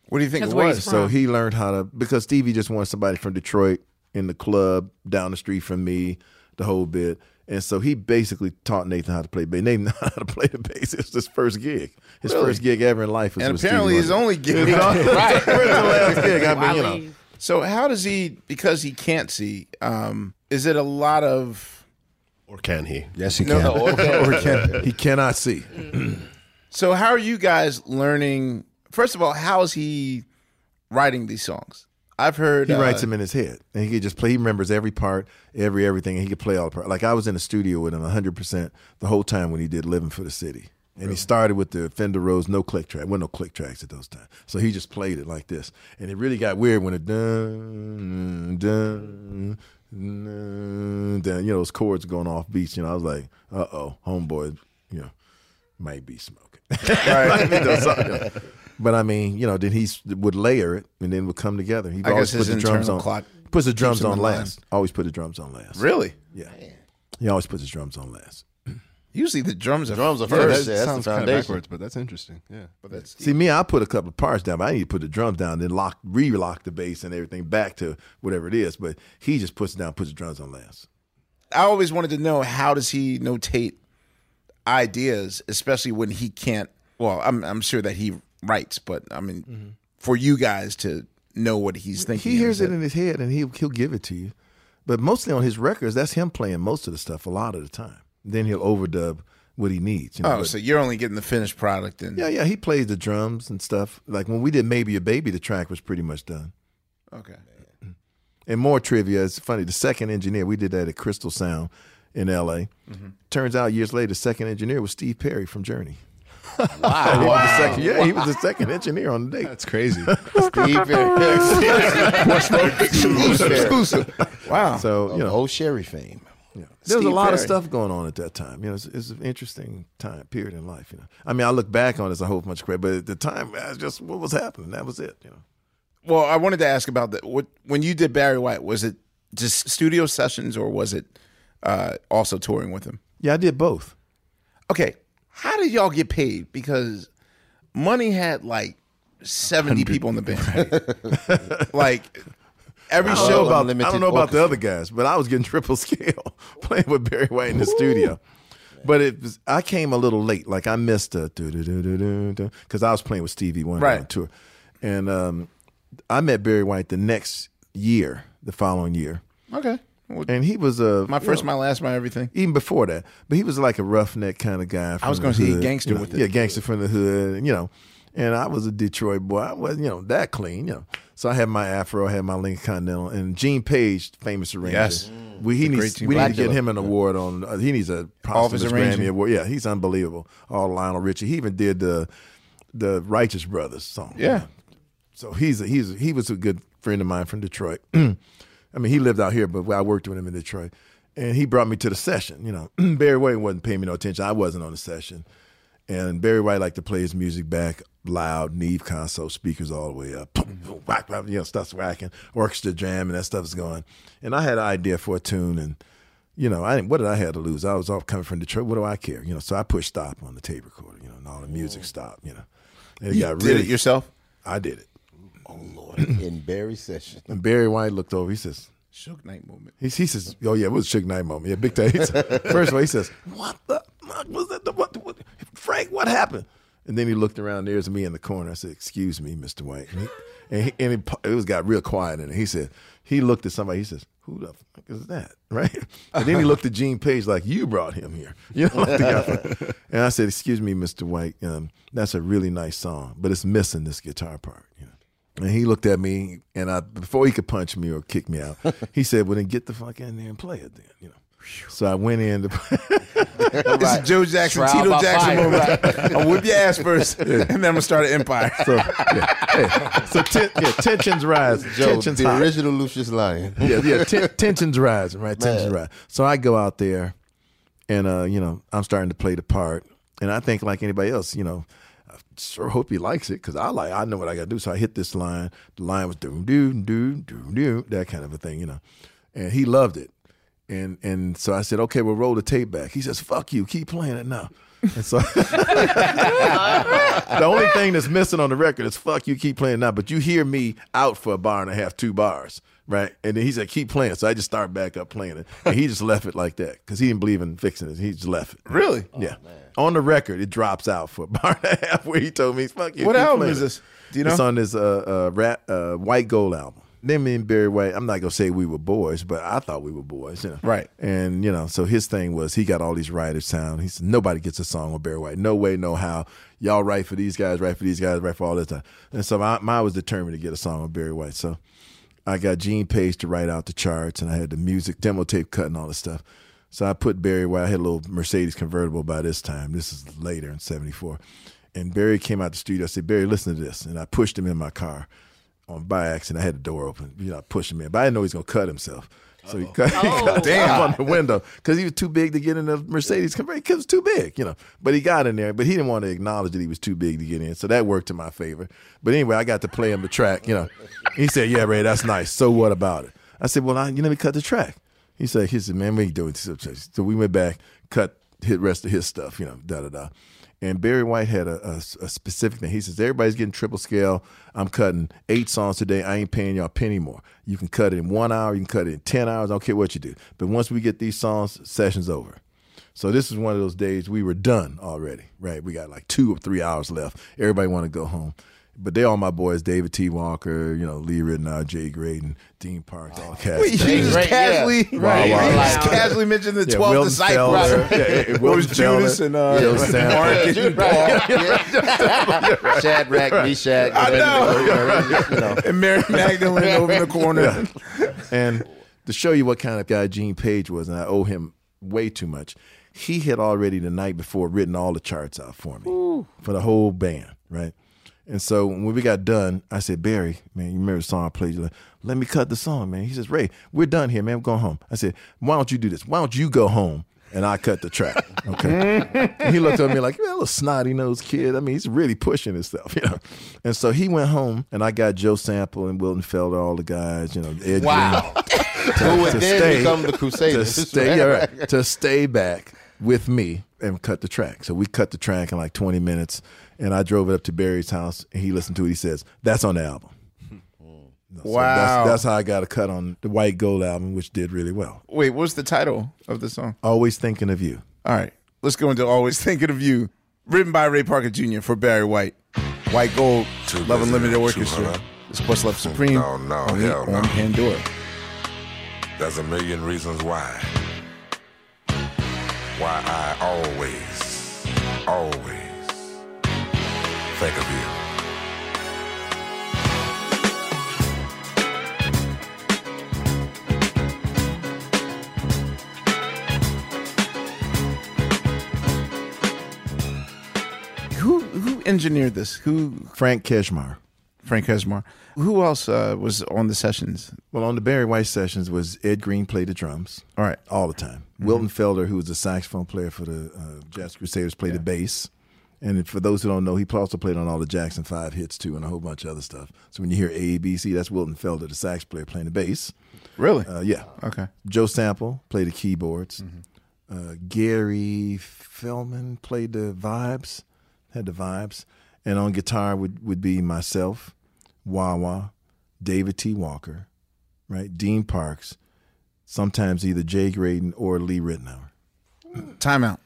What do you think it was? So he learned how to because Stevie just wanted somebody from Detroit in the club down the street from me, the whole bit. And so he basically taught Nathan how to play bass. Nathan knew how to play the bass. It was his first gig. His Really? first gig ever in life was and with apparently Stevie his only gig. right. First last gig. I mean, you know. So how does he? Because he can't see. Um, is it a lot of? Or can he? Yes, he No, can. no, or can- Or can- he cannot see. So how are you guys learning? First of all, how is he writing these songs? I've heard He uh, writes them in his head, and he could just play. He remembers every part, every everything, and he could play all the part. Like I was in the studio with him 100 percent the whole time when he did "Living for the City," and he started with the Fender Rhodes, no click track. Wasn't no click tracks at those times, so he just played it like this, and it really got weird when it dun dun. dun, dun you know, those chords going off beats. You know, I was like, "Uh oh, homeboy, you know, might be smoking." Right. You know, so, you know. But I mean, you know, then he would layer it and then would come together. He always guess put his the drums on. clock puts the drums on in line. last. Always put the drums on last. Really? Yeah. He always puts his drums on last. Usually the drums are Drums are Yeah, first. that Yeah, that's sounds kind of backwards, but that's interesting. Yeah, but that's See, me, I put a couple of parts down, but I need to put the drums down, then lock, re-lock the bass and everything back to whatever it is. But he just puts it down, puts the drums on last. I always wanted to know how does he notate ideas, especially when he can't. Well, I'm I'm sure that he writes, but I mean, for you guys to know what he's thinking, He hears it in his head and he'll he'll give it to you. But mostly on his records, that's him playing most of the stuff a lot of the time. Then he'll overdub what he needs. You know, oh, but- so you're only getting the finished product, and yeah, yeah, he plays the drums and stuff. Like when we did Maybe a Baby, the track was pretty much done. okay. And more trivia, it's funny. The second engineer, we did that at Crystal Sound in L.A. Mm-hmm. Turns out years later, the second engineer was Steve Perry from Journey. Wow. He was the second, yeah, he was the second engineer on the date. that's crazy. Steve exclusive, exclusive. Wow. So you know, old Sherry fame. Yeah. there was a Steve lot of stuff going on at that time. You know, it's, it's an interesting time period in life. You know, I mean, I look back on it as a whole bunch of credit, but at the time, that's just what was happening. That was it. You know. Well, I wanted to ask about that. What when you did Barry White, was it just studio sessions or was it uh, also touring with him? Yeah, I did both. Okay, how did y'all get paid? Because Money had like seventy people in the band. like every I show about, I don't know about the other guys, but I was getting triple scale playing with Barry White in the studio. But it was, I came a little late. Like I missed a because I was playing with Stevie Wonder Right. on tour, and um, I met Barry White the next year, the following year, Okay. Well, and he was a my first, my last, my everything. even before that. But he was like a roughneck kind of guy. From I was gonna say hood, gangster you know, with it. Yeah, gangster from the hood, you know. And I was a Detroit boy. I wasn't, you know, that clean, you know. So I had my afro, I had my Lincoln Continental, and Gene Page, famous arranger. Yes. we he needs we need to get him an award on. Uh, he needs a All posthumous. Grammy award. Yeah, he's unbelievable. All Lionel Richie. He even did the the Righteous Brothers song. Yeah. So he's a, he's a, he was a good friend of mine from Detroit. I mean, he lived out here, but I worked with him in Detroit, and he brought me to the session. You know, Barry White wasn't paying me no attention. I wasn't on the session, and Barry White liked to play his music back loud, Neve console speakers all the way up, whack, whack, you know, stuff's whacking, orchestra jam, and that stuff is going. And I had an idea for a tune, and you know, I didn't, what did I have to lose? I was off coming from Detroit. What do I care? You know, so I pushed stop on the tape recorder. You know, and all the music mm. stopped. You know, and it You got did really it yourself? I did it. Oh Lord, in Barry session. And Barry White looked over. He says, Suge Knight moment. he, he says, oh yeah, it was a Suge Knight moment. Yeah, big time. He First of all, he says, what the fuck was that? The, what, what, Frank, what happened? And then he looked around. There's me in the corner. I said, excuse me, Mr. White. And, he, and, he, and it, it was got real quiet in it. He said, he looked at somebody. He says, who the fuck is that? Right? And then he looked at Gene Page like, you brought him here. You know, like the guy. and I said, excuse me, Mr. White. Um, that's a really nice song, but it's missing this guitar part. And he looked at me, and I before he could punch me or kick me out, he said, "Well, then get the fuck in there and play it, then." You know. So I went in. To, This is Joe Jackson, Trial Tito Jackson moment. I'll whip your ass first, and then I'm gonna start an empire. So, yeah, so ten, yeah, tensions rise. Joe, tensions the high. original Lucious Lyon. yeah, yeah. Ten, tensions rising, right? Tensions Man. rise. So I go out there, and uh, you know, I'm starting to play the part, and I think like anybody else, you know, I sure hope he likes it because I like, I know what I got to do. So I hit this line. The line was doom doom doom doom doom that kind of a thing, you know, and he loved it. And and so I said, okay, we'll roll the tape back. He says, fuck you, keep playing it now. And so the only thing that's missing on the record is fuck you, keep playing now. But you hear me out for a bar and a half, two bars, right? And then he said, keep playing. So I just start back up playing it. And he just left it like that because he didn't believe in fixing it. He just left it. Really? Yeah. Oh, On the record, it drops out for a bar and a half where he told me, fuck you. What album playing is this? Do you It's on this uh, uh, uh, White Gold album. Then me and Barry White, I'm not gonna say we were boys, but I thought we were boys, you know. Right. And you know, so his thing was he got all these writers sound. He said nobody gets a song with Barry White. No way, no how. Y'all write for these guys, write for these guys, write for all this time. And so I, I was determined to get a song with Barry White. So I got Gene Page to write out the charts, and I had the music demo tape cut and all this stuff. So I put Barry White. I had a little Mercedes convertible by this time. This is later in '74. And Barry came out the studio. I said, Barry, listen to this. And I pushed him in my car on by accident. I had the door open. You know, I pushed him in, but I didn't know he was gonna cut himself. So he cut, he cut oh. Damn. on the window because he was too big to get in the Mercedes convertible. Because it was too big, you know. But he got in there, but he didn't want to acknowledge that he was too big to get in. So that worked in my favor. But anyway, I got to play him the track. You know, he said, "Yeah, Ray, that's nice. So what about it?" I said, "Well, I, you let me cut the track." He said, "He said, man, we can do it." So we went back, cut hit rest of his stuff. You know, da da da. And Barry White had a, a, a specific thing. He says, everybody's getting triple scale. I'm cutting eight songs today. I ain't paying y'all a penny more. You can cut it in one hour. You can cut it in 10 hours. I don't care what you do. But once we get these songs, session's over. So this is one of those days we were done already, right? We got like two or three hours left. Everybody want to go home. But they all my boys, David T. Walker, you know, Lee Ritenour, Jay Graydon, Dean Parks, all cast. Wait, you just Right, casually, yeah. Right, you right. just casually mentioned the Yeah, 12 Wilton disciples. Felder. Yeah, yeah, It Wilton was Judas and uh, Joe Sample. Mark Yeah, and Jude, right, yeah. Shadrach, Meshach. I know. You know. and Mary Magdalene over in the corner. and to show you what kind of guy Gene Page was, and I owe him way too much, he had already the night before written all the charts out for me for the whole band, right? And so when we got done, I said, Barry, man, you remember the song I played? Like, Let me cut the song, man. He says, Ray, we're done here, man. We're going home. I said, Why don't you do this? Why don't you go home and I cut the track? Okay. he looked at me like, "Man, little snotty nosed kid. I mean, he's really pushing himself, you know. And so he went home, and I got Joe Sample and Wilton Felder, all the guys, you know, Ed Wow. Green, Who would then become the Crusaders. to stay, yeah, right, to stay back with me and cut the track. So we cut the track in like 20 minutes, and I drove it up to Barry's house, and he listened to it. He says, "That's on the album." So Wow. that's, that's how I got a cut on the White Gold album, which did really well. Wait, what's the title of the song? Always thinking of you. All right, let's go into Always Thinking of You, written by Ray Parker Jr. for Barry White. White Gold, Love Unlimited Orchestra. It's Questlove mm, Supreme No, no, on, hell no. on Pandora. There's a million reasons why. Why I always, always think of you. Who who engineered this? Who Frank Kejmar. Frank Kejmar. Who else uh, was on the sessions? Well, on the Barry White sessions was Ed Green played the drums. All right. all the time. Wilton Felder, who was a saxophone player for the uh, Jazz Crusaders, played the bass. And for those who don't know, he also played on all the Jackson Five hits too, and a whole bunch of other stuff. So when you hear A, B, C, that's Wilton Felder, the sax player, playing the bass. Really? Uh, yeah. Okay. Joe Sample played the keyboards. Uh, Gary Fellman played the vibes, had the vibes. And on guitar would, would be myself, Wah Wah, David T. Walker, right? Dean Parks, sometimes either Jay Graydon or Lee Ritenour. Timeout.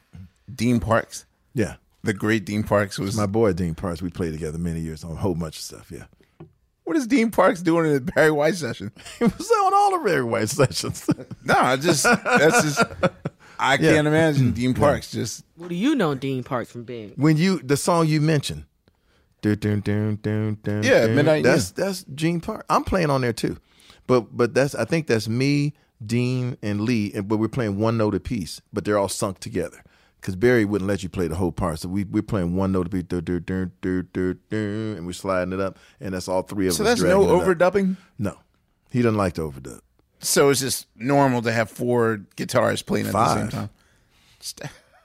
Dean Parks. Yeah. The great Dean Parks was. My boy Dean Parks, we played together many years on a whole bunch of stuff, yeah. what is Dean Parks doing in the Barry White session? He was on all the Barry White sessions. no, I just that's just I Yeah. can't imagine Dean Parks just What do you know Dean Parks from being? when you, the song you mentioned, Dun, dun, dun, dun, dun, Yeah. Midnight That's that's Gene Park. I'm playing on there too, but but that's I think that's me, Dean, and Lee, and but we're playing one note apiece, but they're all sunk together. Because Barry wouldn't let you play the whole part, so we we're playing one note apiece, dun, dun, dun, dun, dun, dun, and we're sliding it up, and that's all three of them. So us. that's no dragging up. overdubbing? No, he doesn't like to overdub. So it's just normal to have four guitarists playing at the same time.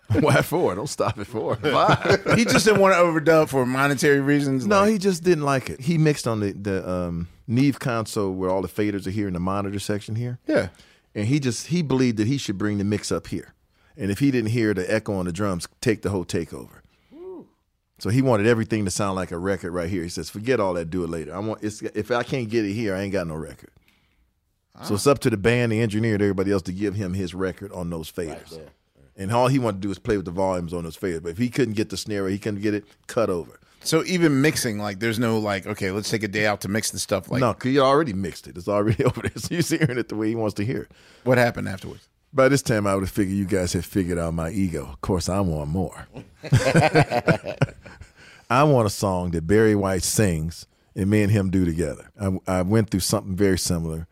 Why four? Don't stop at four. Five. he just didn't want to overdub for monetary reasons. No, he just didn't like it. He mixed on the the um, Neve console where all the faders are here in the monitor section here. Yeah. and he just he believed that he should bring the mix up here, and if he didn't hear the echo on the drums, take the whole takeover. So he wanted everything to sound like a record right here. He says, "Forget all that, do it later. I want it's, if I can't get it here, I ain't got no record." So it's up to the band, the engineer, and everybody else to give him his record on those faders. And all he wanted to do was play with the volumes on those faders. But if he couldn't get the snare, he couldn't get it cut over. So even mixing, like, there's no like, okay, let's take a day out to mix the stuff. Like, no, because he already mixed it. It's already over there. So he's hearing it the way he wants to hear it. What happened afterwards? By this time, I would have figured you guys had figured out my ego. Of course, I want more. I want a song that Barry White sings and me and him do together. I, I went through something very similar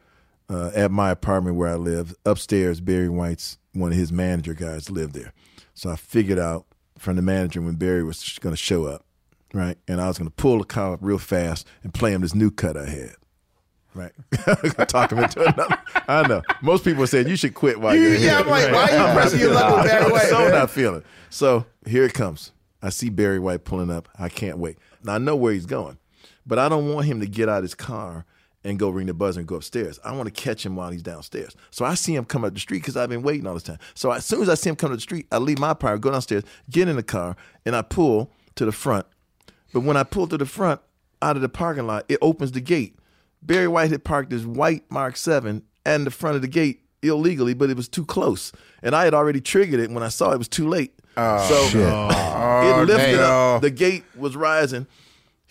uh, at my apartment where I live. Upstairs, Barry White's one of his manager guys lived there. So I figured out from the manager when Barry was going to show up, right? And I was going to pull the car up real fast and play him this new cut I had. Right, talk him into another. I know. Most people said you should quit while You- you're yeah, here. I'm like, why are you I'm pressing your luck feeling with it. Barry White, So man? not feeling. So here it comes. I see Barry White pulling up. I can't wait. Now I know where he's going, but I don't want him to get out of his car and go ring the buzzer and go upstairs. I want to catch him while he's downstairs. So I see him come up the street because I've been waiting all this time. So as soon as I see him come to the street, I leave my power, go downstairs, get in the car, and I pull to the front. But when I pull to the front out of the parking lot, it opens the gate. Barry White had parked his white Mark 7 and the front of the gate illegally, but it was too close. And I had already triggered it when I saw it was too late. Oh, so shit. it Oh, lifted damn. up. The gate was rising.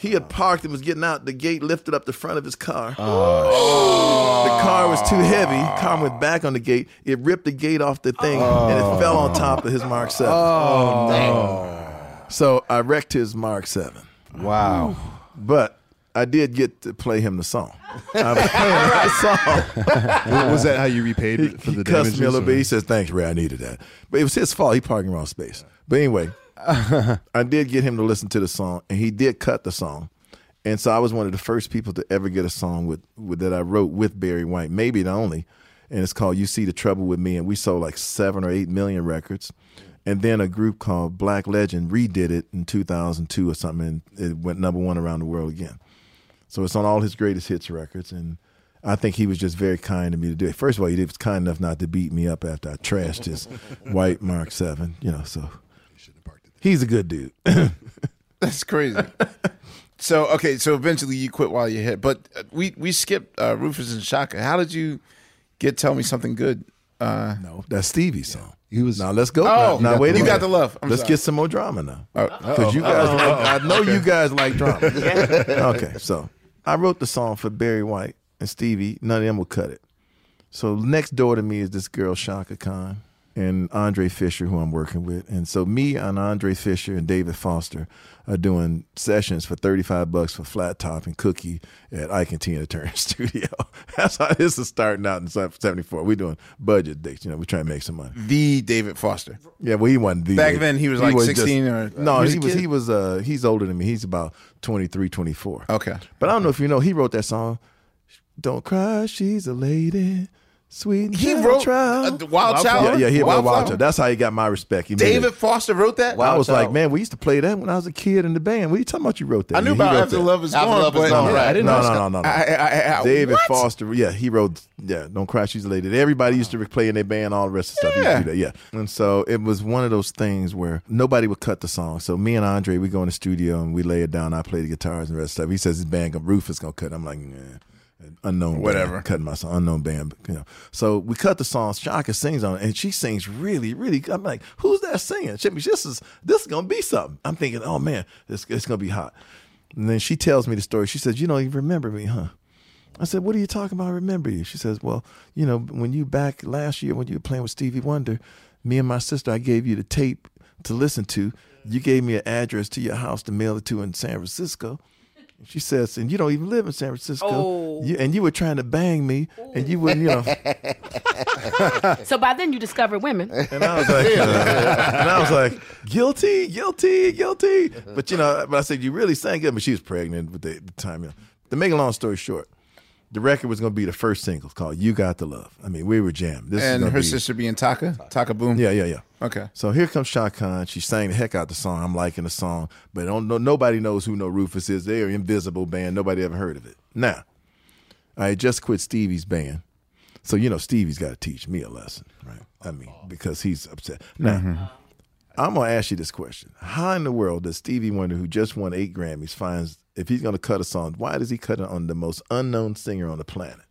He had parked and was getting out. The gate lifted up the front of his car. Oh, The car was too heavy. Car went back on the gate. It ripped the gate off the thing oh. and it fell on top of his Mark 7. Oh, oh no. So I wrecked his Mark 7. Wow. But I did get to play him the song. I was the song. Was that how you repaid he, for the he cussed me a little bit. He says, "Thanks, Ray. I needed that." But it was his fault. He parked in the wrong space. But anyway, I did get him to listen to the song, and he did cut the song. And so I was one of the first people to ever get a song with, with that I wrote with Barry White, maybe the only. And it's called "You See the Trouble with Me," and we sold like seven or eight million records. And then a group called Black Legend redid it in 2002 or something, and it went number one around the world again. So it's on all his greatest hits records, and I think he was just very kind to me to do it. First of all, he was kind enough not to beat me up after I trashed his white Mark Seven, you know. So he's a good dude. That's crazy. so okay, so eventually you quit while you hit, but uh, we we skipped uh, Rufus and Chaka. How did you get? Tell me something good. Uh, no, that's Stevie's song. He was now. Let's go. Oh, now, now wait a you minute. got the love. I'm let's sorry. get some more drama now. Because you guys, uh-oh. I, I know you guys like drama. okay, so I wrote the song for Barry White and Stevie. None of them will cut it. So next door to me is this girl Chaka Khan and Andre Fischer, who I'm working with. And so me and Andre Fischer and David Foster are doing sessions for 35 bucks for flat top and cookie at Ike and Tina Turner Studio. That's how this is starting out in 74. We're doing budget dates. You know, we're trying to make some money. the David Foster. Yeah, well, he wasn't the Back then, he was like 16 or- no, he was he was he was uh he's older than me. He's about 23, 24. Okay, but I don't know if you know he wrote that song. Don't cry, she's a lady. Sweet He gentle wrote, child. uh, Wild Child? Yeah, yeah, he wrote Wild Wild Child? Child. That's how he got my respect. He David Foster wrote that. I was like, man, we used to play that when I was a kid in the band. What are you talking about? You wrote that? I knew Yeah, about wrote After that. Love Is After Gone, Love Is but- Gone, right. I didn't no, know no, no, no, no. I- I- I- David what? Foster. Yeah, he wrote. Yeah, don't cry, she's a lady. Everybody used to play in their band, all the rest of the stuff. He used to do that, yeah. And so it was one of those things where nobody would cut the song. So me and Andre, we go in the studio and we lay it down. I play the guitars and the rest of stuff. He says his band, Rufus, is gonna cut. I'm like, nah. Unknown, band, Whatever. cutting my song, unknown band, you know. So we cut the song. Chaka sings on it, and she sings really, really. good. I'm like, who's that singing? She, this is this is gonna be something. I'm thinking, oh man, it's, it's gonna be hot. And then she tells me the story. She says, you know, you remember me, huh? I said, what are you talking about? I remember you. She says, well, you know, when you back last year when you were playing with Stevie Wonder, me and my sister, I gave you the tape to listen to, you gave me an address to your house to mail it to in San Francisco. She says, and you don't even live in San Francisco. Oh. You, and you were trying to bang me, and you wouldn't, you know. So by then you discovered women. And I was like, and I was like, guilty, guilty, guilty. But you know, but I said, you really sang good. But she was pregnant with the, the time. You know. To make a long story short, the record was going to be the first single called "You Got the Love." I mean, we were jammed. This and her be- sister being Taka, Taka Boom. Yeah, yeah, yeah. Okay. So here comes Chaka Khan. She sang the heck out the song. I'm liking the song, but don't, no, nobody knows who No Rufus is. They're invisible band. Nobody ever heard of it. Now, I had just quit Stevie's band, so you know Stevie's got to teach me a lesson, right? I mean, because he's upset. Now, Mm-hmm. I'm gonna ask you this question: How in the world does Stevie Wonder, who just won eight Grammys, finds if he's gonna cut a song? Why does he cut it on the most unknown singer on the planet?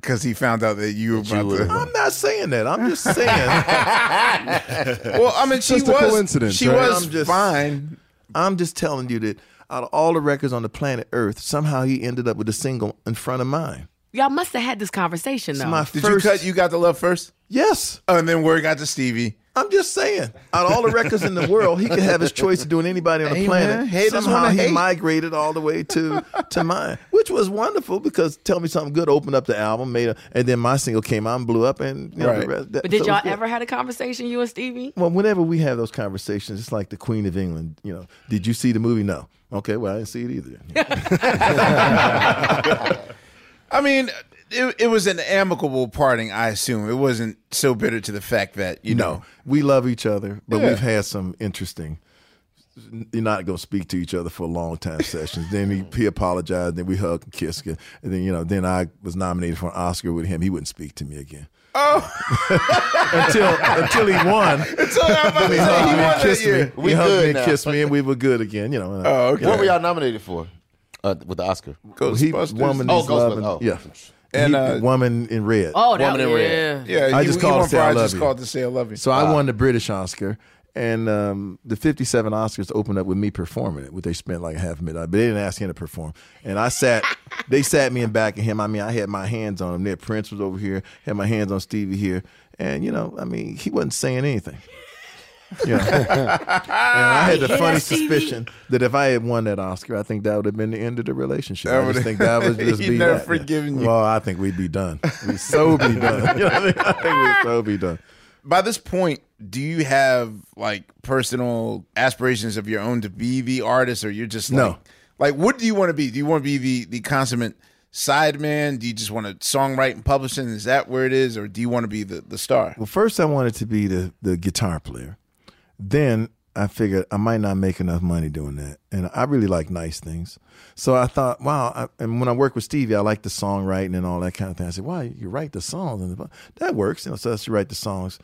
Because he found out that you were about to. I'm not saying that. I'm just saying. well, I mean, she Just a was. coincidence, She right? was I'm just- fine. I'm just telling you that out of all the records on the planet Earth, somehow he ended up with a single in front of mine. Y'all must have had this conversation though. my Did first- you cut? You got the love first. Yes. Oh, and then word got to Stevie. I'm just saying, out of all the records in the world, he could have his choice of doing anybody on the Hey, planet. man, Somehow he hate. migrated all the way to to mine, which was wonderful because "Tell Me Something Good" opened up the album, made a, and then my single came out and blew up, and you know, the Right. rest, that- but did so y'all ever had a conversation, you and Stevie? Well, whenever we have those conversations, it's like the Queen of England. You know, did you see the movie? No. Okay, well, I didn't see it either. I mean, it, it was an amicable parting. I assume it wasn't so bitter to the fact that you know. no, we love each other, but Yeah. we've had some interesting. You're not going to speak to each other for a long time sessions. then he, he apologized. Then we hugged and kissed. And then you know, then I was nominated for an Oscar with him. He wouldn't speak to me again Oh, until until he won. Until I'm about to He say, hugged he me won and that kissed year. me. We he hugged good me and kissed me, and we were good again. You know. and Oh, okay. What were y'all nominated for uh, with the Oscar? He, Ghostbusters? woman Oh, is loving. Oh. Yeah. And, He- uh, woman in red. Oh, that Woman in yeah. Red. Yeah, I he- just he called won to say for I I love just you. called to say I love you. So I won the British Oscar, and um, the 57 Oscars opened up with me performing it, which they spent like half a minute, but they didn't ask him to perform. And I sat, they sat me in back of him. I mean, I had my hands on him. There, Prince was over here, had my hands on Stevie here, and you know, I mean, he wasn't saying anything. Yeah, and I had the funny that, suspicion that if I had won that Oscar, I think that would have been the end of the relationship. That I just think that would just be never that. forgiven you. Well, I think we'd be done. We'd so be done. You know what I mean? I think we'd so be done. By this point, do you have like personal aspirations of your own to be the artist, or you're just like, No. like what do you want to be? Do you want to be the the consummate sideman? Do you just want to songwrite and publishing? Is that where it is, or do you want to be the the star? Well, first I wanted to be the the guitar player. Then I figured I might not make enough money doing that, and I really like nice things. So I thought, wow. I, and when I work with Stevie, I like the songwriting and all that kind of thing. I said, wow, you write the songs, and that works. You know, so I should write the songs.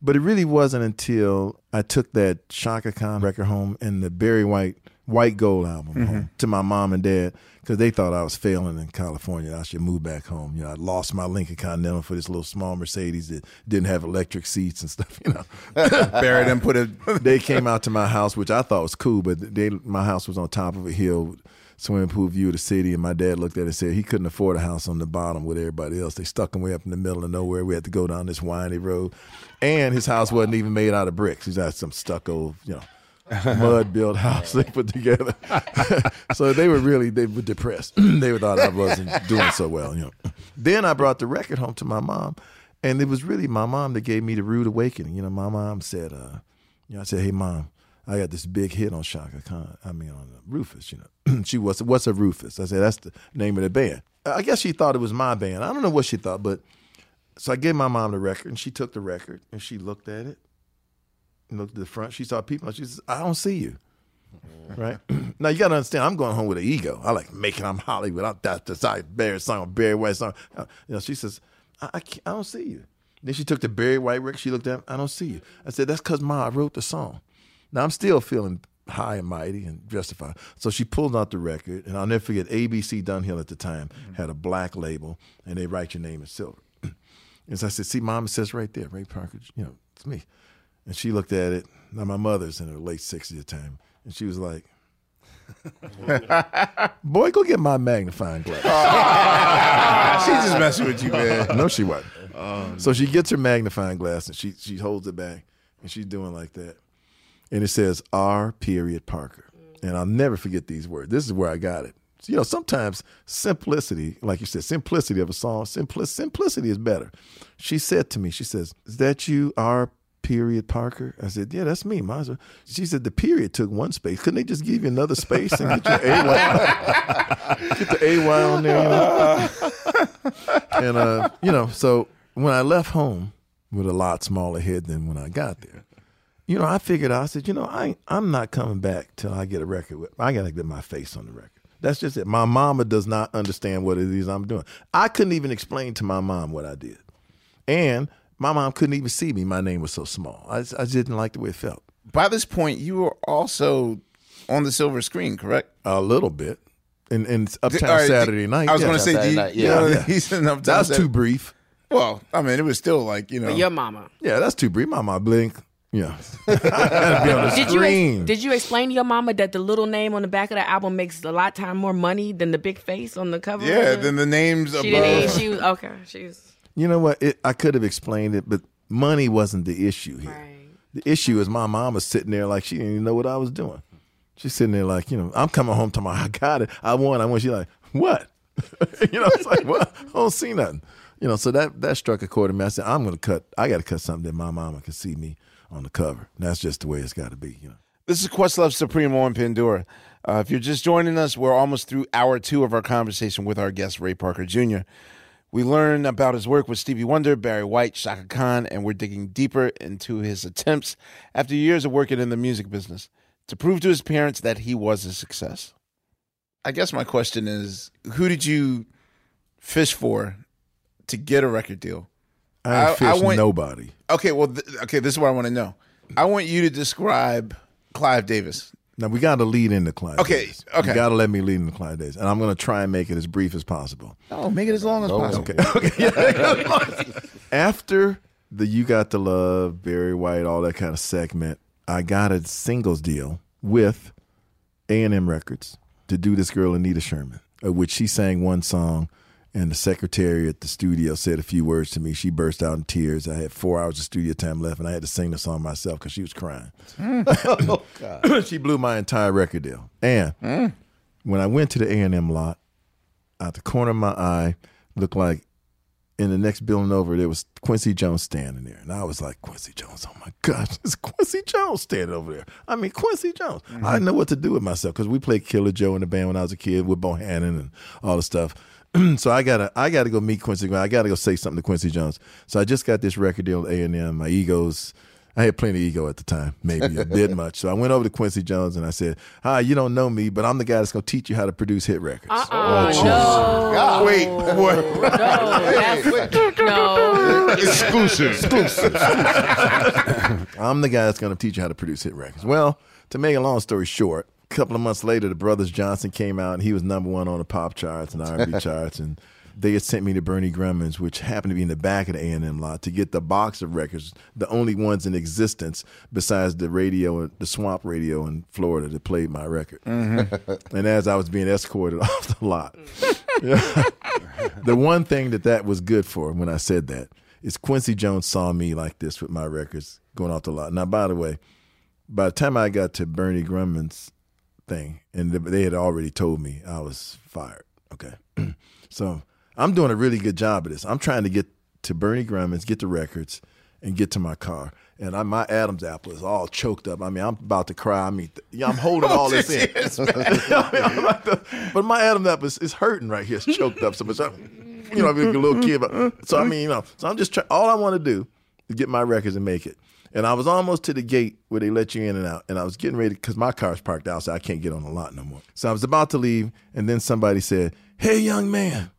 But it really wasn't until I took that Chaka Khan record home and the Barry White White Gold album mm-hmm. home to my mom and dad because they thought I was failing in California. I should move back home. You know, I lost my Lincoln Continental for this little small Mercedes that didn't have electric seats and stuff. You know, Barry done put a they came out to my house, which I thought was cool, but they my house was on top of a hill, swimming pool view of the city, and my dad looked at it and said he couldn't afford a house on the bottom with everybody else. They stuck him way up in the middle of nowhere. We had to go down this windy road, and his house wasn't even made out of bricks. He's had some stucco, you know. Mud built house they put together, so they were really they were depressed. they thought I wasn't doing so well, you know. Then I brought the record home to my mom, and it was really my mom that gave me the rude awakening. You know, my mom said, uh, you know, I said, "Hey, mom, I got this big hit on Chaka Khan. I mean, on uh, Rufus. You know, she was, what's a Rufus? I said, that's the name of the band. I guess she thought it was my band. I don't know what she thought, but so I gave my mom the record, and she took the record and she looked at it, and looked at the front. She saw people, and she says, "I don't see you." Right now, you got to understand. I'm going home with an ego. I like making. I'm Hollywood. I'm that decide Barry song, Barry White song. Uh, You know, she says, I, I, can't, I don't see you. Then she took the Barry White record. She looked at. it, I don't see you. I said, that's because Ma I wrote the song. Now I'm still feeling high and mighty and justified. So she pulled out the record, and I'll never forget. ABC Dunhill at the time had a black label, and they write your name in silver. and so I said, "See, Mom, it says right there, Ray Parker. You know, it's me." And she looked at it. Now my mother's in her late sixties at the time, and she was like. Boy, go get my magnifying glass. She's just messing with you, man. No, she wasn't. so she gets her magnifying glass and she she holds it back and she's doing like that. and it says R. Period Parker, and I'll never forget these words. This is where I got it. You know, sometimes simplicity, like you said, simplicity of a song, simpli- simplicity is better. She said to me, she says, "Is that you, R. Period Parker?" I said, "Yeah, that's me." As well. She said, "The period took one space. Couldn't they just give you another space and get your AY, get the AY on there?" You know? and uh, you know, so when I left home with a lot smaller head than when I got there, you know, I figured out, I said, you know, I I'm not coming back till I get a record. With, I gotta get my face on the record. That's just it. My mama does not understand what it is I'm doing. I couldn't even explain to my mom what I did, and my mom couldn't even see me. My name was so small. I just, I just didn't like the way it felt. By this point, you were also on the silver screen, correct? A little bit. In, in Uptown All right, Saturday do- Night. I was yeah. going to say, do you, yeah, you know, yeah. he's in Uptown That was Saturday- too brief. Well, I mean, it was still like you know. But your mama. Yeah, that's too brief. My mom blink. Yeah. Be on the Did you screen. ex- did you explain to your mama that the little name on the back of the album makes a lot time more money than the big face on the cover? Yeah, than the- the names She above. didn't. She was okay. She was. You know what? It, I could have explained it, but money wasn't the issue here. The issue is my mom was sitting there like she didn't even know what I was doing. She's sitting there like, you know, I'm coming home to my, I got it. I won. I won. She's like, what? you know, it's like, what? I don't see nothing. You know, so that that struck a chord in me. I said, I'm going to cut. I got to cut something that my mama can see me on the cover. And that's just the way it's got to be. You know. This is Questlove Supremo and Pandora. Uh, if you're just joining us, we're almost through hour two of our conversation with our guest, Ray Parker Jr. We learn about his work with Stevie Wonder, Barry White, Chaka Khan, and we're digging deeper into his attempts after years of working in the music business to prove to his parents that he was a success. I guess my question is who did you fish for to get a record deal? I ain't fished nobody. Okay, well, th- okay, this is what I want to know. I want you to describe Clive Davis. Now we got to lead into Clive. Okay, Davis. okay. You got to let me lead into Clive Davis, and I'm going to try and make it as brief as possible. Oh, make it as long as possible. Okay. okay. After the "You Got the Love," Barry White, all that kind of segment, I got a singles deal with A and M Records to do this girl Anita Sherman, of which she sang one song, and the secretary at the studio said a few words to me. She burst out in tears. I had four hours of studio time left, and I had to sing the song myself because she was crying. Mm. oh, God. she blew my entire record deal. And mm. when I went to the A and M lot, out the corner of my eye, looked like in the next building over there was Quincy Jones standing there, and I was like, Quincy Jones, oh my gosh, it's Quincy Jones standing over there. I mean, Quincy Jones. I didn't know what to do with myself because we played Killer Joe in the band when I was a kid with Bohannon and all the stuff. so I gotta, I gotta go meet Quincy. I gotta go say something to Quincy Jones. So I just got this record deal with A and M. My egos. I had plenty of ego at the time, maybe a bit much. So I went over to Quincy Jones and I said, "Hi, you don't know me, but I'm the guy that's gonna teach you how to produce hit records." Uh-uh, Oh, no. God. Wait, what? No. Exclusive. Exclusive. I'm the guy that's going to teach you how to produce hit records. Well, to make a long story short, a couple of months later, the Brothers Johnson came out, and he was number one on the pop charts and R&B charts, and they had sent me to Bernie Grundman's, which happened to be in the back of the A&M lot, to get the box of records, the only ones in existence besides the radio, the Swamp Radio in Florida that played my record. Mm-hmm. and as I was being escorted off the lot, mm. the one thing that that was good for when I said that is Quincy Jones saw me like this with my records going off the lot. Now, by the way, by the time I got to Bernie Grundman's thing, and they had already told me I was fired. Okay, so I'm doing a really good job of this. I'm trying to get to Bernie Grundman's, get the records, and get to my car. And I, my Adam's apple is all choked up. I mean, I'm about to cry. I mean, th- yeah, I'm holding oh, all this in. I mean, to- but my Adam's apple is, is hurting right here. It's choked up so much. I'm, you know, I'm a little kid. But, so I mean, you know, so I'm just trying. All I want to do is get my records and make it. And I was almost to the gate where they let you in and out. And I was getting ready because my car's parked outside. I can't get on the lot no more. So I was about to leave, and then somebody said, "Hey, young man."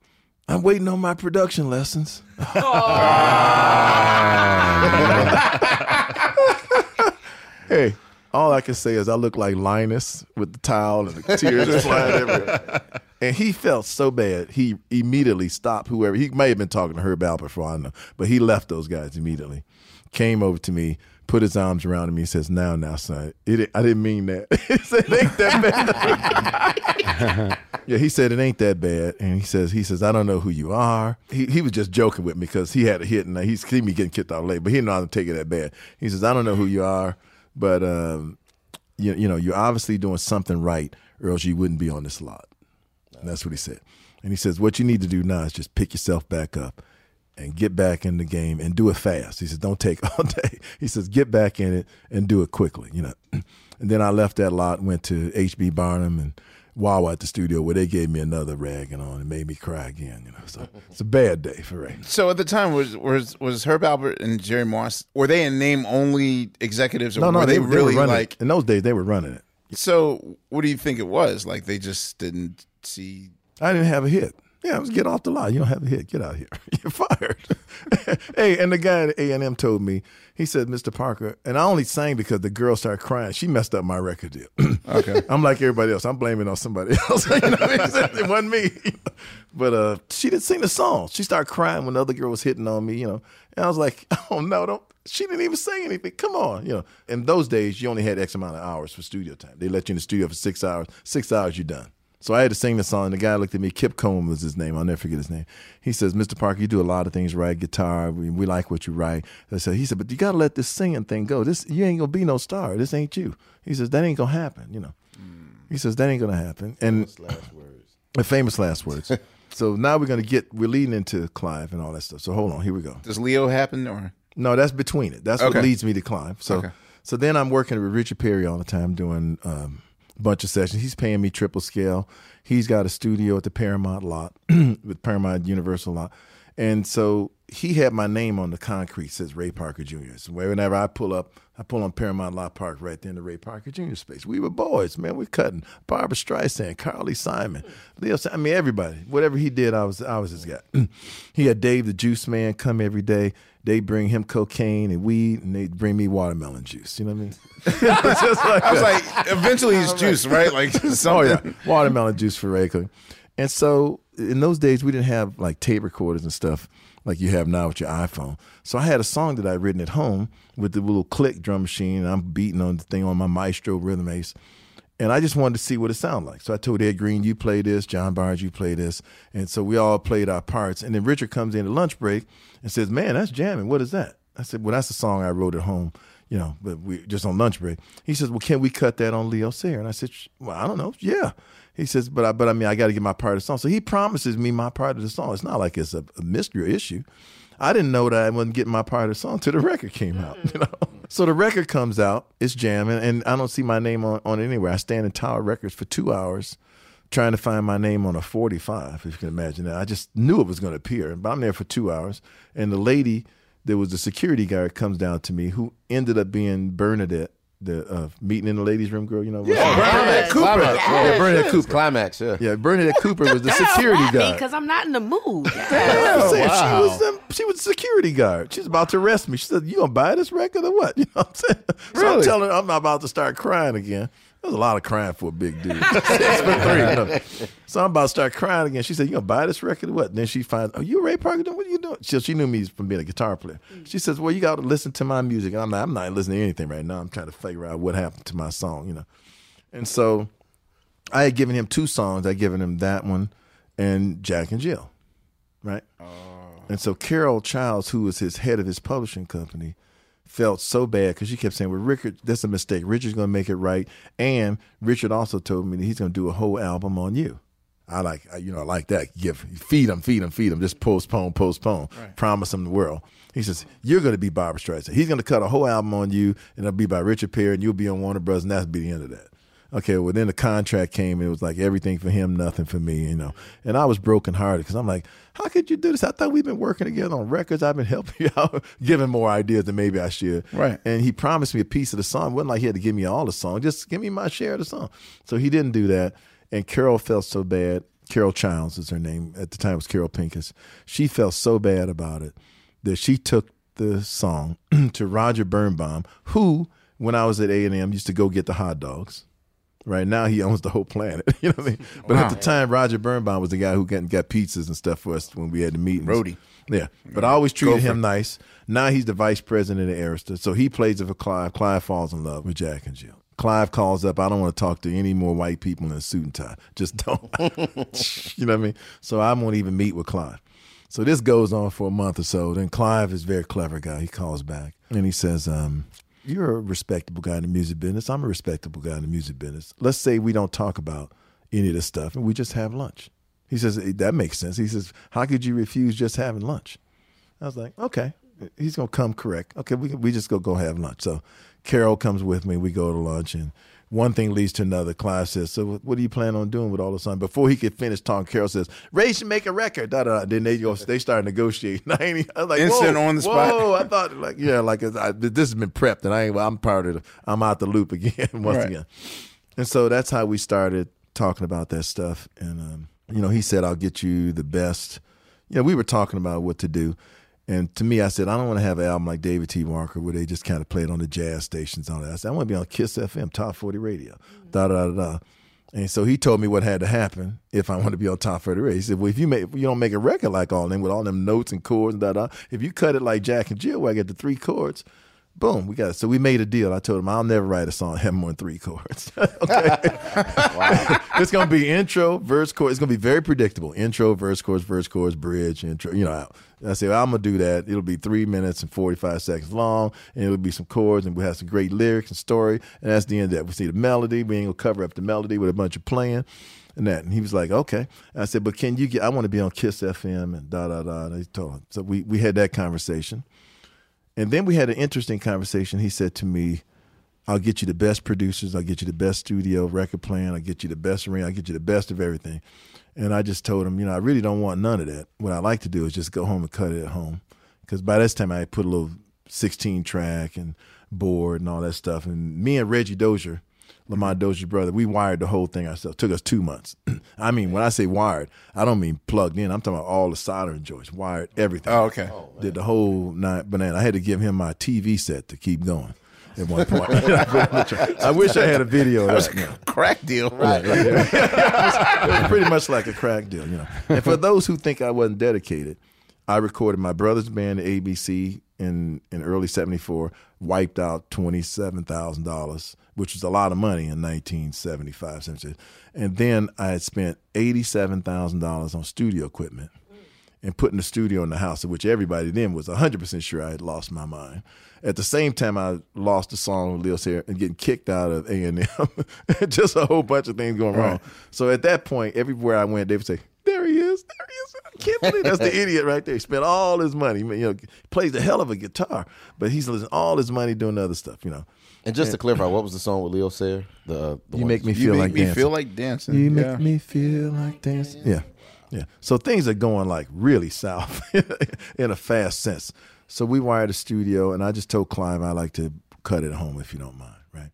I'm waiting on my production lessons. hey, all I can say is I look like Linus with the towel and the tears flying everywhere. And he felt so bad, he immediately stopped whoever. He may have been talking to Herb Alpert for all I know, but he left those guys immediately. Came over to me, put his arms around me, and says, "Now, now, son, it, I didn't mean that. it ain't that bad." yeah, he said it ain't that bad, and he says, he says, I don't know who you are. He he was just joking with me because he had a hit, and he's seen me getting kicked out late, but he didn't know how to take it that bad. He says, I don't know who you are, but um, you, you know, you're obviously doing something right, or else you wouldn't be on this lot. And that's what he said. And he says, what you need to do now is just pick yourself back up and get back in the game and do it fast. He says, don't take all day. He says, get back in it and do it quickly, you know. And then I left that lot, went to HB Barnum and Wah Wah at the studio where they gave me another ragging on and made me cry again, you know. So it's a bad day for Ray. So at the time, was was was Herb Alpert and Jerry Moss were they in name only executives, or No, no, were they, they, they really were like? it. in those days they were running it. So what do you think it was? Like they just didn't see. I didn't have a hit. Yeah, it was get off the lot. You don't have a hit. Get out here. You're fired. hey, and the guy at A and M told me. He said, "Mr. Parker," and I only sang because the girl started crying. She messed up my record deal. Okay. I'm like everybody else. I'm blaming on somebody else. you know what I mean? It wasn't me. but uh, she didn't sing the song. She started crying when the other girl was hitting on me. You know, and I was like, "Oh no, don't." She didn't even say anything. Come on, you know. In those days, you only had X amount of hours for studio time. They let you in the studio for six hours. Six hours, you're done. So I had to sing the song. The guy looked at me. Kip Coleman was his name. I'll never forget his name. He says, "Mr. Parker, you do a lot of things right. Guitar. We, we like what you write." I said, "He said, but you got to let this singing thing go. This you ain't gonna be no star. This ain't you." He says, "That ain't gonna happen." You know. He says that ain't gonna happen. And famous last words. Famous last words. so now we're gonna get we're leading into Clive and all that stuff. So hold on, here we go. Does Leo happen or? No, that's between it. That's Okay. what leads me to Clive. So Okay. so then I'm working with Richard Perry all the time doing um, bunch of sessions. He's paying me triple scale. He's got a studio at the Paramount lot with Paramount Universal lot. And so he had my name on the concrete, says Ray Parker Jr. So whenever I pull up, I pull on Paramount Lot Park right there in the Ray Parker Jr. space. We were boys, man. We're cutting. Barbra Streisand, Carly Simon, Leo. I mean, everybody. Whatever he did, I was I was his guy. he had Dave the Juice Man come every day. They bring him cocaine and weed, and they bring me watermelon juice. You know what I mean? Just like I was that. like, eventually it's juice, right? Like oh yeah, watermelon juice for regular. And so in those days, we didn't have like tape recorders and stuff like you have now with your iPhone. So I had a song that I'd written at home with the little click drum machine, and I'm beating on the thing on my Maestro rhythm ace. And I just wanted to see what it sounded like. So I told Ed Green, you play this, John Barnes, you play this. And so we all played our parts. And then Richard comes in at lunch break and says, Man, that's jamming. What is that? I said, Well, that's a song I wrote at home, you know, but we just on lunch break. He says, Well, can we cut that on Leo Sayer? And I said, Well, I don't know. Yeah. He says, But I but I mean I gotta get my part of the song. So he promises me my part of the song. It's not like it's a, a mystery issue. I didn't know that I wasn't getting my part of the song till the record came out. You mm. know, so the record comes out, it's jamming, and I don't see my name on, on it anywhere. I stand in Tower Records for two hours trying to find my name on a 45, if you can imagine that. I just knew it was going to appear, but I'm there for two hours, and the lady, there was a security guard comes down to me who ended up being Bernadette. The uh, meeting in the ladies' room girl, you know, Yeah, Bernadette Cooper. Climax, Yeah, yeah. Bernadette Cooper. Climax, yeah. Yeah, Bernadette Cooper was the security guard. because I'm not in the mood. Yeah, I'm saying she was um, she was security guard. She's about to arrest me. She said, "You gonna buy this record or what?" You know what I'm saying? Really? So I'm telling her I'm about to start crying again. There's a lot of crying for a big dude. Six three. you know. So I'm about to start crying again. She said, "You gonna buy this record or what?" then she finds, "Oh, you Ray Parker? What are you doing?" She, she knew me from being a guitar player. She says, "Well, you got to listen to my music." And I'm not. I'm not listening to anything right now. I'm trying to figure out what happened to my song. You know. And so I had given him two songs. I would given him that one and Jack and Jill, right? Oh. And so Carol Childs, who was his head of his publishing company, felt so bad because she kept saying, "Well, Richard, that's a mistake. Richard's going to make it right." And Richard also told me that he's going to do a whole album on you. I like, I- you know, I like that. Give, feed him, feed him, feed him. Just postpone, postpone. Promise him the world. He says you're going to be Barbra Streisand. He's going to cut a whole album on you, and it'll be by Richard Perry, and you'll be on Warner Brothers, and that'll be the end of that. Okay, well then the contract came and it was like everything for him, nothing for me, you know. And I was broken hearted because I'm like, how could you do this? I thought we've been working together on records. I've been helping you out, giving more ideas than maybe I should. Right. And he promised me a piece of the song. It wasn't like he had to give me all the song, just give me my share of the song. So he didn't do that. And Carol felt so bad. Carol Childs is her name. At the time it was Carol Pincus. She felt so bad about it that she took the song to Roger Birnbaum, who, when I was at A&M, used to go get the hot dogs. Right now, he owns the whole planet. You know what I mean? But at the time, Roger Birnbaum was the guy who got, got pizzas and stuff for us when we had the meetings. Roadie. Yeah. But I always treated him nice. Now he's the vice president of Arista. So he plays it for Clive. Clive falls in love with Jack and Jill. Clive calls up, I don't want to talk to any more white people in a suit and tie. Just don't. you know what I mean? So I won't even meet with Clive. So this goes on for a month or so. Then Clive is a very clever guy. He calls back and he says, um, you're a respectable guy in the music business. I'm a respectable guy in the music business. Let's say we don't talk about any of this stuff and we just have lunch. He says, That makes sense. He says, How could you refuse just having lunch? I was like, Okay. He's going to come correct. Okay, we, we just go go have lunch. So Carol comes with me. We go to lunch and one thing leads to another. Clive says, "So, what do you plan on doing with all this time?" Before he could finish Tom Carroll says, "Ray should make a record." Da, da, da. Then they go, they start negotiating. I, ain't, I was like, Instant whoa, on the spot. Whoa, I thought, like, yeah, like I, this has been prepped, and I ain't. I'm part of. The, I'm out the loop again once Right. again. And so that's how we started talking about that stuff. And um, you know, he said, "I'll get you the best." You know, we were talking about what to do. And to me, I said, I don't want to have an album like David T. Walker where they just kind of play it on the jazz stations and all that. I said, I want to be on Kiss FM, Top 40 Radio, mm-hmm. da da da da. And so he told me what had to happen if I want to be on Top 40 Radio. He said, Well, if you make, if you don't make a record like all them with all them notes and chords and da da, if you cut it like Jack and Jill, where I get the three chords, boom, we got it. So we made a deal. I told him I'll never write a song have more than three chords. okay. it's gonna be intro, verse, chorus. It's gonna be very predictable. Intro, verse, chorus, verse, chorus, bridge, intro. You know, I said well, I'm gonna do that. It'll be three minutes and forty five seconds long, and it'll be some chords, and we will have some great lyrics and story. And that's the end of that. We see the melody. We ain't gonna cover up the melody with a bunch of playing. And that, and he was like, "Okay." And I said, "But can you get? I want to be on Kiss FM and da da da." And he told him. So we we had that conversation, and then we had an interesting conversation. He said to me, I'll get you the best producers. I'll get you the best studio Record Plant. I'll get you the best ring. I'll get you the best of everything. And I just told him, you know, I really don't want none of that. What I like to do is just go home and cut it at home. Because by this time I had put a little 16 track and board and all that stuff. And me and Reggie Dozier, Lamont mm-hmm. Dozier's brother, we wired the whole thing ourselves. took us two months. I mean, when I say wired, I don't mean plugged in. I'm talking about all the soldering joints, wired everything. Oh, okay. Oh, Did the whole nine banana. I had to give him my TV set to keep going at one point. I wish I had a video of That that. you know. a crack deal. Right. it was pretty much like a crack deal, you know. And for those who think I wasn't dedicated, I recorded my brother's band, ABC, in in early '74. Wiped out twenty seven thousand dollars, which was a lot of money in 1975, 76. And then I had spent eighty seven thousand dollars on studio equipment and putting the studio in the house, of which everybody then was 100% sure I had lost my mind. At the same time, I lost the song with Leo Sayer and getting kicked out of A&M. Just a whole bunch of things going wrong. So at that point, everywhere I went, they would say, there he is, there he is. I can't believe that's the idiot right there. He spent all his money. You know, plays a hell of a guitar, but he's losing all his money doing other stuff, you know. And just to clarify, what was the song with Leo Sayer? The, the You one- make me feel like dancing. feel like dancing. You Yeah. make me feel like dancing. Yeah. Yeah. So things are going like really south in a fast sense. So we wired a studio and I just told Clive I like to cut it home if you don't mind, right?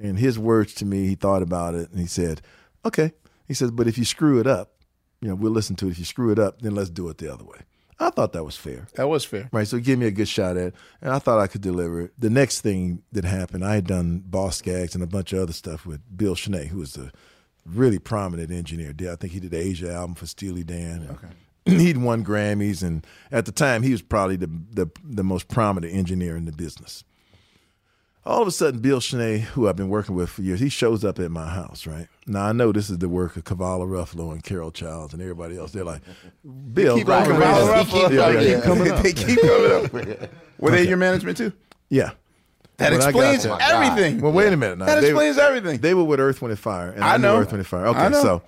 And his words to me, he thought about it and he said, Okay. He says, but if you screw it up, you know, we'll listen to it. If you screw it up, then let's do it the other way. I thought that was fair. That was fair. Right. So give me a good shot at it. And I thought I could deliver it. The next thing that happened, I had done Boz Scaggs and a bunch of other stuff with Bill Schnee, who was a really prominent engineer. Did- I think he did the Aja album for Steely Dan. Okay. He'd won Grammys, and at the time, he was probably the, the the most prominent engineer in the business. All of a sudden, Bill Schnee, who I've been working with for years, he shows up at my house. Right now, I know this is the work of Cavallo Ruffalo and Carol Childs and everybody else. They're like, Bill, keep go up with ahead." Cavallo Yeah, yeah, They keep coming up. They keep coming up. Were they your management too? Yeah. That When explains there- oh everything. Well, wait a minute. Now. That They- explains everything. They were with Earth, Wind, and Fire, and I I, know. Earth, Wind, and Fire. I Okay, know. so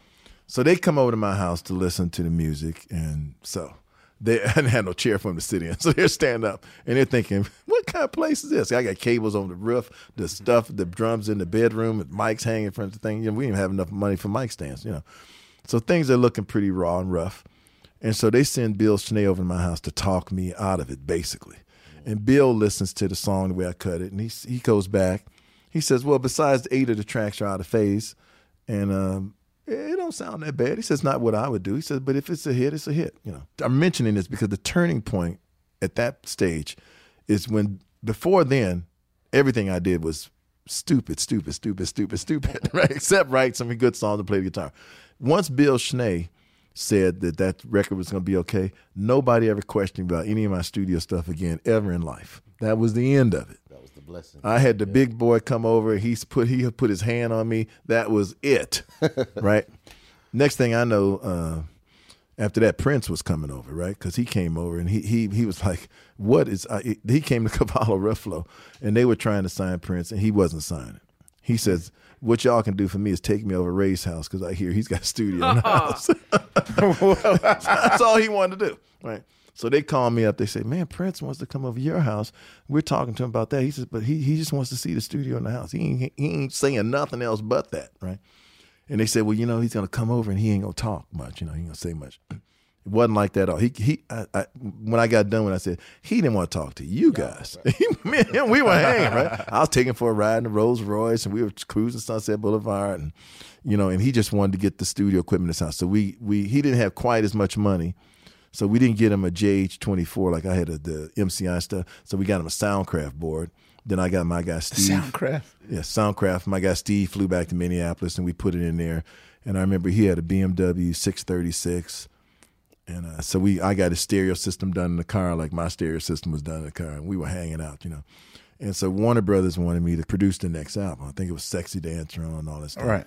so they come over to my house to listen to the music, and so they I didn't have no chair for them to sit in, so they're standing up and they're thinking, "What kind of place is this?" I got cables on the roof, the stuff, the drums in the bedroom, and mics hanging from the thing. You know, we didn't have enough money for mic stands, you know. So things are looking pretty raw and rough. And so they send Bill Schnee over to my house to talk me out of it, basically. And Bill listens to the song the way I cut it, and he he goes back. He says, "Well, besides the eight of the tracks are out of phase, and um, it don't sound that bad." He says, "Not what I would do." He says, "But if it's a hit, it's a hit." You know, I'm mentioning this because the turning point at that stage is when before then everything I did was stupid, stupid, stupid, stupid, stupid, right? Except write some good songs and play the guitar. Once Bill Schnee said that that record was going to be okay, nobody ever questioned about any of my studio stuff again ever in life. That was the end of it. That was the blessing. I had the big boy come over. He's put he put his hand on me. That was it, right? Next thing I know, uh, After that, Prince was coming over, right? Because he came over and he he he was like, "What is?" I, he came to Cavallo Ruffalo, and they were trying to sign Prince, and he wasn't signing. He says, "What y'all can do for me is take me over Ray's house because I hear he's got a studio in the house." That's all he wanted to do, right? So they call me up. They say, "Man, Prince wants to come over to your house." We're talking to him about that. He says, "But he he just wants to see the studio in the house. He ain't, he ain't saying nothing else but that, right?" And they said, "Well, you know, he's gonna come over and he ain't gonna talk much. You know, he ain't gonna say much." It wasn't like that at all. He he. I, I, when I got done, when I said he didn't want to talk to you guys, me and him, we were hanging. Right, I was taking for a ride in the Rolls Royce, and we were cruising Sunset Boulevard, and you know, and he just wanted to get the studio equipment in house. So we we he didn't have quite as much money. So we didn't get him a JH24 like I had a, the MCI stuff. So we got him a Soundcraft board. Then I got my guy Steve. Soundcraft? Yeah, Soundcraft. My guy Steve flew back to Minneapolis and we put it in there. And I remember he had a BMW 636. And uh, so we, I got a stereo system done in the car, like my stereo system was done in the car, and we were hanging out, you know. And so Warner Brothers wanted me to produce the next album. I think it was "Sexy Dancer" and all that stuff. Right.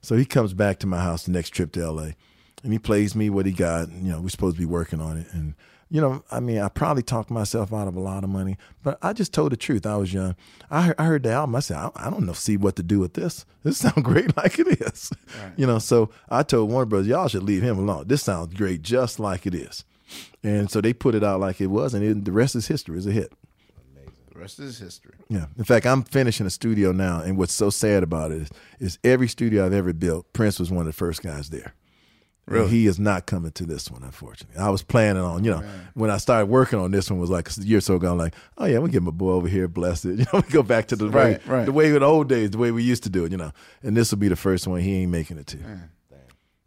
So he comes back to my house the next trip to L.A. and he plays me what he got. You know, we're supposed to be working on it, and you know, I mean, I probably talked myself out of a lot of money, but I just told the truth. I was young. I heard, I heard the album. I said, I, I don't know, see what to do with this. This sounds great like it is. You know, so I told Warner Brothers, y'all should leave him alone. This sounds great just like it is. And so they put it out like it was, and it, the rest is history. It's a hit. Amazing. The rest is history. Yeah. In fact, I'm finishing a studio now, and what's so sad about it is, is every studio I've ever built, Prince was one of the first guys there. Really? he is not coming to this one, unfortunately. I was planning on, you know, when I started working on this one was like a year or so ago. I'm like, oh yeah, we get my boy over here, blessed it. You know, we go back to the way, Right, right. the way in the old days, the way we used to do it. You know, and this will be the first one he ain't making it to. Mm.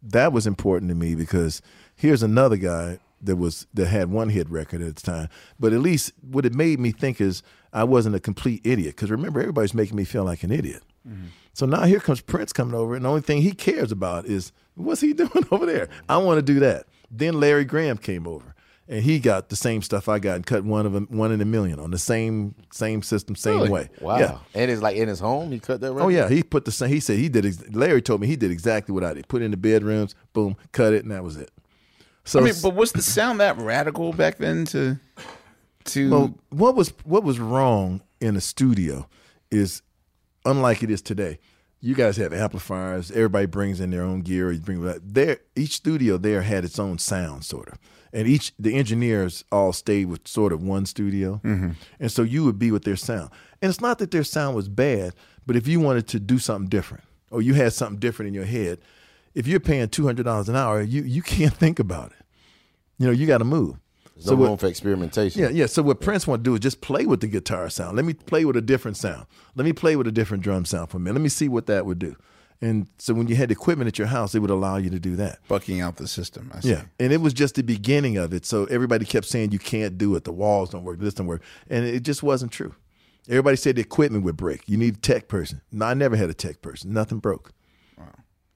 That was important to me because here's another guy that was that had one hit record at the time. But at least what it made me think is I wasn't a complete idiot. Because remember, everybody's making me feel like an idiot. Mm-hmm. So now here comes Prince coming over, and the only thing he cares about is what's he doing over there. I want to do that. Then Larry Graham came over, and he got the same stuff I got and cut one of them, one in a million on the same same system, same Really? way. Wow. Yeah. And it's like in his home, he cut that oh, record. Oh yeah, he put the same. He said he did. Ex- Larry told me he did exactly what I did. Put it in the bedrooms, boom, cut it, and that was it. So I mean, but was the sound that radical back then to to Well, what was what was wrong in the studio is unlike it is today. You guys have amplifiers. Everybody brings in their own gear. You bring. There, each studio there had its own sound, sort of, and each the engineers all stayed with sort of one studio, Mhm. and so you would be with their sound. And it's not that their sound was bad, but if you wanted to do something different, or you had something different in your head, if you're paying two hundred dollars an hour, you you can't think about it. You know, you got to move. No what- room for experimentation. yeah, yeah. So what Prince want to do is just play with the guitar sound. Let me play with a different sound. Let me play with a different drum sound for a minute. Let me see what that would do. And so when you had equipment at your house, it would allow you to do that. bucking out the system. I see. Yeah, and it was just the beginning of it. So everybody kept saying you can't do it. The walls don't work. This don't work, and it just wasn't true. Everybody said the equipment would break. You need a tech person. No, I never had a tech person. Nothing broke.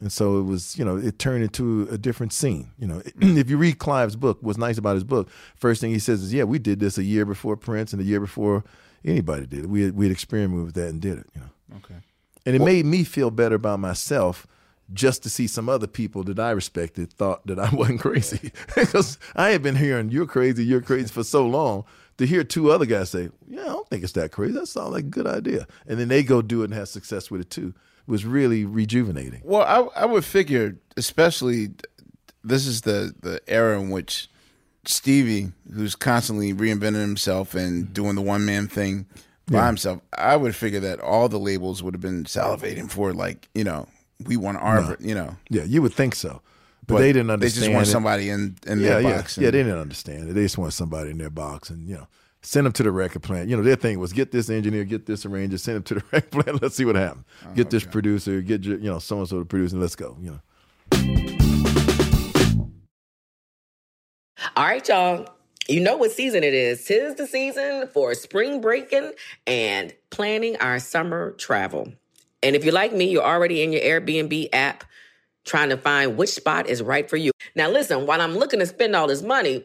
And so it was, you know, it turned into a different scene. You know, if you read Clive's book, what's nice about his book, first thing he says is, "Yeah, we did this a year before Prince and a year before anybody did it. We had, we had experimented with that and did it." You know, Okay. and it made me feel better about myself just to see some other people that I respected thought that I wasn't crazy because I had been hearing "you're crazy, you're crazy" for so long. To hear two other guys say, "Yeah, I don't think it's that crazy. That sounds like a good idea," and then they go do it and have success with it too, was really rejuvenating. Well, I I would figure, especially this is the the era in which Stevie, who's constantly reinventing himself and mm-hmm. doing the one man thing by Yeah. himself, I would figure that all the labels would have been salivating for like you know we want our No. you know Yeah, you would think so. But, But they didn't understand. they just want somebody in- in yeah, their yeah. box Yeah, they didn't understand it. They just want somebody in their box and, you know, send them to the record plant. You know, their thing was get this engineer, get this arranger, send them to the record plant. Let's see what happens. Oh, get this producer, get, your- you know, so and so to produce, and let's go, you know. All right, y'all. You know what season it is. Tis the season for spring breaking and planning our summer travel. And if you're like me, you're already in your Airbnb app trying to find which spot is right for you. Now, listen, while I'm looking to spend all this money,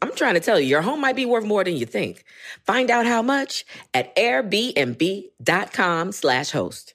I'm trying to tell you, your home might be worth more than you think. Find out how much at airbnb.com slash host.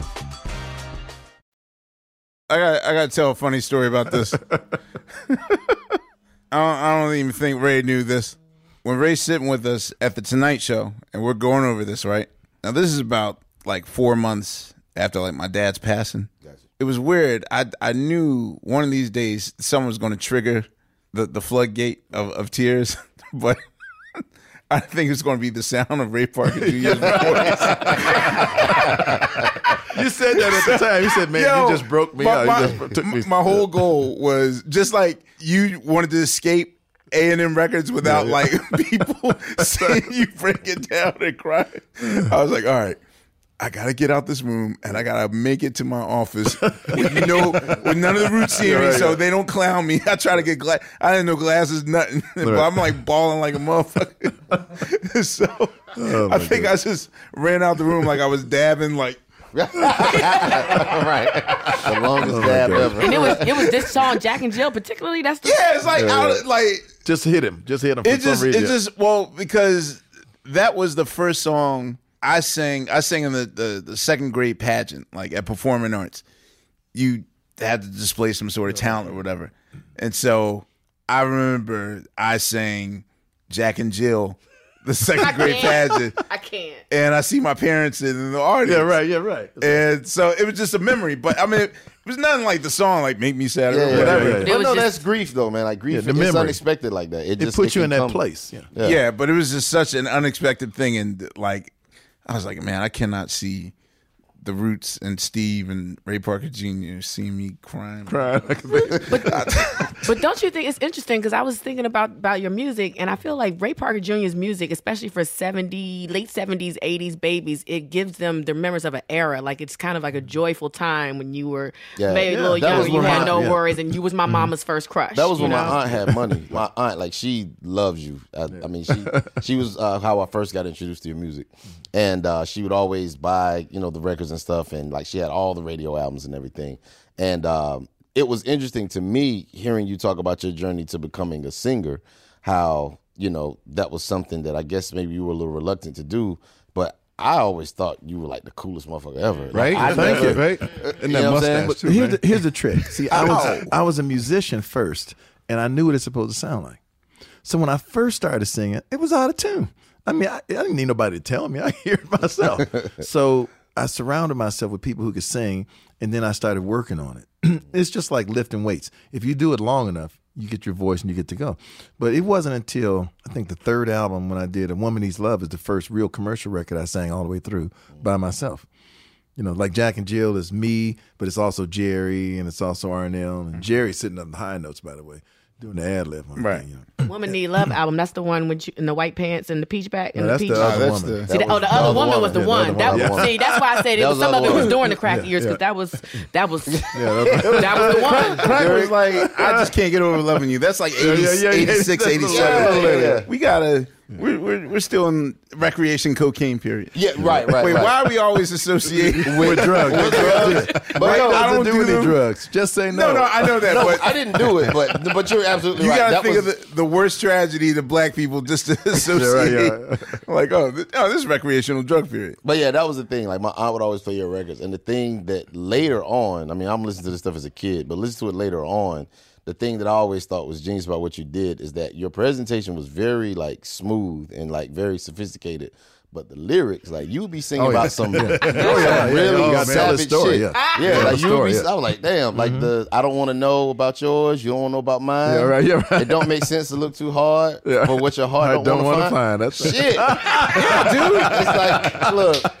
I got I got to tell a funny story about this. I, don't, I don't even think Ray knew this. When Ray's sitting with us at the Tonight Show, and we're going over this, right? Now this is about like four months after like my dad's passing. It was weird. I I knew one of these days someone was going to trigger the the floodgate of, of tears, but I think it's going to be the sound of Ray Parker Jr.'s voice. You said that at the time. You said, "Man, Yo, you just broke me my, out. My, took me." my whole goal was just like you wanted to escape A and M Records without Yeah, yeah. like people seeing you break it down and cry. I was like, all right. I gotta get out this room and I gotta make it to my office with no, with none of the roots seeing Yeah, me, right, so yeah. they don't clown me. I try to get glass. I didn't know glasses, nothing, but I'm like balling like a motherfucker. so Oh, I my think I just ran out the room like I was dabbing, like right. The longest Oh, dab God. ever. And it was it was this song, Jack and Jill, particularly. That's the yeah, it's like Yeah, out yeah. of, like just hit him. Just hit him. For it just some reason. it just well because that was the first song I sang. I sang in the, the the second grade pageant, like at performing arts. You had to display some sort of talent or whatever, and so I remember I sang Jack and Jill, the second grade pageant, I can't. and I see my parents in the audience. Yeah, right. Yeah, right. And so it was just a memory, but I mean, it was nothing like the song, like "Make Me Sad" or Yeah, yeah, whatever. yeah, yeah. It But no, just- that's grief though, man. Like grief, Yeah, the it's memory. unexpected like that. It, It just puts you in that come- place. Yeah. Yeah. Yeah. but it was just such an unexpected thing, and like I was like, man, I cannot see the Roots and Steve and Ray Parker Jr. seeing me crying. Crying like a baby. But don't you think it's interesting? Because I was thinking about about your music, and I feel like Ray Parker Jr.'s music, especially for seventy, late seventies, eighties babies, it gives them the memories of an era. Like it's kind of like a joyful time when you were Yeah. maybe Yeah, a little that was younger, you had my- no yeah. worries, and you was my mama's first crush. That was when know? my aunt had money. My aunt, like, she loves you. I, I mean, she she was uh, how I first got introduced to your music, and uh, she would always buy, you know, the records and stuff, and like she had all the Raydio albums and everything. And um, it was interesting to me hearing you talk about your journey to becoming a singer. How you know that was something that I guess maybe you were a little reluctant to do, but. I always thought you were like the coolest motherfucker ever. Like, Right? I Thank never- you. Right? You And know that what I'm saying? mustache But- too. Here's the, here's the trick. See, I was I was a musician first, and I knew what it's supposed to sound like. So when I first started singing, it was out of tune. I mean, I, I didn't need nobody to tell me. I hear it myself. so I surrounded myself with people who could sing, and then I started working on it. it's just like lifting weights. If you do it long enough, you get your voice and you get to go. But it wasn't until I think the third album when I did "A Woman Needs Love" is the first real commercial record I sang all the way through by myself. You know, like Jack and Jill is me, but it's also Jerry and it's also Arnell and mm-hmm. Jerry's sitting on the high notes, by the way. Doing the ad lib. Right. Woman Need Love album. That's the one with you, in the white pants and the peach back and No, the peach. the other oh, that's woman. the- See, that- oh, the That other was woman was the woman. one. That was, other see, that's why I said it was was some of it was woman. during the crack Yeah, years yeah. because that was that was that- that was the one. Crack was like, I just can't get over loving you. That's like 80, Yeah, yeah, yeah, yeah. 86, 87. a little. Yeah. We gotta, we're, we're, we're still in recreation cocaine period. Yeah, right, right, Wait, right. why are we always associated with drugs. With drugs. But Right, no, I don't do, do any them. drugs. Just say no. No, no, I know that, no, but I didn't do it, but but you're absolutely you right. gotta think was, of the, the worst tragedy to black people just to associate. yeah. like, oh, this, oh, this is recreational drug period. But yeah, that was the thing. Like my aunt would always play your records, and the thing that later on, I mean, I'm listening to this stuff as a kid, but listen to it later on. The thing that I always thought was genius about what you did is that your presentation was very like smooth and like very sophisticated. But the lyrics, like you would be singing Oh, yeah. about some, oh, Yeah. some Oh, yeah. really Yeah, you gotta tell the savage story, shit. yeah. yeah, like the you be. yeah. I was like, damn, like mm-hmm. the I don't want to know about yours. You don't want to know about mine. Yeah, right, yeah, right. It don't make sense to look too hard Yeah. for what your heart I don't, don't want to wanna find. find. That's- shit. yeah, dude. It's like, look,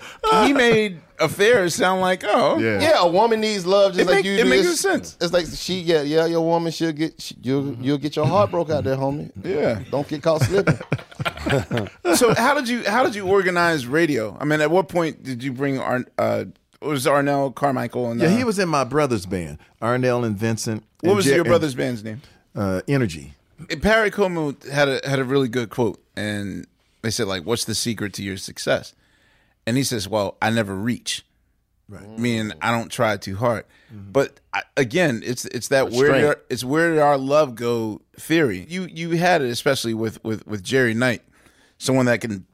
He made affairs sound like, oh, Yeah. yeah, a woman needs love just It like make- you it makes It's- sense. It's like she, yeah, yeah, your woman should get, she, you'll, you'll get your heart broke out there, homie. Yeah. don't get caught slipping. so how did you how did you organize Raydio? I mean, at what point did you bring Ar- uh was Arnell Carmichael and Yeah, uh, he was in my brother's band, Arnell and Vincent. What and was Jer- your and, brother's band's name? Uh, Energy. Perry Como had a had a really good quote, and they said like, "What's the secret to your success?" And he says, "Well, I never reach." Right. Meaning, mm. I don't try too hard. Mm-hmm. But I, again, it's it's that where did our, it's where did our love go theory. You you had it especially with with with Jerry Knight, someone that can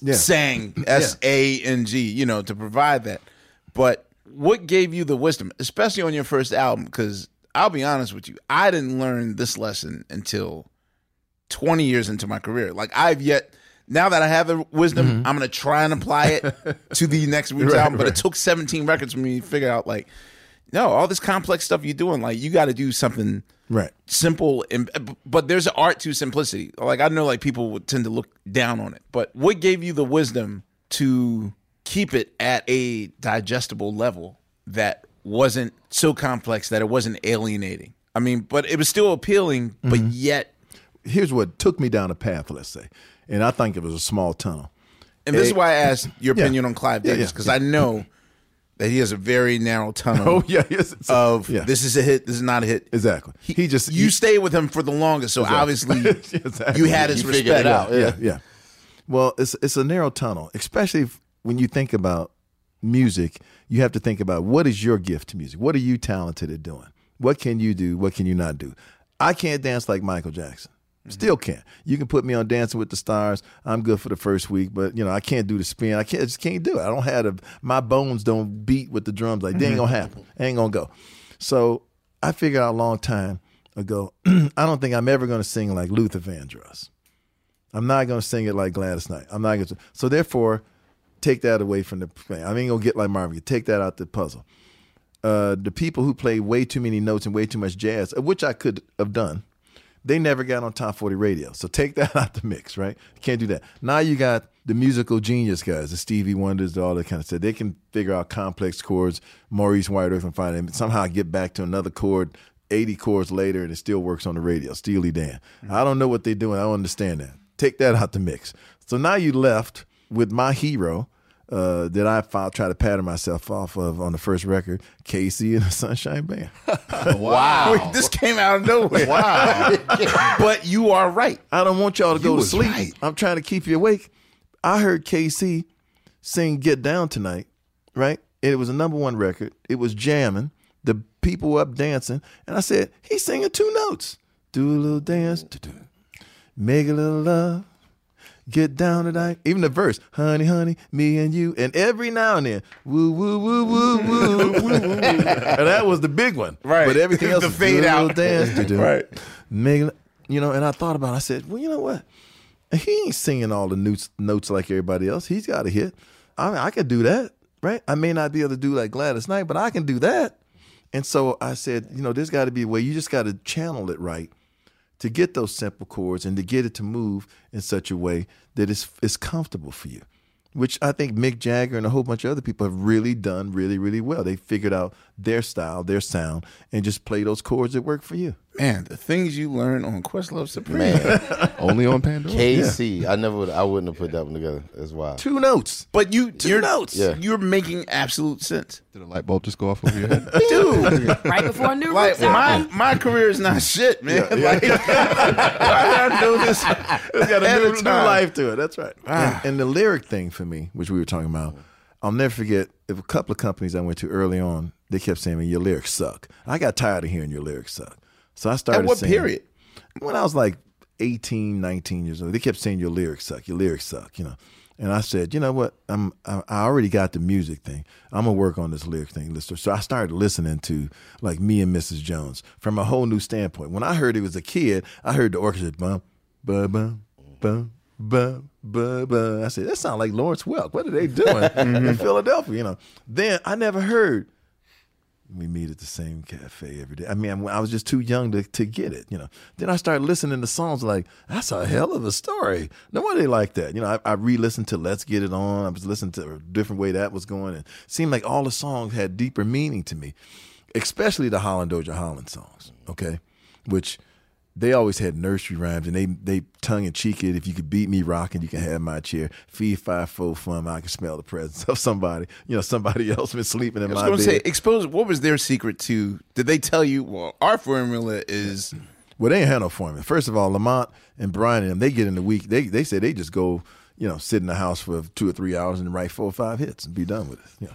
Yeah. sang S A N G, you know, to provide that. But what gave you the wisdom, especially on your first album? Because I'll be honest with you, I didn't learn this lesson until 20 years into my career. Like I've yet now that I have the wisdom, I'm gonna try and apply it to the next week's Right, album. But right. it took 17 records for me to figure out like, no, all this complex stuff you're doing, like you got to do something Right. simple. And but there's an art to simplicity. Like I know, like people would tend to look down on it. But what gave you the wisdom to keep it at a digestible level that wasn't so complex that it wasn't alienating? I mean, but it was still appealing, but Mm-hmm. yet Here's what took me down a path, let's say. And I think it was a small tunnel. And this Eh, is why I asked your yeah. opinion on Clive Davis because yeah. I know that he has a very narrow tunnel. Oh, yeah, yes, of yeah. this is a hit, this is not a hit. Exactly. He, just You he- stayed with him for the longest, so Exactly. obviously Exactly. you had his You figured respect. it out, yeah, yeah. Well, it's it's a narrow tunnel, especially if, when you think about music. You have to think about what is your gift to music. What are you talented at doing? What can you do? What can you not do? I can't dance like Michael Jackson. Still can't. You can put me on Dancing with the Stars. I'm good for the first week, but you know I can't do the spin. I can't. I just can't do it. I don't have the. My bones don't beat with the drums. Like they ain't gonna happen. Ain't gonna go. So I figured out a long time ago. I don't think I'm ever gonna sing like Luther Vandross. I'm not going to sing it like Gladys Knight. I'm not to. So therefore, take that away from the. plan. I ain't to get like Marvin. Take that out the puzzle. Uh, the people who play way too many notes and way too much jazz, uh, which I could have done, they never got on top 40 radio. So take that out the mix, right? Can't do that. Now you got the musical genius guys, the Stevie Wonders, all that kind of stuff. They can figure out complex chords. Maurice White Earth and find them. Somehow get back to another chord 80 chords later and it still works on the radio. Steely Dan. Mm-hmm. I don't know what they're doing. I don't understand that. Take that out the mix. So now you left with my hero uh, that I found, try to pattern myself off of on the first record, KC and the Sunshine Band. Wow. Wait, this came out of nowhere. Wow. but you are right. I don't want y'all to go to sleep. right. I'm trying to keep you awake. I heard KC sing Get Down Tonight, right? And it was a number one record. It was jamming. The people were up dancing. And I said, he's singing two notes. Do a little dance, do-do. make a little love, get down tonight. Even the verse, honey, honey, me and you. And every now and then, woo, woo, woo, woo, woo, woo, woo. And that was the big one. Right. But everything else The fade out. dance, do-do. Right. Make, you know, and I thought about it. I said, well, you know what? He ain't singing all the notes, notes like everybody else. He's got a hit. I mean, I could do that, right? I may not be able to do like Gladys Knight, but I can do that. And so I said, you know, there's got to be a way. You just got to channel it right to get those simple chords and to get it to move in such a way that it's it's comfortable for you. Which I think Mick Jagger and a whole bunch of other people have really done really, really well. They figured out their style, their sound, and just play those chords that work for you. Man, the things you learn on Questlove Supreme. Man, Only on Pandora. KC. I never would. I wouldn't have put that one together. That's wild. Two notes. But you, Two you're, notes. Yeah. You're making absolute sense, Did a light bulb just go off over your head? dude. Right before a New like Roots my album. my career is not shit, man. Like, why did I do this? It's got a new, new life to it. That's right. Ah. And, and the lyric thing for me, which we were talking about, I'll never forget. If a couple of companies I went to early on, they kept saying, "Your lyrics suck." I got tired of hearing your lyrics suck, so I started. At what saying- period? When I was like 18, 19 years old, they kept saying your lyrics suck. Your lyrics suck. You know. And I said, you know what? I'm I already got the music thing. I'm gonna work on this lyric thing. So I started listening to like me and Mrs. Jones from a whole new standpoint. When I heard it was a kid, I heard the orchestra bum bum bum bum bum bum bum. I said, that sounds like Lawrence Welk. What are they doing in Philadelphia? You know. Then I never heard we meet at the same cafe every day. I mean, I was just too young to, to get it, you know. Then I started listening to songs like, that's a hell of a story. No wonder they like that. You know, I, I re-listened to Let's Get It On. I was listening to a different way that was going. And it seemed like all the songs had deeper meaning to me, especially the Holland Dozier Holland songs, okay? Which they always had nursery rhymes and they they tongue in cheek it. If you could beat me rocking, you can have my chair. Fee five fo fum, I can smell the presence of somebody. You know, somebody else been sleeping in I was my going bed. to say, expose. What was their secret to? Did they tell you? Well, our formula is. Well, they ain't had no formula. First of all, Lamont and Brian and them, they get in the week. They they say they just go, you know, sit in the house for two or three hours and write four or five hits and be done with it. Yeah.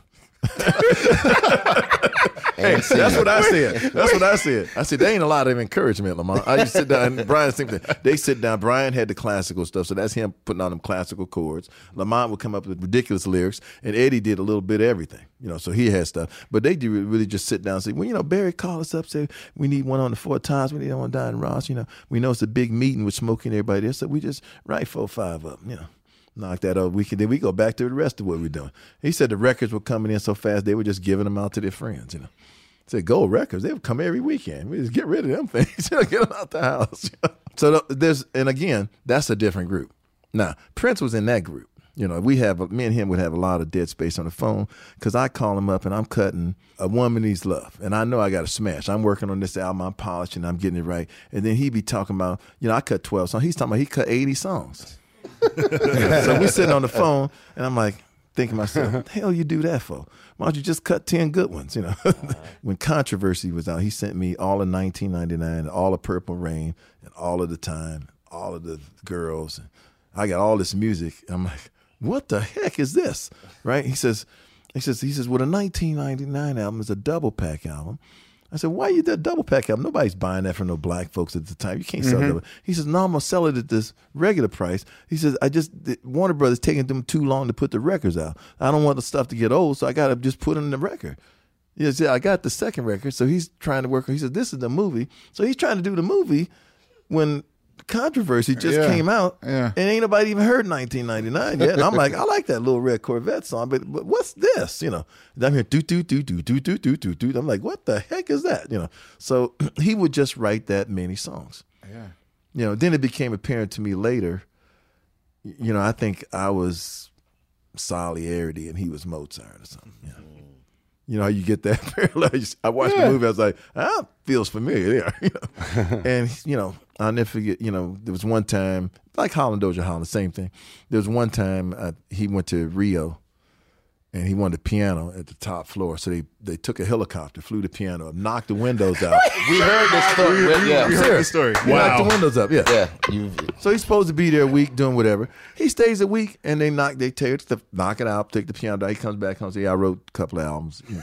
Hey, that's what I said. That's what I said. I said there ain't a lot of encouragement, Lamont. I used to sit down. And Brian same thing. They sit down. Brian had the classical stuff, so that's him putting on them classical chords. Lamont would come up with ridiculous lyrics, and Eddie did a little bit of everything. You know, so he had stuff. But they do really just sit down and say, well, you know, Barry called us up, say we need one on the Four Tops, we need one Diana Ross. You know, we know it's a big meeting with Smokey and everybody there, so we just write four, five up. You know knock that out. We could then we go back to the rest of what we're doing. He said the records were coming in so fast they were just giving them out to their friends. You know, said gold records they would come every weekend. We just get rid of them things. Get them out the house. so there's and again that's a different group. Now Prince was in that group. You know, we have me and him would have a lot of dead space on the phone because I call him up and I'm cutting a woman needs love, and I know I got to smash. I'm working on this album, I'm polishing, I'm getting it right, and then he'd be talking about, you know, I cut 12 songs. He's talking about he cut 80 songs. So we sitting on the phone, and I'm like thinking to myself, what the hell you do that for? Why don't you just cut 10 good ones, you know? Uh-huh. when Controversy was out, he sent me all of 1999, all of Purple Rain, and all of the time, all of the girls. I got all this music. I'm like, what the heck is this? Right? He says, he says, he says, well, the 1999 album is a double pack album. I said, why you a double pack album? Nobody's buying that from no black folks at the time. You can't sell Mhm. double. He says, no, I'm gonna sell it at this regular price. He says, I just the- Warner Brothers taking them too long to put the records out. I don't want the stuff to get old, so I gotta just put in the record. He said, I got the second record, so he's trying to work. He said, this is the movie. So he's trying to do the movie when controversy just Yeah. came out, Yeah. and ain't nobody even heard 1999 yet. And I'm like, I like that little red Corvette song, but, but what's this? You know, and I'm here do do do do do do do do do. I'm like, what the heck is that? You know, so he would just write that many songs. Yeah. You know, then it became apparent to me later. You know, I think I was Salieri and he was Mozart or something. You know, you know how you get that parallel. I watched Yeah. the movie. I was like, ah, feels familiar there. You know? and you know, I'll never forget. You know, there was one time like Holland Dozier Holland, the same thing. There was one time uh, he went to Rio. And he wanted a piano at the top floor, so they, they took a helicopter, flew the piano up, knocked the windows out. We heard this story. We- we- yeah. we heard the story. He knocked the windows up. Yeah. Yeah. You, So he's supposed to be there a week doing whatever. He stays a week and they knock they tear it, knock it out, take the piano down. He comes back home and say, yeah, I wrote a couple of albums. You know.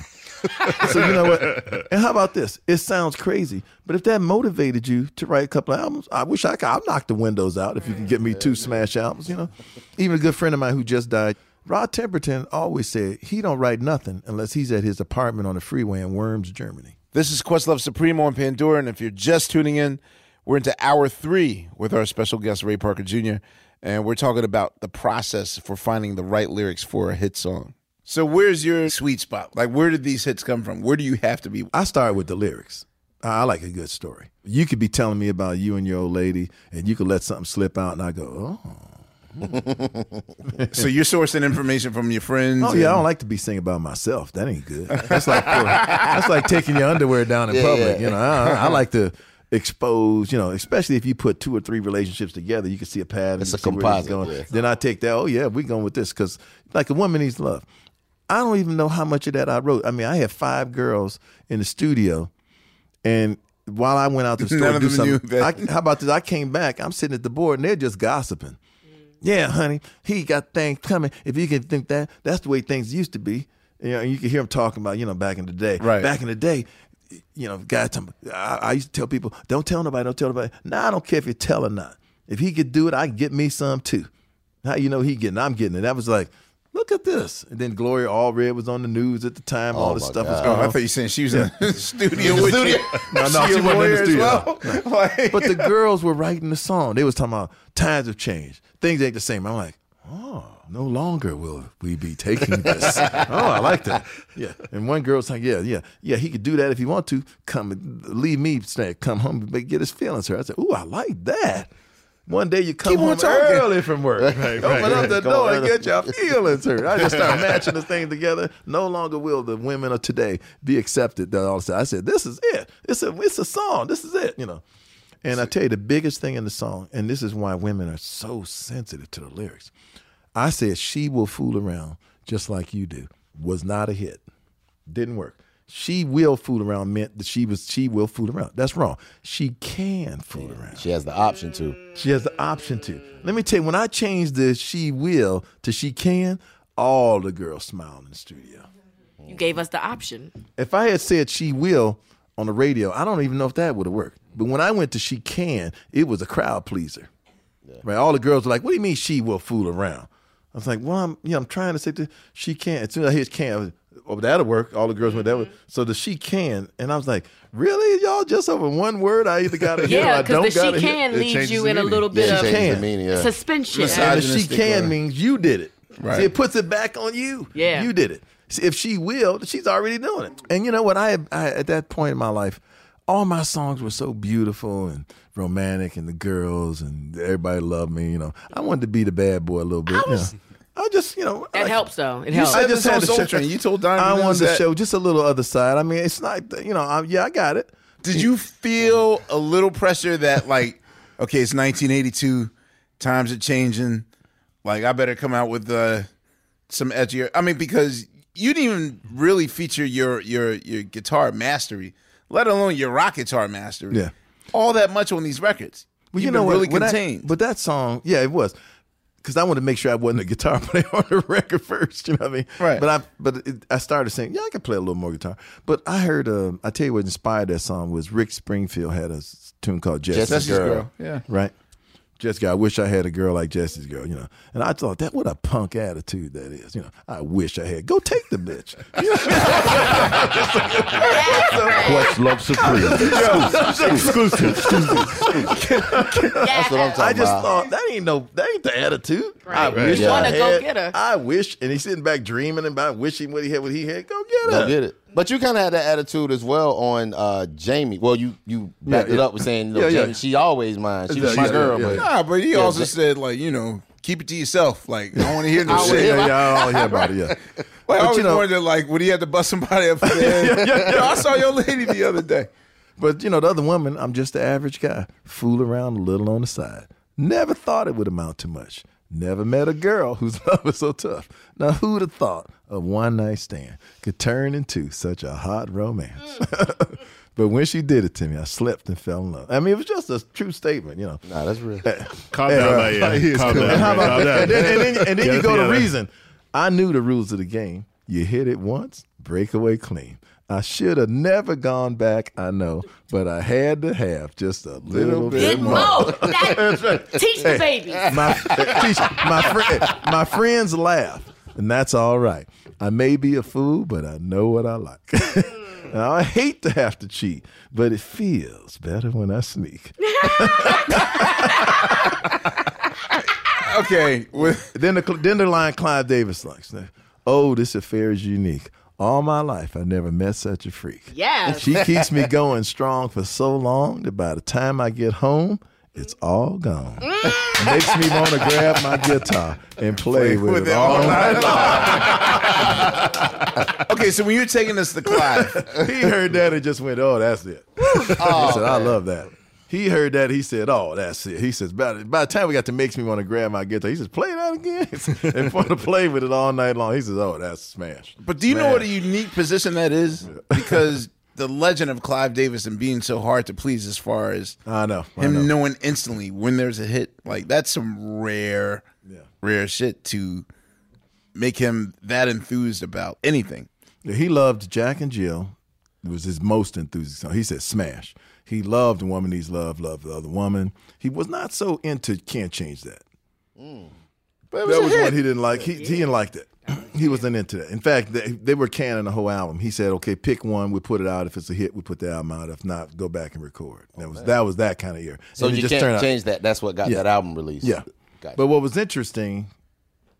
so you know what? And how about this? It sounds crazy, but if that motivated you to write a couple of albums, I wish I could. I'll knock the windows out if you can get me two smash albums. You know, even a good friend of mine who just died. Rod Temperton always said he don't write nothing unless he's at his apartment on the freeway in Worms, Germany. This is Questlove Supremo on Pandora, and if you're just tuning in, we're into hour three with our special guest Ray Parker Jr., and we're talking about the process for finding the right lyrics for a hit song. So where's your sweet spot? Like, where did these hits come from? Where do you have to be? I start with the lyrics. I I like a good story. You could be telling me about you and your old lady, and you could let something slip out, and I go, oh. so you're sourcing information from your friends. Oh yeah, I don't like to be singing about myself. That ain't good. That's like that's like taking your underwear down in Yeah, public. yeah. You know, I, I like to expose, you know, especially if you put two or three relationships together, you can see a pattern. It's a see where it's composite, going. yeah. Then I take that. Oh yeah, we going with this because like a woman needs love. I don't even know how much of that I wrote. I mean, I had five girls in the studio, and while I went out to the store to do something. I, how about this? I came back. I'm sitting at the board, and they're just gossiping. Yeah, honey, he got things coming. If you can think that, that's the way things used to be. You know, you can hear him talking about, you know, back in the day. Right. Back in the day, you know, guys, I, I used to tell people, don't tell nobody, don't tell nobody. Now I don't care if you tell or not. If he could do it, I can get me some too. How you know he getting? I'm getting it. That was like, look at this. And then Gloria Allred was on the news at the time. all oh, this my stuff was going Oh, I on. thought you were saying she was in the studio with studio. you. No, no, She she wasn't in the studio. well? No. Like- but the girls were writing the song. They was talking about times have changed. Things ain't the same. I'm like, oh, no longer will we be taking this. oh, I like that. Yeah. And one girl's like, yeah, yeah, yeah, he could do that if he want to. Come and leave me, say, come home and get his feelings hurt. I said, ooh, I like that. One day you come Keep home early from work. Right, Open right, up the door and get your feelings hurt. I just start matching this thing together. No longer will the women of today be accepted. That all of a sudden, I said, "This is it. It's a it's a song. This is it." You know. And I tell you, the biggest thing in the song, and this is why women are so sensitive to the lyrics. I said, "She will fool around just like you do." Was not a hit. Didn't work. She will fool around meant that she was she will fool around. That's wrong. She can fool around. She has the option to. She has the option to. Let me tell you, when I changed the she will to she can, all the girls smiled in the studio. You gave us the option. If I had said she will on the radio, I don't even know if that would have worked. But when I went to she can, it was a crowd pleaser. Right? All the girls were like, "What do you mean she will fool around?" I was like, "Well, I'm, yeah, I'm trying to say to she can." As soon as I hear can, I was, oh, that'll work. All the girls went that way. So the she can, and I was like, "Really, y'all? Just over one word, I either got to hit or Yeah, I because don't the she can hit." leaves you in a little bit Yeah, of she can. yeah. suspension. And the she can or- means you did it. Right. See, it puts it back on you. Yeah. You did it. See, if she will, she's already doing it. And you know what? I, I at that point in my life, all my songs were so beautiful and romantic, and the girls and everybody loved me. You know, I wanted to be the bad boy a little bit. I, was- I just, you know, That helps though. It you helps. said this on had to Soul show- Train. You told Diamond I Mills wanted to that. show just a little other side. I mean, it's not, you know, I, yeah, I got it. Did you feel a little pressure that like, okay, it's 1982, times are changing, like I better come out with uh, some edgier. I mean, because you didn't even really feature your your your guitar mastery, let alone your rock guitar mastery. Yeah. all that much on these records. Well, You've you know been what? really When I- contained. but that song, yeah, it was. Because I wanted to make sure I wasn't a guitar player on the record first, you know what I mean? Right. But I, but it, I started saying, yeah, I can play a little more guitar. But I heard, uh, I tell you what inspired that song was Rick Springfield had a tune called Jesse's, Jesse's Girl. Girl. Yeah. Right. Jessica, I wish I had a girl like Jesse's girl, you know. And I thought that what a punk attitude that is, you know. I wish I had. Go take the bitch. Questlove Supreme. Exclusive. That's what I'm talking I just about. thought that ain't no that ain't the attitude. Right. I Right. wish Yeah. I Wanna go had. get her. I wish, and he's sitting back dreaming about wishing what he had, what he had. Go get her. Go get it. But you kind of had that attitude as well on uh, Jamie. Well, you you backed Yeah, it yeah. up with saying, you know, Yeah, yeah. Jamie, she always mine. She was Yeah, my yeah, girl. yeah, but yeah. Nah, but he Yeah, also but- said like, you know, keep it to yourself. Like, I don't want to hear no shit. would- Yeah, yeah, I don't hear about it. Yeah, Like, But I always you know- wondered, like, would he have to bust somebody up for that? Yo, I saw your lady the other day. but you know the other woman, I'm just the average guy. Fool around a little on the side. Never thought it would amount to much. Never met a girl whose love was so tough. Now who'd have thought a one night stand could turn into such a hot romance? but when she did it to me, I slept and fell in love. I mean, it was just a true statement, you know. Nah, that's real. Calm And, down, uh. Yeah. he Calm cool. down. And how about Calm that? down. And then, and then, and then you go to reason. I knew the rules of the game. You hit it once, break away clean. I should have never gone back, I know, but I had to have just a little, bit Get more. more. That- Teach the babies. My, teach- my, friend, my friends laugh, and that's all right. I may be a fool, but I know what I like. Now, I hate to have to cheat, but it feels better when I sneak. Okay, with Then the then the line Clive Davis likes. Oh, this affair is unique. All my life, I never met such a freak. Yeah. She keeps me going strong for so long that by the time I get home, it's all gone. Makes me want to grab my guitar and play, with, with it it all all night long. okay, so when you're taking us to Clive, he heard that and just went, "Oh, that's it." he said, "I oh, love that." He heard that. He said, "Oh, that's it." He says, "By, the- by the time we got to makes me want to grab my guitar," he says, "Play that again," and want to play with it all night long. He says, "Oh, that's smash." But do you know what a unique position that is? Because the legend of Clive Davis and being so hard to please, as far as I know I him know. knowing instantly when there's a hit, like that's some rare, rare shit to make him that enthused about anything. Yeah, he loved Jack and Jill. It was his most enthusiastic song. He said smash. He loved the woman he's loved, loved the other woman. He was not so into can't change that. Mm. But it that a was hit. one he didn't like. He, he didn't like that. He wasn't into that. In fact, they, they were canning the whole album. He said, "Okay, pick one. We put it out. If it's a hit, we put the album out. If not, go back and record." That was that was that kind of year. So And you just can't turned out- change that. That's what got Yeah. that album released. Yeah. Gotcha. But what was interesting,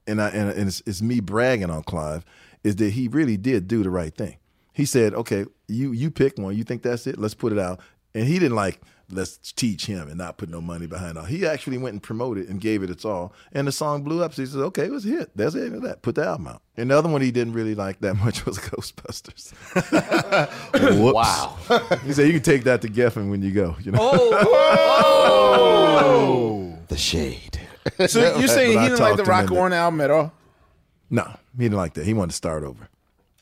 and I and, and it's, it's me bragging on Clive, is that he really did do the right thing. He said, "Okay, you you pick one. You think that's it? Let's put it out." And he didn't like let's teach him and not put no money behind all. He actually went and promoted and gave it its all, and the song blew up. So he said, "Okay, it was a hit. That's it. and That put the album out." And the other one he didn't really like that much was Ghostbusters. Whoops. Wow. he said, "You can take that to Geffen when you go." You know. Oh. The shade. So you're saying he didn't like the him Rock into- album at all? No, he didn't like that. He wanted to start over.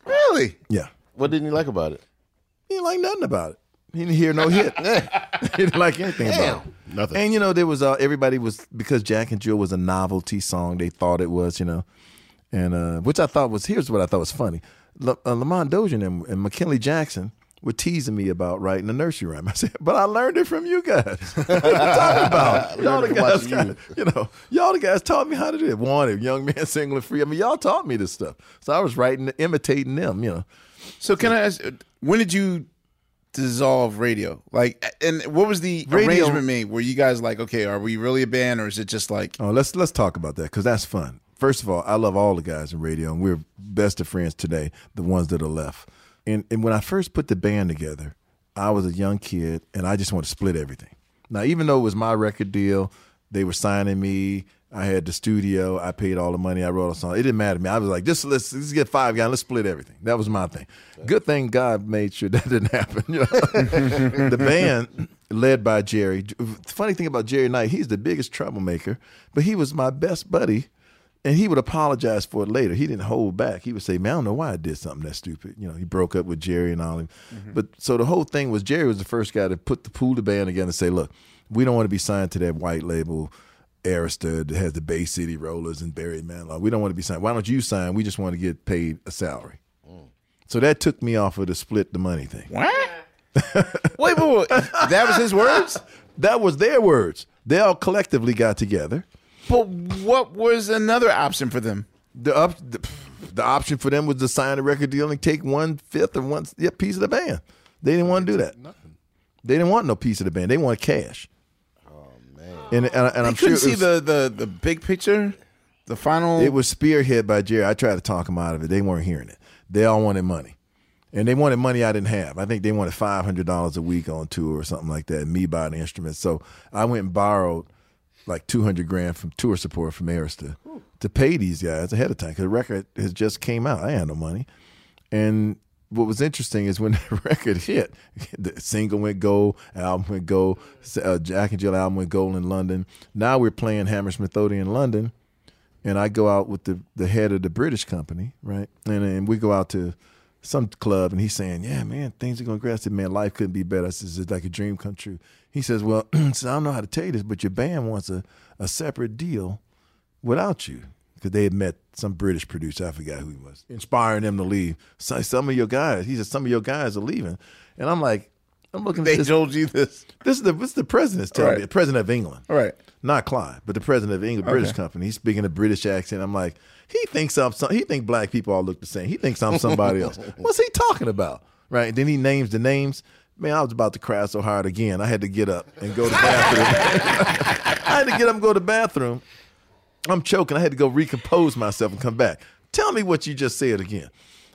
Really? Yeah. What didn't he like about it? He didn't like nothing about it. He didn't hear no hit. he didn't like anything about it. Nothing. And you know, there was uh, everybody was because Jack and Jill was a novelty song. They thought it was, you know, and uh, which I thought was here's what I thought was funny. Le, uh, Lamont Dozier and, and McKinley Jackson were teasing me about writing a nursery rhyme. I said, but I learned it from you guys. what are you talking about? Y'all the Learned it from guys, watching got, you know, y'all the guys taught me how to do it. Wanted, young man singling free. I mean, y'all taught me this stuff. So I was writing, imitating them, you know. So can I ask, when did you dissolve Raydio? Like, and what was the Raydio- arrangement made? Were you guys like, okay, are we really a band, or is it just like? Oh, let's let's talk about that because that's fun. First of all, I love all the guys in Raydio, and we're best of friends today. The ones that are left, and and when I first put the band together, I was a young kid, and I just wanted to split everything. Now, even though it was my record deal, they were signing me. I had the studio. I paid all the money. I wrote a song. It didn't matter to me. I was like, just let's, let's get five guys. Let's split everything. That was my thing. Good thing God made sure that didn't happen. You know? the band, led by Jerry. Funny thing about Jerry Knight, he's the biggest troublemaker, but he was my best buddy. And he would apologize for it later. He didn't hold back. He would say, "Man, I don't know why I did something that stupid." You know, he broke up with Jerry and all. Mm-hmm. But so the whole thing was Jerry was the first guy to put the pool the band together and say, "Look, we don't want to be signed to that white label Arista that has the Bay City Rollers and Barry Manilow. We don't want to be signed. Why don't you sign? We just want to get paid a salary." So that took me off of the split the money thing. What? wait, wait, wait. That was his words? That was their words. They all collectively got together. But what was another option for them? The up, the, the option for them was to sign a record deal and take one fifth or one yeah, piece of the band. They didn't want to do that. Nothing. They didn't want no piece of the band. They wanted cash. And and, and I'm sure couldn't it see was- the, the the big picture, the final. It was spearhead by Jerry. I tried to talk them out of it. They weren't hearing it. They all wanted money. And they wanted money I didn't have. I think they wanted five hundred dollars a week on tour or something like that. Me buying the instruments. So I went and borrowed like two hundred grand from tour support from Arista to pay these guys ahead of time because the record has just came out. I had no money. And what was interesting is when that record hit, the single went gold, album went gold, uh, Jack and Jill album went gold in London. Now we're playing Hammersmith Odeon in London and I go out with the the head of the British company, right? And and we go out to some club, and he's saying, "Yeah, man, things are going great." I said, "Man, life couldn't be better." I said, "It's like a dream come true." He says, "Well, I don't know how to tell you this, but your band wants a a separate deal without you." Because they had met some British producer, I forgot who he was, inspiring them to leave. So some of your guys, he said, some of your guys are leaving, and I'm like, I'm looking. They at this, told you this. This is the this is the president's telling Right. me, the president of England, Right. Not Clive, but the president of England British Okay. company. He's speaking a British accent. I'm like, he thinks I'm some. He think black people all look the same. He thinks I'm somebody else. What's he talking about? Right? And then he names the names. Man, I was about to cry so hard again. I had to get up and go to the bathroom. I had to get up and go to the bathroom. I'm choking. I had to go recompose myself and come back. Tell me what you just said again.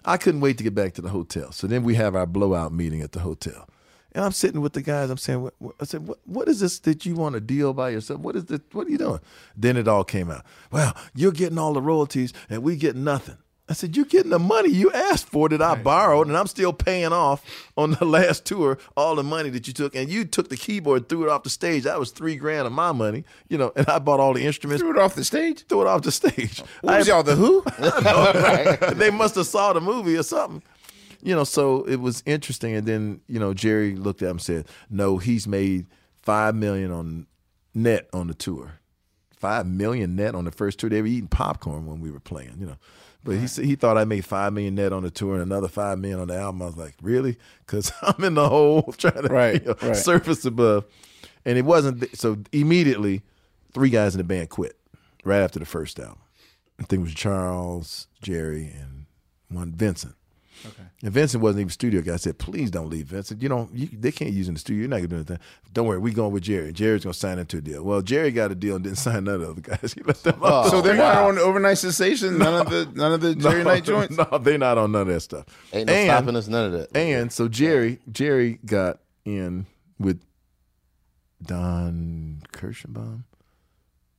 I couldn't wait to get back to the hotel. So then we have our blowout meeting at the hotel. And I'm sitting with the guys. I'm saying, what, I said, what, what is this that you want to deal by yourself? What is this? What are you doing? Then it all came out. Well, you're getting all the royalties and we get nothing. I said, You're getting the money you asked for that I borrowed, and I'm still paying off on the last tour all the money that you took, and you took the keyboard, threw it off the stage. That was three grand of my money, you know, and I bought all the instruments. Threw it off the stage. Threw it off the stage. What was y'all, the Who? Know. They must have saw the movie or something. You know, so it was interesting. And then, you know, Jerry looked at him and said, No, he's made five million on net on the tour. Five million net on the first tour. They were eating popcorn when we were playing, you know. But he said he thought I made five million net on the tour and another five million on the album. I was like, really? Because I'm in the hole trying to Right, you know, right. surface above. And it wasn't th- so immediately. Three guys in the band quit right after the first album. I think it was Charles, Jerry, and one Vincent. Okay. And Vincent wasn't even studio guy. I said, please don't leave, Vincent. You don't. You, they can't use you in the studio. You're not gonna do anything. Don't worry, we going with Jerry. Jerry's gonna sign into a deal. Well, Jerry got a deal and didn't sign none of the guys. He let them oh, off. so they're not on overnight sensation. None of the none of the Jerry no, Knight joints. No, they're not on none of that stuff. Ain't no stopping us, none of that. And so Jerry, Jerry got in with Don Kirschenbaum.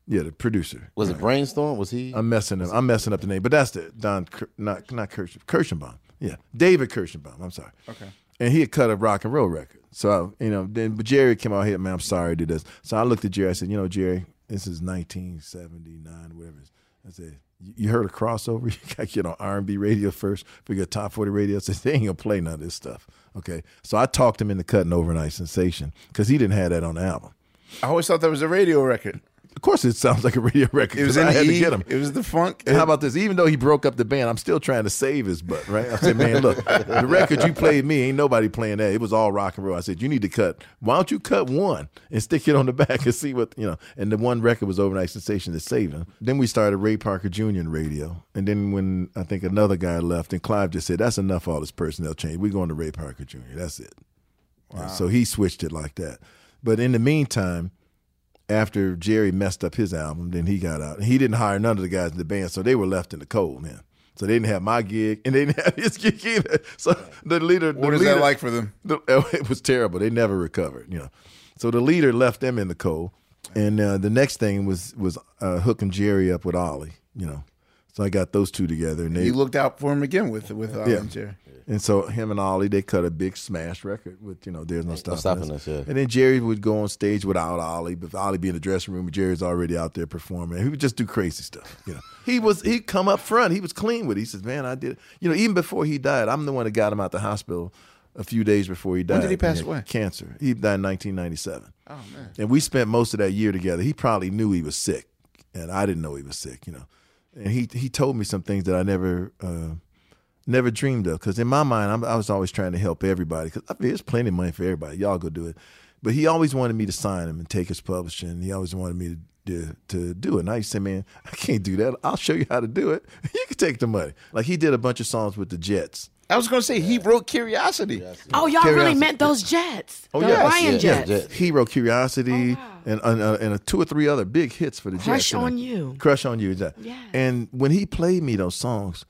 Yeah, the producer. Was it Brainstorm? Was he? I'm messing up. I'm messing up the name, but that's the Don, Kir- not not Kirsch, Kirschenbaum. Yeah, David Kirschenbaum. I'm sorry. Okay. And he had cut a rock and roll record. So you know, then but Jerry came out here, man. I'm sorry, I did this. So I looked at Jerry. I said, you know, Jerry, this is 1979, whatever. it is. I said, you you heard a crossover? You got to get on R&B radio first for your top 40 radio. I said, they ain't gonna play none of this stuff. Okay. So I talked him into cutting Overnight Sensation because he didn't have that on the album. I always thought that was a radio record. Of course, it sounds like a radio record. It was in I had E, to get him. It was the funk. And how about this? Even though he broke up the band, I'm still trying to save his butt, right? I said, man, look, the record you played me, ain't nobody playing that. It was all rock and roll. I said, you need to cut. Why don't you cut one and stick it on the back and see what, you know? And the one record was Overnight Sensation that saved him. Then we started Ray Parker Jr. in Raydio. And then when I think another guy left, and Clive just said, that's enough all this personnel change. We're going to Ray Parker Jr. That's it. And so he switched it like that. But in the meantime, after Jerry messed up his album, then he got out. He didn't hire none of the guys in the band, so they were left in the cold, man. So they didn't have my gig, and they didn't have his gig either. So the leader, the What is that like for them? the- it was terrible. They never recovered, you know. So the leader left them in the cold, and uh, the next thing was was uh, hooking Jerry up with Ollie, you know. So I got those two together, and they You looked out for him again with with uh, yeah. Jerry. And so him and Ollie, they cut a big smash record with, you know, There's No Stopping, Stopping Us. Us, yeah. And then Jerry would go on stage without Ollie, but Ollie be in the dressing room, and Jerry's already out there performing. He would just do crazy stuff, you know. he was, he'd come up front. He was clean with it. He says, man, I did it. You know, even before he died, I'm the one that got him out the hospital a few days before he died. When did he pass had away? Cancer. He died in 1997. Oh man. And we spent most of that year together. He probably knew he was sick, and I didn't know he was sick, you know. And he he told me some things that I never uh, never dreamed of. Because in my mind, I'm, I was always trying to help everybody. Because I mean, there's plenty of money for everybody. Y'all go do it. But he always wanted me to sign him and take his publishing. He always wanted me to to, to do it. And I used to say, man, I can't do that. I'll show you how to do it. You can take the money. Like he did a bunch of songs with the Jets. I was going to say he wrote Curiosity. Oh, y'all really meant those Jets. Oh the yeah, Ryan Jets. Hero, Curiosity, and and, uh, and uh, two or three other big hits for the Crush Jets. Crush on You. Crush on you, exactly. Yeah. And when he played me those songs,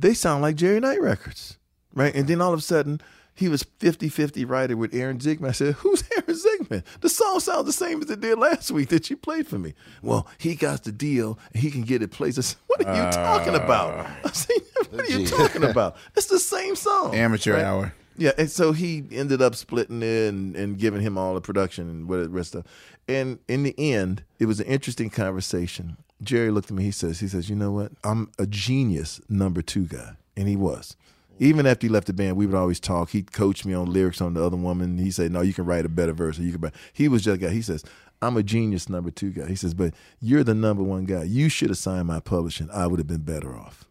they sound like Jerry Knight records, right? And then all of a sudden, he was 50-50 writer with Aaron Zigman. I said, "Who's Aaron Zigman? The song sounds the same as it did last week that you played for me." Well, he got the deal, and he can get it placed. I said, "What are you ah. talking about?" I said, "What are you talking about? It's the same song." Amateur right? hour. Yeah, and so he ended up splitting it and, and giving him all the production and what the rest of. And in the end, it was an interesting conversation. Jerry looked at me. He says, "He says, you know what? I'm a genius number two guy," and he was. Even after he left the band, we would always talk. He'd coach me on lyrics on the other woman. He said, "No, you can write a better verse." Or you can. Write. He was just a guy. He says, "I'm a genius number two guy." He says, "But you're the number one guy. You should have signed my publishing. I would have been better off."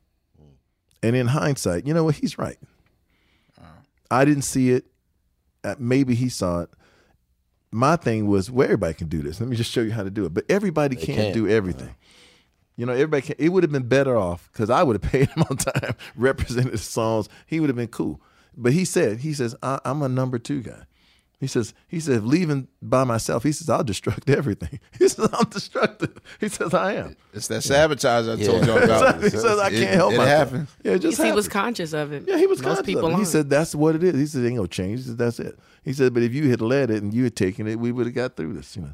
And in hindsight, you know what? He's right. I didn't see it. Uh, maybe he saw it. My thing was, well, everybody can do this. Let me just show you how to do it. But everybody can't, can't. do everything. You know, everybody can. It would have been better off because I would have paid him on time, represented the songs. He would have been cool. But he said, he says, I, I'm a number two guy. He says, he says, leaving by myself. He says, I'll destruct everything. He says, I'm destructive. He says, I am. It's that sabotage I told y'all about. he says, I can't help it myself. happens. Yeah, it just he was conscious of it. Yeah, he was Most conscious people of it. He aren't. said that's what it is. He said it ain't gonna change. He said that's it. He said, but if you had led it and you had taken it, we would have got through this. You know.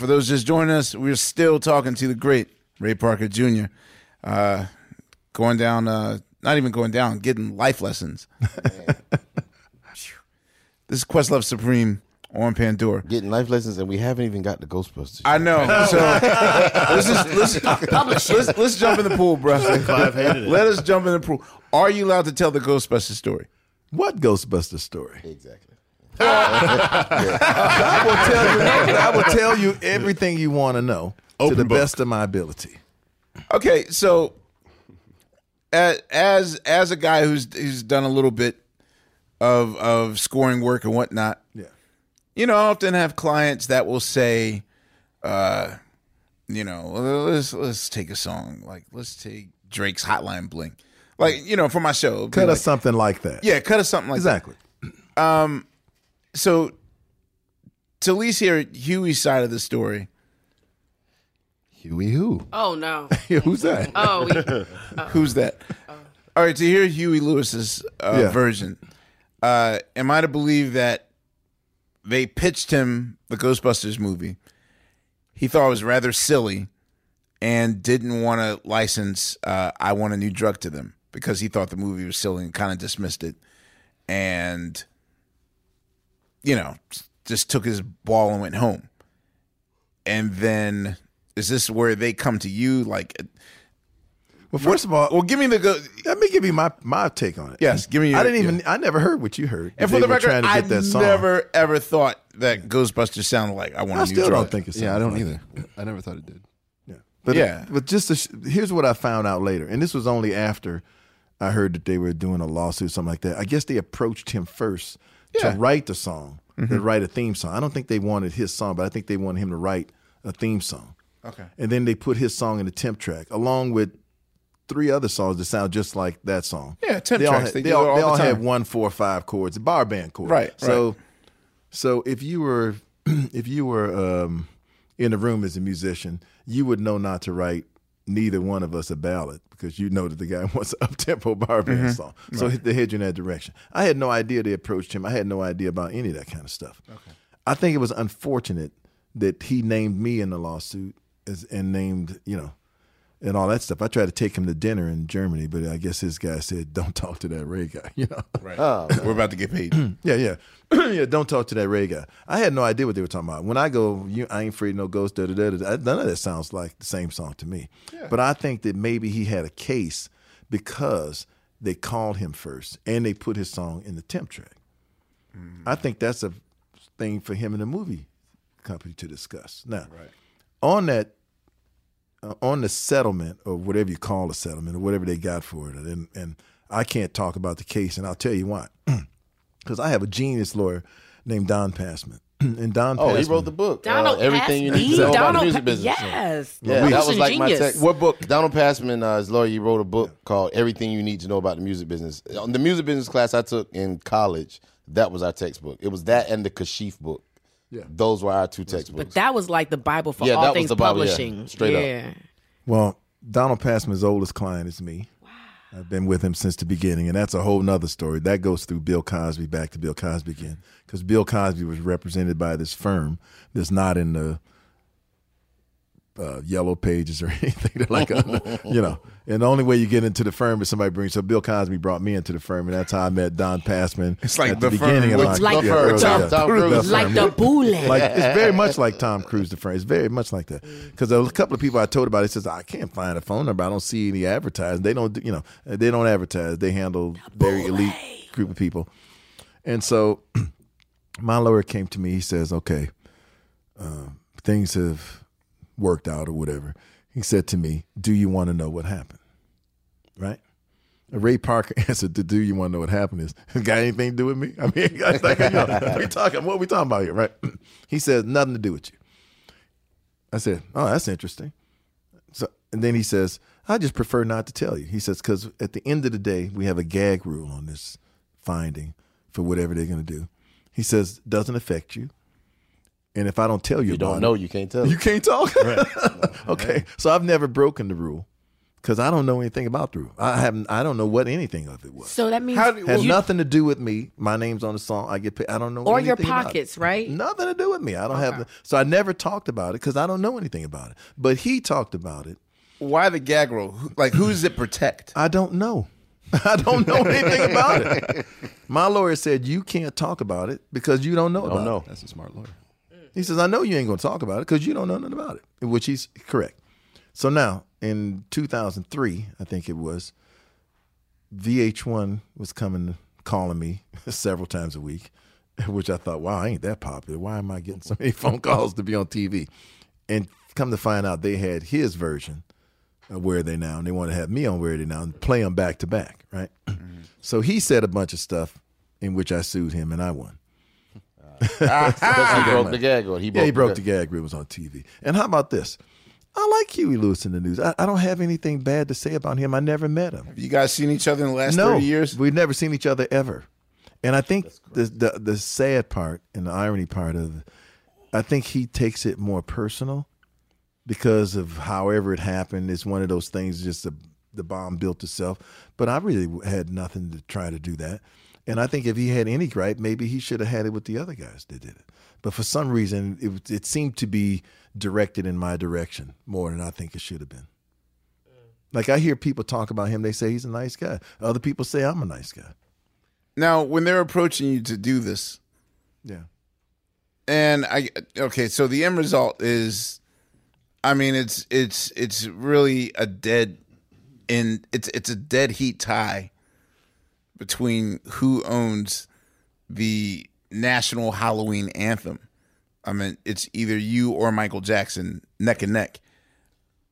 For those just joining us, we're still talking to the great Ray Parker Jr. Uh, going down, uh, not even going down, getting life lessons. this is Questlove Supreme on Pandora. Getting life lessons, and we haven't even got the Ghostbusters. I know. So let's just let's, let's, let's jump in the pool, bro. Clive hated it. Let us jump in the pool. Are you allowed to tell the Ghostbusters story? What Ghostbuster story? Exactly. I will tell you. I will tell you everything you want to know to the book. best of my ability. Okay, so as as as a guy who's who's done a little bit of of scoring work and whatnot, Yeah. you know, I often have clients that will say, uh, you know, let's let's take a song like let's take Drake's Hotline Bling, like you know, for my show. it'd be Cut like- us something like that. Yeah, cut us something like that. exactly. Um, so to at least hear Huey's side of the story. Huey who? Oh no. Who's that? Oh, we, Who's that? All right, to hear Huey Lewis's uh, Yeah. version, uh, am I to believe that they pitched him the Ghostbusters movie? He thought it was rather silly and didn't want to license uh, "I Want a New Drug" to them because he thought the movie was silly and kind of dismissed it, and you know, just took his ball and went home. And then, is this where they come to you like? Uh, well, first of all, well, give me the go. Let me give you my my take on it. Yes, give me. Your, I didn't even. yeah. I never heard what you heard. And for the were record, trying to I get that song. never ever thought that Ghostbusters sounded like I want I a new still don't think it's. Yeah, I don't like either. I never thought it did. Yeah, but Yeah. but just to sh- here's what I found out later, and this was only after I heard that they were doing a lawsuit, something like that. I guess they approached him first Yeah. to write the song, to Mhm. write a theme song. I don't think they wanted his song, but I think they wanted him to write a theme song. Okay. And then they put his song in the temp track along with three other songs that sound just like that song. Yeah, temp they all tracks. had- They They, all, all they the all have time. one, four, five chords, a bar band chords. Right, So, right. so if you were if you were um, in the room as a musician, you would know not to write neither one of us a ballad because you know that the guy wants an up tempo bar band Mhm. song. So Right. they head you in that direction. I had no idea they approached him. I had no idea about any of that kind of stuff. I think it was unfortunate that he named me in the lawsuit as, and named, you know, and all that stuff. I tried to take him to dinner in Germany, but I guess his guy said, "Don't talk to that Ray guy." You know, Right. Oh. We're about to get paid. yeah, yeah, yeah. Don't talk to that Ray guy. I had no idea what they were talking about. When I go, you, I ain't afraid of no ghost. Da, da, da, da, none of that sounds like the same song to me. But I think that maybe he had a case because they called him first and they put his song in the temp track. Hmm. I think that's a thing for him and the movie company to discuss. Now, on that, uh, on the settlement or whatever you call a settlement or whatever they got for it, and and I can't talk about the case, and I'll tell you why. Because I have a genius lawyer named Don Passman, and Don. Oh, he wrote the book. Donald uh, everything you Passman. need to know about the Donald music Pa- business. yes. Yeah, Well, that was a like my genius. tech. What book? Donald Passman, uh, his lawyer, he wrote a book called "Everything You Need to Know About the Music Business." On the music business class I took in college, that was our textbook. It was that and the Kashif book. Yeah. those were our two textbooks. But that was like the Bible for Yeah, all that was things the Bible, yeah. publishing. Straight up. yeah. Well, Donald Passman's oldest client is me. I've been with him since the beginning, and that's a whole nother story. That goes through Bill Cosby back to Bill Cosby again, because Bill Cosby was represented by this firm that's not in the uh, yellow pages or anything. They're like, a, you know, and the only way you get into the firm is somebody brings. So Bill Cosby brought me into the firm, and that's how I met Don Passman. It's like at the, the firm beginning of with- my Like yeah, the early- Tom- yeah, Tom Cruise. Like firm. the bullet. Like it's very much like Tom Cruise, the friend. It's very much like that. Because a couple of people I told about it says I can't find a phone number. I don't see any advertising. They don't, you know, they don't advertise. They handle very elite group of people. And so, my lawyer came to me. He says, "Okay, uh, things have worked out or whatever." He said to me, "Do you want to know what happened?" Right. Ray Parker answered, "Do you want to know what happened? Is got anything to do with me? I mean, like, you know, we talking. What we talking about here, right?" He said, "Nothing to do with you." I said, "Oh, that's interesting." So, and then he says, "I just prefer not to tell you." He says, "Because at the end of the day, we have a gag rule on this finding for whatever they're going to do." He says, "Doesn't affect you." And if I don't tell you, You don't know, it, you can't tell. You can't talk. okay, so I've never broken the rule because I don't know anything about the rule. I haven't. I don't know what anything of it was. So that means Has you- nothing to do with me. My name's on the song. I get paid. I don't know. or your anything about it. pockets, right? Nothing to do with me. I don't have. The, so I never talked about it because I don't know anything about it. But he talked about it. Why the gag rule? Like, who does it protect? I don't know. I don't know anything about it. My lawyer said you can't talk about it because you don't know about know. it. That's a smart lawyer. He says, I know you ain't going to talk about it because you don't know nothing about it, which he's correct. So now, in 2003, I think it was, VH1 was coming, calling me several times a week, which I thought, wow, I ain't that popular. Why am I getting so many phone calls to be on TV? And come to find out, they had his version of Where Are They Now, and they want to have me on Where Are They Now and play them back to back, right? So he said a bunch of stuff in which I sued him, and I won. Because he broke the gag rule. He yeah, broke, he broke the the gag rule. It was on TV. And how about this? I like Huey Lewis and the News. I, I don't have anything bad to say about him. I never met him. Have you guys seen each other in the last no, 30 years? we've never seen each other ever. And I think the, the the sad part and the irony part of it, I think he takes it more personal because of however it happened. It's one of those things. Just the the bomb built itself. But I really had nothing to try to do that. And I think if he had any gripe, maybe he should have had it with the other guys that did it. But for some reason, it it seemed to be directed in my direction more than I think it should have been. Like I hear people talk about him, they say he's a nice guy. Other people say I'm a nice guy. Now, when they're approaching you to do this, Yeah. and I okay, so the end result is, I mean, it's it's it's really a dead, and it's it's a dead heat tie between who owns the national Halloween anthem. I mean, it's either you or Michael Jackson, neck and neck.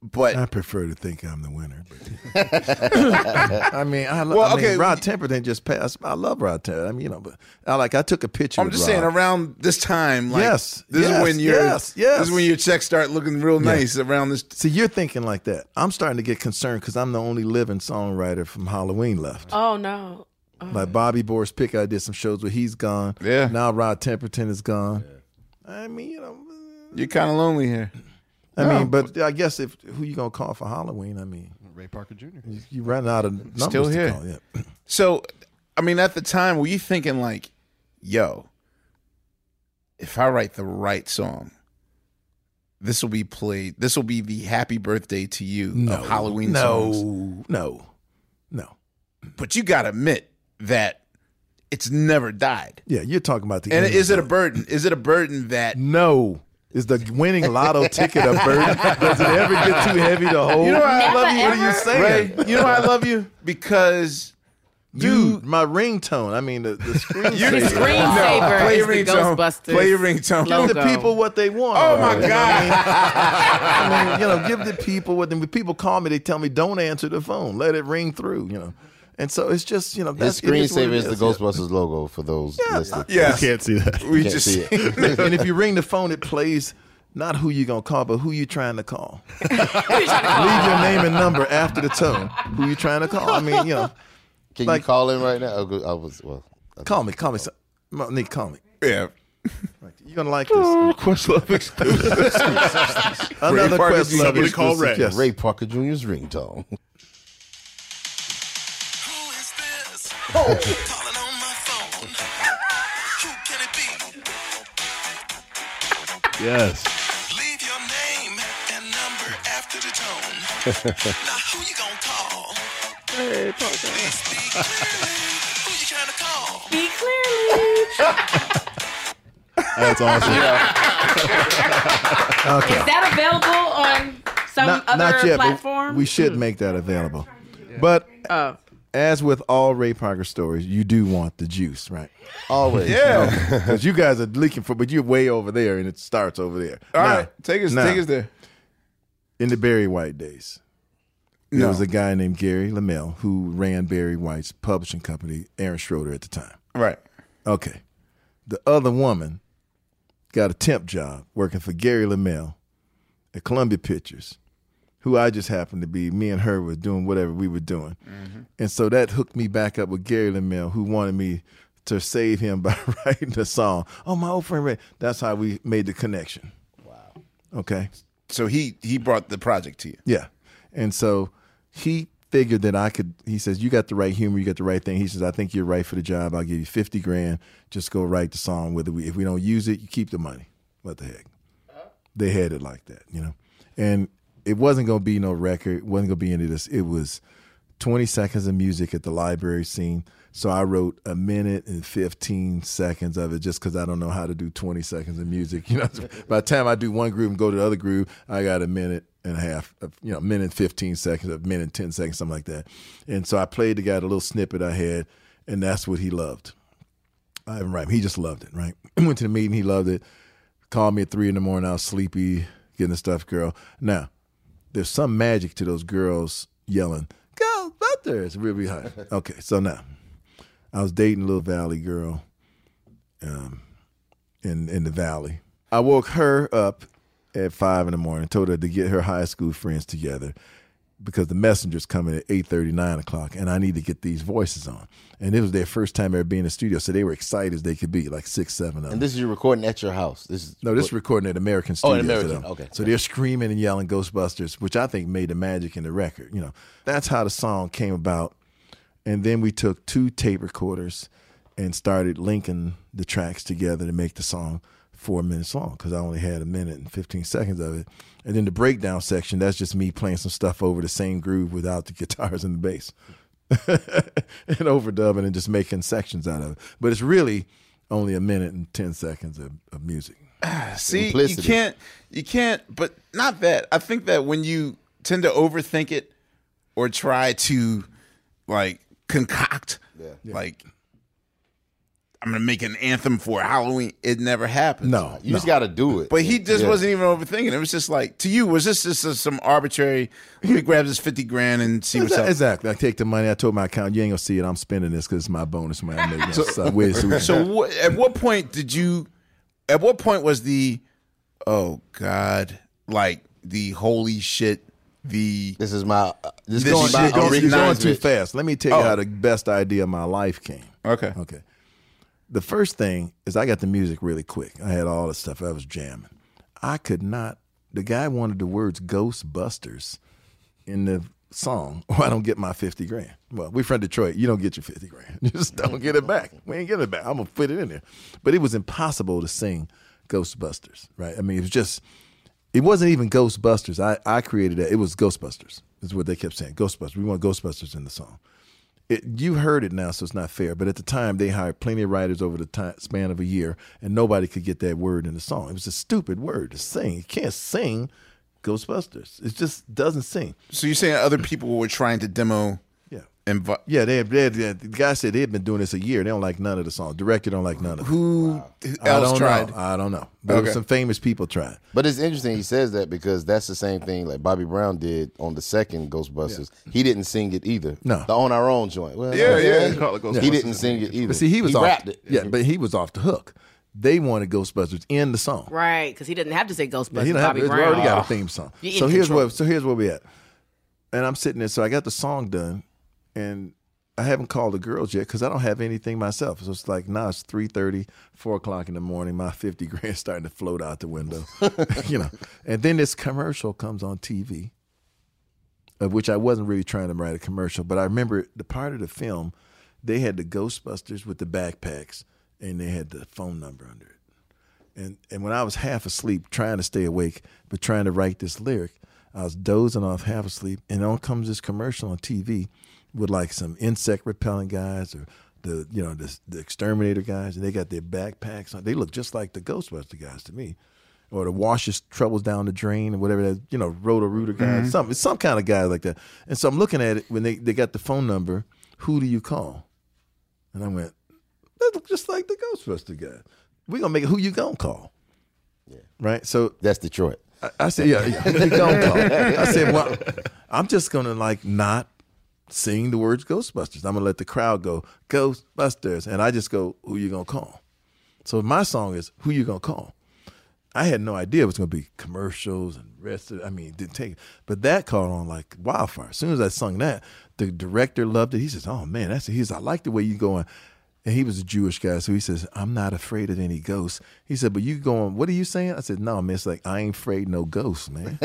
But I prefer to think I'm the winner. But I mean, I, lo- Well, I mean, okay. Rod Temperton just passed. I love Rod Temperton. I mean, you know, but I like I took a picture. I'm just Rod. saying, around this time, like, Yes, this yes, is when your yes, yes. this is when your checks start looking real Yeah. nice around this. See, you're thinking like that. I'm starting to get concerned because I'm the only living songwriter from Halloween left. Oh no. Like Bobby Boris Pickett, I did some shows where he's gone. Yeah. Now Rod Temperton is gone. Yeah. I mean, you know, You're kind of lonely here. I No, mean, but I guess if who you gonna call for Halloween? I mean, Ray Parker Jr. you, you run out of numbers Still to here. call. Yeah. So, I mean, at the time, were you thinking like, "Yo, if I write the right song, this will be played. This will be the happy birthday to you No, of Halloween no, songs. no, no. But you got to admit that it's never died. Yeah, you're talking about the. And is it a burden? Is it a burden that No. Is the winning lotto ticket a burden? Does it ever get too heavy to hold? You know why I love you? What are you saying? Ray, you know why I love you? Because Dude, my ringtone. I mean, the, the screensaver. Screensaver play your the ringtone. Ghostbusters. Play your ringtone. Give the people what they want. Oh, my You know what God. I mean? I mean, you know, give the people what. When people call me, they tell me don't answer the phone. Let it ring through. You know, and so it's just you know His that's it is what screensaver it is the yeah. Ghostbusters logo for those listening. Yes. Can't see that. we Can't just see it. and if you ring the phone, it plays not who you gonna call, but who you trying to call. Leave your name and number after the tone. Who you trying to call? I mean, you know, Can Like- you call in right now? Oh. I was well. call me, call me, son. Nick, call me. yeah. You're gonna like oh, this. Questlove exclusive. Another Parker quest Jr. Somebody call exclusive, Ray. Ray Parker Jr.'s ringtone. Yes. Leave your name and number after the tone. now who you gonna call? Please speak clearly. Who you trying to call? Speak clearly. That's awesome. Okay. Is that available on some Not, other not yet, platform? we should hmm. make that available. But Oh. As with all Ray Parker stories, you do want the juice, right? Always. Yeah. Because you guys are leaking for, but you're way over there, and it starts over there. All Now- right. Take us now, take us there. In the Barry White days, there No. was a guy named Gary LeMel who ran Barry White's publishing company, Aaron Schroeder at the time. Right. Okay. The other woman got a temp job working for Gary LeMel at Columbia Pictures, who I just happened to be. Me and her was doing whatever we were doing. Mm-hmm. And so that hooked me back up with Gary LeMel, who wanted me to save him by writing the song. Oh, my old friend Ray. That's how we made the connection. Wow. Okay. So he he brought the project to you. Yeah. And so he figured that I could, he says, You got the right humor, you got the right thing. He says, I think you're right for the job. I'll give you 50 grand. Just go write the song. Whether we, if we don't use it, you keep the money. What the heck? Uh-huh. They had it like that, you know? And it wasn't to be no record, it wasn't to be any of this. It was 20 seconds of music at the library scene. So I wrote a minute and 15 seconds of it just because I don't know how to do 20 seconds of music. You know, by the time I do one groove and go to the other groove, I got a minute and a half, of, you know, minute and 15 seconds, a minute and 10 seconds, something like that. And so I played the guy the little snippet I had, and that's what he loved. I right. He just loved it, right? Went to the meeting, he loved it. Called me at three in the morning, I was sleepy, getting the stuff, girl. Now, there's some magic to those girls yelling, Ghostbusters, really high. Okay, so now, I was dating a little valley girl um, in, in the valley. I woke her up at five in the morning, told her to get her high school friends together because the messenger's coming at 8.30, 9 o'clock, and I need to get these voices on. And it was their first time ever being in the studio, so they were excited as they could be, like six, seven of them. And this is you recording at your house. This is No, this is recording at Ameraycan Oh, Studios. at Ameraycan, okay. So they're screaming and yelling Ghostbusters, which I think made the magic in the record. You know, that's how the song came about. And then we took two tape recorders and started linking the tracks together to make the song four minutes long because I only had a minute and 15 seconds of it. And then the breakdown section, that's just me playing some stuff over the same groove without the guitars and the bass. and overdubbing and just making sections out of it. But it's really only a minute and 10 seconds of, of music. See, Simplicity. you can't, you can't, but not that. I think that when you tend to overthink it or try to like concoct, like, I'm gonna make an anthem for Halloween, it never happens. No, You just got to do it. But he just Yeah. wasn't even overthinking. It was just like to you. Was this just a- some arbitrary? Let me grab this fifty grand and see what's Exactly. up. exactly. I take the money. I told my account, you ain't gonna see it. I'm spending this because it's my bonus money. I'm making. So, uh, so, wait, so, so what, at what point did you? At what point was the? Oh God! Like the holy shit. The this is my. Uh, you're This going, is my you're going- going too fast. Let me tell you Oh. how the best idea of my life came. Okay. Okay. The first thing is I got the music really quick. I had all the stuff. I was jamming. I could not. The guy wanted the words Ghostbusters in the song, or I don't get my 50 grand. Well, we're from Detroit. You don't get your 50 grand. You just don't get it back. We ain't getting it back. I'm to put it in there. But it was impossible to sing Ghostbusters, right? I mean, it was just, It wasn't even Ghostbusters. I, I created that. It was Ghostbusters. Is what they kept saying. Ghostbusters. We want Ghostbusters in the song. It, you heard it now, so it's not fair. But at the time, they hired plenty of writers over the time, span of a year, and nobody could get that word in the song. It was a stupid word to sing. You can't sing Ghostbusters. It just doesn't sing. So you're saying other people were trying to demo? Yeah. And Yeah, they, had, they, had, the guy said they had been doing this a year. They don't like none of the songs. Director don't like none of it. Who I else don't tried? know. I don't know. But Okay. some famous people tried. But it's interesting he says that because that's the same thing like Bobby Brown did on the second Ghostbusters. He didn't sing it either. No. the on our own joint. Well, Yeah, yeah. He, Call it Ghostbusters. he didn't sing it either. But see, he was off. rapped it. Yeah, but he was off the hook. They wanted Ghostbusters in the song. Right, because he didn't have to say Ghostbusters. Yeah, he don't have, Bobby we Brown. already got a theme song. So here's control. where so here's where we at. And I'm sitting there, so I got the song done, and I haven't called the girls yet because I don't have anything myself. So it's like now it's 3.30, 4 o'clock in the morning. My 50 grand starting to float out the window, you know. And then this commercial comes on TV, of uh, which I wasn't really trying to write a commercial, but I remember the part of the film, they had the Ghostbusters with the backpacks, and they had the phone number under it. And and when I was half asleep, trying to stay awake, but trying to write this lyric, I was dozing off, half asleep, and on comes this commercial on TV with like some insect repellent guys or the you know the, the exterminator guys, and they got their backpacks on. They look just like the Ghostbuster guys to me, or the washes troubles down the drain or whatever that you know roto rooter guys, Mhm. some some kind of guy like that. And so I'm looking at it when they they got the phone number. Who do you call? And I went, that look just like the Ghostbuster guy. We gonna make it who you gonna call. Yeah. Right? So that's Detroit. I, I said, yeah, yeah, who you gonna call? I said, well, I'm just gonna like not sing the words Ghostbusters. I'm gonna let the crowd go, Ghostbusters. And I just go, who you gonna call? So my song is Who You Gonna Call? I had no idea it was gonna be commercials and rest of I mean, didn't take it. but that caught on like wildfire. As soon as I sung that, the director loved it. He says, Oh man, that's he says, I like the way you going. And he was a Jewish guy, so he says, I'm not afraid of any ghosts. He said, But you going, what are you saying? I said, No, man, it's like I ain't afraid no ghosts, man.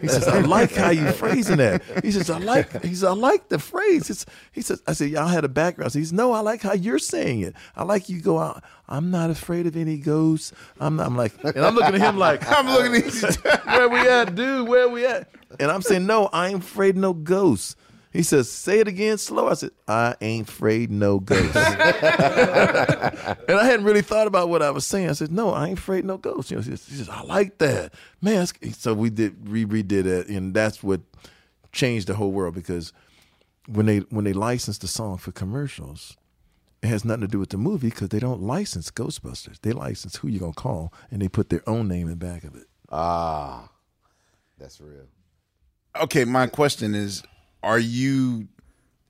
He says, I like how you phrasing that. He says, I like he says, I like the phrase. It's, he says, I said, Y'all had a background. He says, No, I like how you're saying it. I like you go out, I'm not afraid of any ghosts. I'm not I'm like and I'm looking at him like I'm looking at you. where we at, dude? Where we at? And I'm saying, no, I ain't afraid no ghosts. He says, say it again slow. I said, I ain't afraid no ghosts. and I hadn't really thought about what I was saying. I said, no, I ain't afraid no ghosts. You know, he says, he says, I like that. Man, so we did we redid it, and that's what changed the whole world because when they when they licensed the song for commercials, it has nothing to do with the movie because they don't license Ghostbusters. They license who you gonna call, and they put their own name in the back of it. Ah, that's real. Okay, my question is: Are you?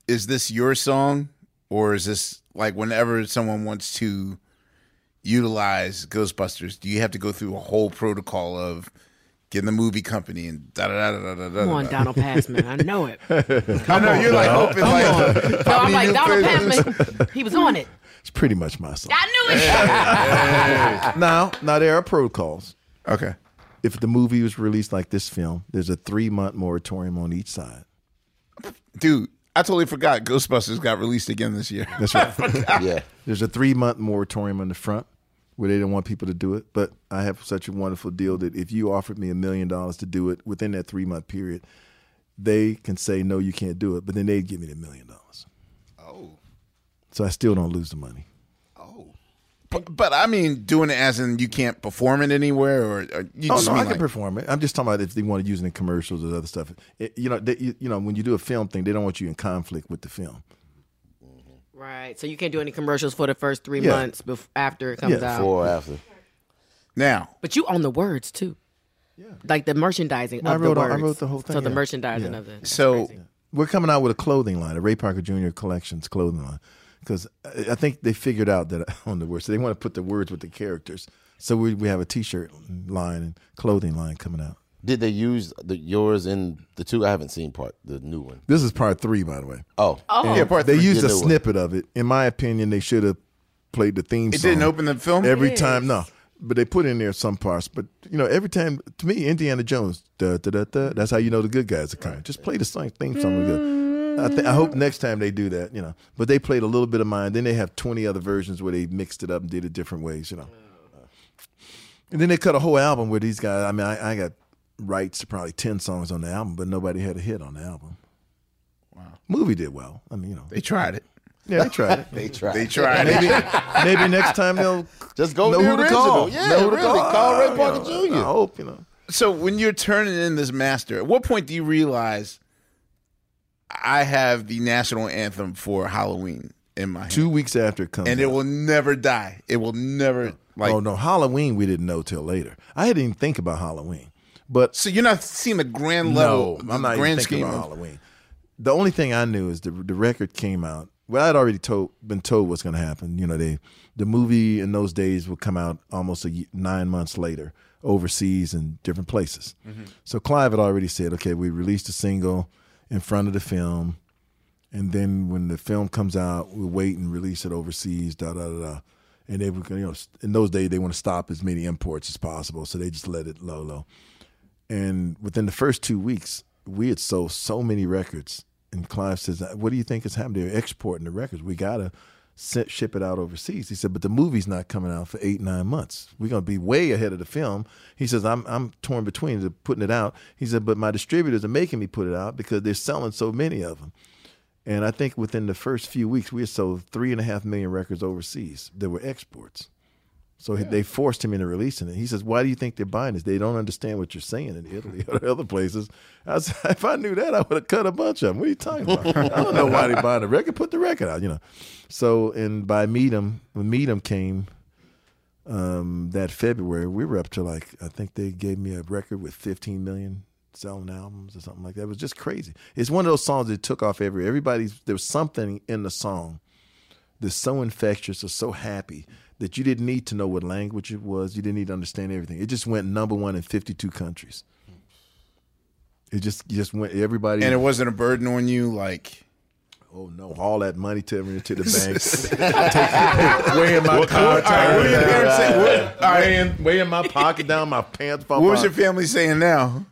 Is this your song, or is this like whenever someone wants to utilize Ghostbusters? Do you have to go through a whole protocol of getting the movie company and da da da da da da? Come on, Donald Passman. I know it. I know you're like hoping like. So I'm like, Donald Passman, he was on it. It's pretty much my song. I knew it. now, now there are protocols. Okay. If the movie was released like this film, there's a three month moratorium on each side. Dude, I totally forgot Ghostbusters got released again this year. That's right. Yeah. There's a three month moratorium on the front where they don't want people to do it. But I have such a wonderful deal that if you offered me a million dollars to do it within that three month period, they can say no, you can't do it, but then they'd give me the million dollars. Oh. So I still don't lose the money. But, but I mean, doing it as in you can't perform it anywhere, or, or you oh just no, I mean can perform it. I'm just talking about if they want to use it in commercials or other stuff. It- you know, they, you, you know, when you do a film thing, they don't want you in conflict with the film. Right. So you can't do any commercials for the first three Yeah. months bef- after it comes Yeah. out. Before or after. Now, But you own the words too. Yeah. Like the merchandising I of wrote, the words. I wrote the whole thing. So the merchandising Yeah. of it. So we're coming out with a clothing line, a Ray Parker Jr. Collections clothing line, because I I think they figured out that on the words, so they want to put the words with the characters. So we we have a T-shirt line and clothing line coming out. Did they use the yours in the two? I haven't seen part the new one. This is part three, by the way. Oh, Oh. Yeah, part they three. used The a new one. snippet of it. In my opinion, they should have played the theme song. it song. didn't open the film. every It time. No, but they put in there some parts. But you know, every time to me, Indiana Jones. Da, da, da, da, that's how you know the good guys are coming. Just play the same theme song. Good. I, th- I hope next time they do that. You know, but they played a little bit of mine. Then they have twenty other versions where they mixed it up and did it different ways. You know, and then they cut a whole album with these guys. I mean, I, I got rights to probably ten songs on the album, but nobody had a hit on the album. Wow. Movie did well. I mean, you know, They tried it. yeah, they tried it. They tried. They tried maybe, maybe next time they'll Just go know the who to original. call. Yeah, know who to really. Call Ray You Parker know, Jr. I hope you know. So when you're turning in this master, at what point do you realize I have the national anthem for Halloween in my hand? Two weeks after it comes, and it will never die. It will never like. oh no, Halloween we didn't know till later. I didn't even think about Halloween, but So you're not seeing the grand level, no, I'm not grand even thinking scheme about of Halloween. The only thing I knew is the the record came out. Well, I'd already told been told what's going to happen. You know, they the movie in those days would come out almost a nine months later overseas in different places. Mm-hmm. So Clive had already said, okay, we released a single in front of the film, and then when the film comes out, we'll wait and release it overseas. Da da da. da. And they were, you know, in those days they want to stop as many imports as possible, so they just let it low, low. And within the first two weeks, we had sold so many records. And Clive says, "What do you think is happening? They're exporting the records. We gotta set, ship it out overseas." He said, "But the movie's not coming out for eight, nine months. We're gonna be way ahead of the film." He says, "I'm I'm torn between putting it out." He said, "But my distributors are making me put it out because they're selling so many of them." And I think within the first few weeks, we sold three and a half million records overseas. There were exports. So they forced him into releasing it. He says, "Why do you think they're buying this? They don't understand what you're saying in Italy or other places." I said, "If I knew that, I would have cut a bunch of them. What are you talking about? I don't know why they're buying the record. Put the record out, you know." So, and by MIDEM, when MIDEM came um, that February, we were up to like I think they gave me a record with 15 million selling albums or something like that. It was just crazy. It's one of those songs that took off every everybody's. There was something in the song that's so infectious or so happy that you didn't need to know what language it was. You didn't need to understand everything. It just went number one in 52 countries. It just it just went everybody. and it wasn't a burden on you, like. Oh no! All that money to me to the bank, weighing my What- car what- all right, what are your parents saying? What- all right. weighing, weighing my pocket down, my pants. fall What was your family saying now?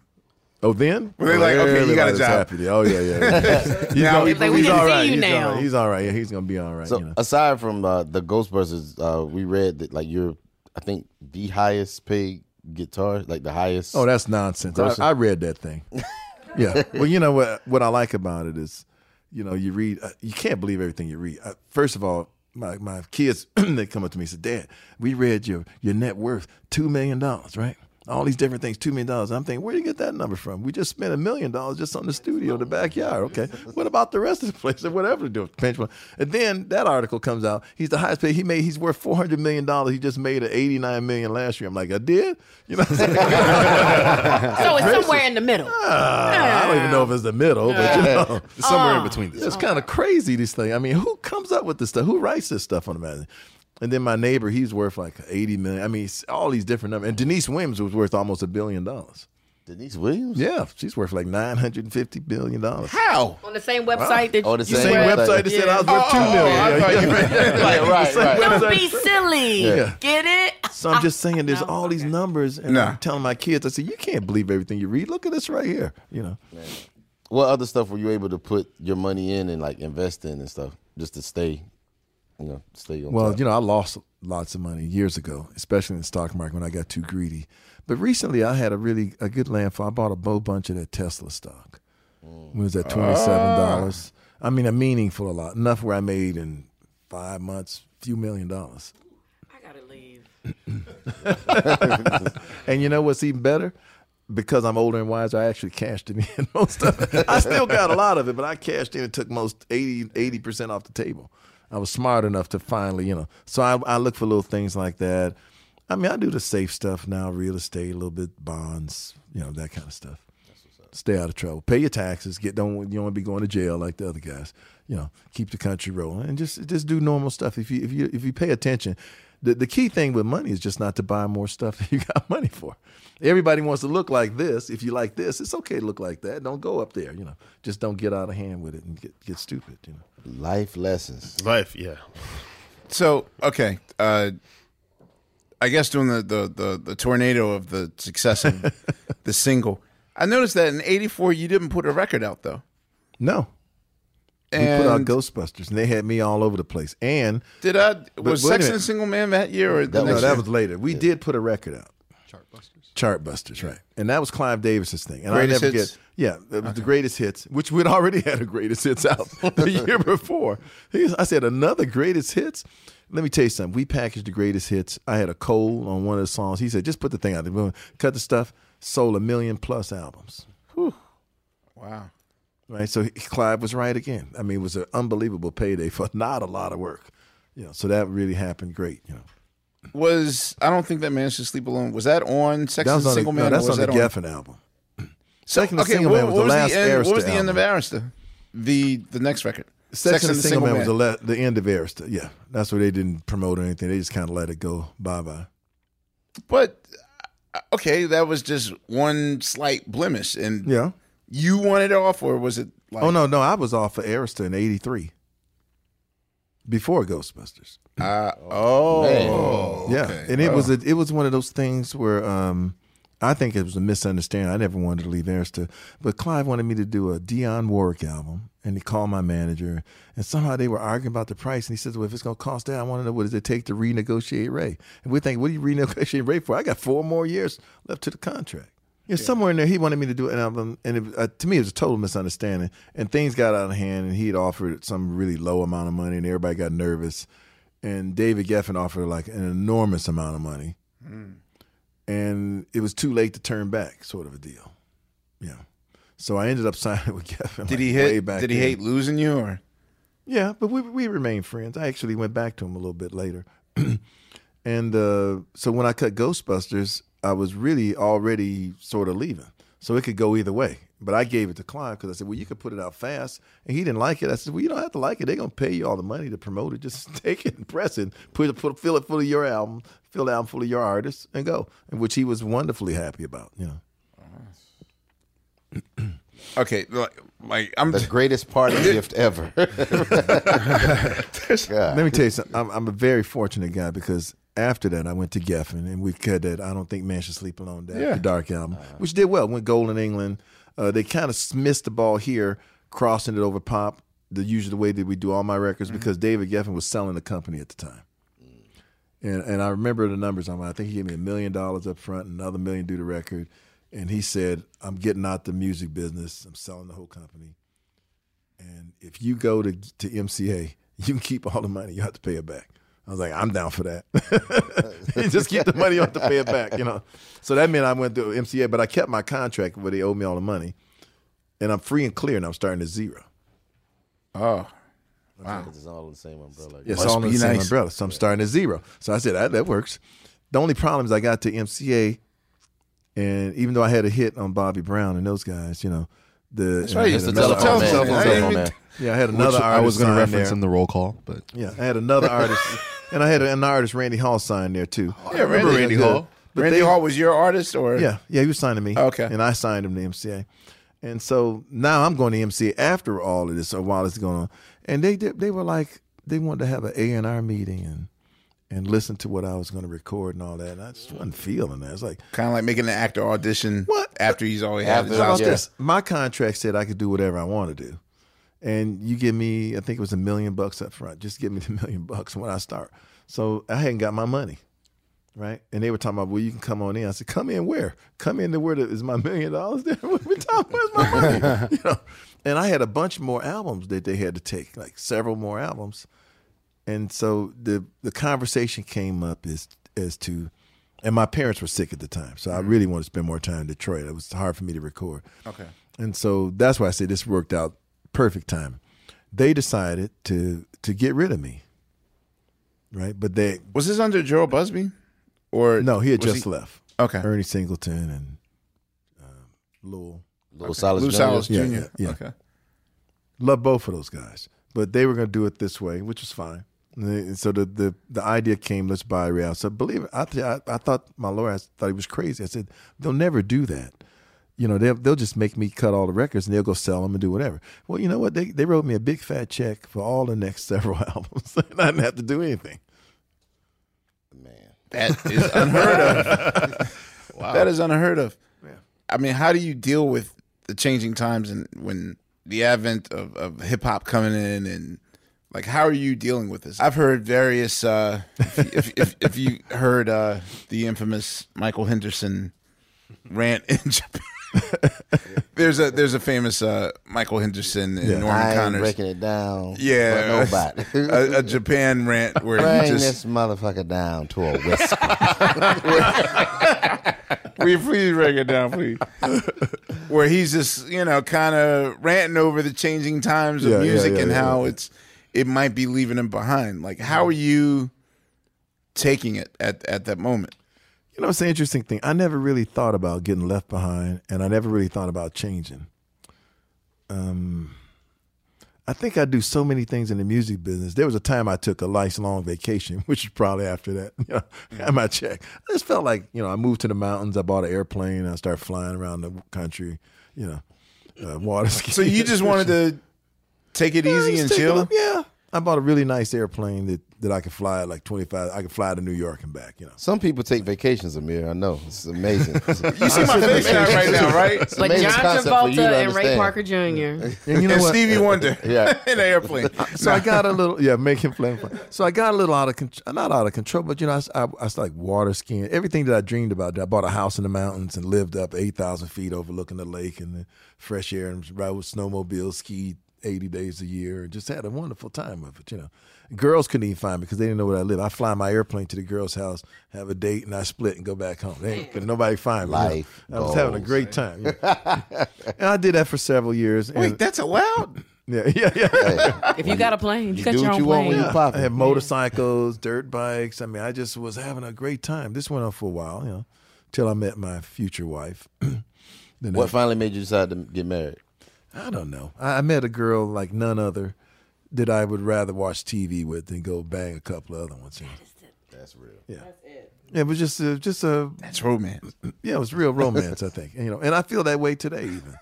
Oh, then Were they like, okay, you got a Everybody's job? happy. Oh yeah, yeah. He's, Now gonna- we- he's Like, we can all see right. you He's all now. right. He's all right. Yeah, he's gonna be all right. So you know. aside from uh, the Ghostbusters, uh, we read that like you're, I think the highest paid guitar, like the highest. Oh, that's nonsense. I, Grossing- I read that thing. yeah. Well, you know what? What I like about it is, you know, you read. Uh, you can't believe everything you read. Uh, first of all, my my kids they come up to me and say, "Dad, we read your your net worth two million dollars, right?" All these different things, two million dollars. I'm thinking, where do you get that number from? We just spent a million dollars just on the studio, the backyard. Okay, what about the rest of the place or whatever to do? Benchmark. And then that article comes out. He's the highest paid. He made. He's worth four hundred million dollars. He just made a eighty nine million last year. I'm like, I did. You know. What I'm? So it's somewhere in the middle. Ah, I don't even know if it's the middle, but you know, Somewhere in between. this. It's kind of crazy. This thing. I mean, who comes up with this stuff? Who writes this stuff on the magazine? And then my neighbor, he's worth like eighty million. I mean, all these different numbers. And Deniece Williams was worth almost a billion dollars. Deniece Williams? Yeah, she's worth like nine hundred and fifty billion dollars. How? On the same website that Oh, the you Same read? website that said I was worth Yeah. two Oh, million. I Yeah, thought yeah. you meant- Like, right, same right. Don't website. be silly. Yeah. Get it? So I'm just saying, there's all these numbers, and Nah. I'm telling my kids, I said, you can't believe everything you read. Look at this right here. You know, What other stuff were you able to put your money in and like invest in and stuff just to stay, you know, stay on Well, top? you know, I lost lots of money years ago, especially in the stock market when I got too greedy. But recently, I had a really a good landfall. I bought a whole bunch of that Tesla stock. Mm. When it was at twenty seven dollars. Ah. I mean, a meaningful a lot, enough where I made in five months, a few million dollars. I gotta leave. and you know what's even better? Because I'm older and wiser, I actually cashed it in most of it. I still got a lot of it, but I cashed in and took most 80 percent off the table. I was smart enough to finally, you know. So I, I look for little things like that. I mean, I do the safe stuff now, real estate, a little bit bonds, you know, that kind of stuff. Stay out of trouble. Pay your taxes. Get don't you don't want to be going to jail like the other guys. You know, keep the country rolling and just just do normal stuff. If you if you if you pay attention, the the key thing with money is just not to buy more stuff that you got money for. Everybody wants to look like this. If you like this, it's okay to look like that. Don't go up there. You know, just don't get out of hand with it and get get stupid. You know, life lessons. Life, yeah. So okay, uh, I guess during the, the the the tornado of the success of the single, I noticed that in '84 you didn't put a record out though. no. and we put out Ghostbusters, and they had me all over the place. And Did I was Sex and Single Man that year or the no, next that year? was later. We did put a record out. Chartbusters. Chartbusters, right? And that was Clive Davis's thing. And Greatest I never hits? get, yeah, it was the greatest hits, which we'd already had a greatest hits out the year before. He- I said another greatest hits. Let me tell you something. We packaged the greatest hits. I had a cold on one of the songs. He said, just put the thing out there, cut the stuff. Sold a million plus albums. Whew. Wow. Right, so he- Clive was right again. I mean, it was an unbelievable payday for not a lot of work. You know, so that really happened great. You know, Was I don't think that man should sleep alone. Was that on Sex that and the on Single the, Man? no, or that's was on the that Geffen album. So, Second and okay, Single what, Man was the last end, What was the end of album. Arista? The the next record. Sex, and the Single, Man, was the, the end of Arista. Yeah, that's where they didn't promote or anything. They just kind of let it go. Bye bye. But uh, okay, that was just one slight blemish, and Yeah. you wanted it off, or was it? Like, oh no, no, I was off of Arista in '83, before Ghostbusters. Uh, oh, yeah, okay. and it Oh. was a, it was one of those things where um, I think it was a misunderstanding. I never wanted to leave Arista, but Clive wanted me to do a Dionne Warwick album, and he called my manager, and somehow they were arguing about the price, and he says, "Well, if it's going to cost that, I want to know what does it take to renegotiate Ray." And we think, "What do you renegotiate Ray for? I got four more years left to the contract." Yeah, somewhere in there, he wanted me to do an album, and it, uh, to me, it was a total misunderstanding. And things got out of hand, and he had offered some really low amount of money, and everybody got nervous. And David Geffen offered like an enormous amount of money, and it was too late to turn back, sort of a deal. Yeah. So I ended up signing with Geffen. Did like, he way hate? Did he then. hate losing you, or Yeah, but we we remained friends. I actually went back to him a little bit later, and uh, so when I cut Ghostbusters, I was really already sort of leaving, so it could go either way. But I gave it to Clive because I said, "Well, you could put it out fast," and he didn't like it. I said, "Well, you don't have to like it. They're gonna pay you all the money to promote it. Just take it and press it, put put, fill it full of your album, fill the album full of your artists, and go." And which he was wonderfully happy about. You know. okay, like, like I'm the greatest party gift ever. Let me tell you something. I'm, I'm a very fortunate guy because after that, I went to Geffen and we cut that I Don't Think Man Should Sleep Alone Down, Yeah. the Dark album, which did well. Went gold in England. Uh, they kind of missed the ball here, crossing it over pop, the usual way that we do all my records, because David Geffen was selling the company at the time. And and I remember the numbers on mine. I think he gave me a million dollars up front, another million due to do the record. And he said, I'm getting out the music business. I'm selling the whole company. And if you go to to MCA, you can keep all the money. You have to pay it back. I was like, I'm down for that. Just keep the money. You have to pay it back. You know. So that meant I went to MCA, but I kept my contract where they owed me all the money, and I'm free and clear, and I'm starting at zero. Oh, wow. It's all in the same umbrella. It's all in the same umbrella. So I'm starting at zero. So I said that that works. The only problem is I got to MCA, and even though I had a hit on Bobby Brown and those guys, you know, the That's right, it's the another telephone man. Telephone I man. Yeah, I had another Which artist. I was going to reference there. in the roll call, but Yeah, I had another artist, and I had an artist, Randy Hall, signed there too. Oh, yeah, Randy, Randy Hall. But Randy they- Hall was your artist, or Yeah, yeah, he was signing me. Okay. and I signed him to MCA, and so now I'm going to MCA after all of this, or while it's going on, and they did, they were like they wanted to have an A and R meeting and and listen to what I was going to record and all that. And I just wasn't feeling that. It's like kind of like making an actor audition what? after he's already had his how this? My contract said I could do whatever I want to do. And you give me, I think it was a million bucks up front. Just give me the million bucks when I start. So I hadn't got my money. Right. And they were talking about, well, you can come on in. I said, come in where? Come in to where the, is my million dollars there? What we talking, where's my money? you know? And I had a bunch more albums that they had to take, like several more albums. And so the the conversation came up as as to and my parents were sick at the time, so I mm-hmm. really wanted to spend more time in Detroit. It was hard for me to record. Okay. And so that's why I say this worked out perfect time. They decided to to get rid of me. Right? But they Was this under Joe Busby, or No, he had was just left. Okay. Ernie Singleton and uh, Lowell. Lil Silas Lou Jr. Silas Jr. Yeah, yeah, yeah. Okay. Love both of those guys, but they were going to do it this way, which was fine. And so the, the the idea came, let's buy Real. So believe it, I, th- I I thought my lawyer I thought he was crazy. I said they'll never do that. You know, they'll they'll just make me cut all the records and they'll go sell them and do whatever. Well, you know what? They they wrote me a big fat check for all the next several albums, and I didn't have to do anything. Man, that is unheard of. Wow. That is unheard of. Yeah. I mean, how do you deal with the changing times and when the advent of, of hip hop coming in and Like, how are you dealing with this? I've heard various. Uh, if, if, if, if you heard uh, the infamous Michael Henderson rant in Japan. there's a there's a famous uh, Michael Henderson and Yeah. Norman I Connors breaking it down Yeah, nobody. a, a Japan rant where Bring he just this motherfucker down to a whisper. You please break it down, please? Where he's just, you know, kind of ranting over the changing times of Yeah, music yeah, and how it's it might be leaving him behind. Like, how are you taking it at at that moment? You know, it's an interesting thing. I never really thought about getting left behind, and I never really thought about changing. Um, I think I do so many things in the music business. There was a time I took a lifelong vacation, which is probably after that. You know, had my check. I just felt like you know I moved to the mountains. I bought an airplane. I started flying around the country. You know, uh, water skiing. So you just wanted to take it easy and chill? Yeah, I bought a really nice airplane that that I could fly at like twenty five. I could fly to New York and back. You know. Some people take vacations, Amir. I know it's amazing. You see my face right now, right? It's an But amazing John concept for you Travolta and Ray. Parker Jr. And you know and what? Stevie Wonder Yeah. in an airplane. So I got a little, yeah, making flame. So I got a little out of control, not out of control, but you know, I, was- I, I was like water skiing, everything that I dreamed about. I bought a house in the mountains and lived up 8,000 feet overlooking the lake and the fresh air and ride with snowmobiles, skied 80 days a year, and just had a wonderful time of it, you know. Girls couldn't even find me because they didn't know where I live. I fly my airplane to the girl's house, have a date, and I split and go back home. They ain't, could nobody find me. you know. Life I was having a great time. you know. and I did that for several years. Wait, and- that's allowed. yeah, yeah, yeah. If you got a plane, you, You got do your what own you want plane. when you pop I it. had motorcycles, dirt bikes. I mean, I just was having a great time. This went on for a while, you know, till I met my future wife. What I, finally made you decide to get married? I don't know. I, I met a girl like none other that I would rather watch TV with than go bang a couple of other ones. You know? That's real. Yeah. That's it. Yeah, it was just a, just a That's romance. yeah, it was real romance, I think. And, you know, and I feel that way today even.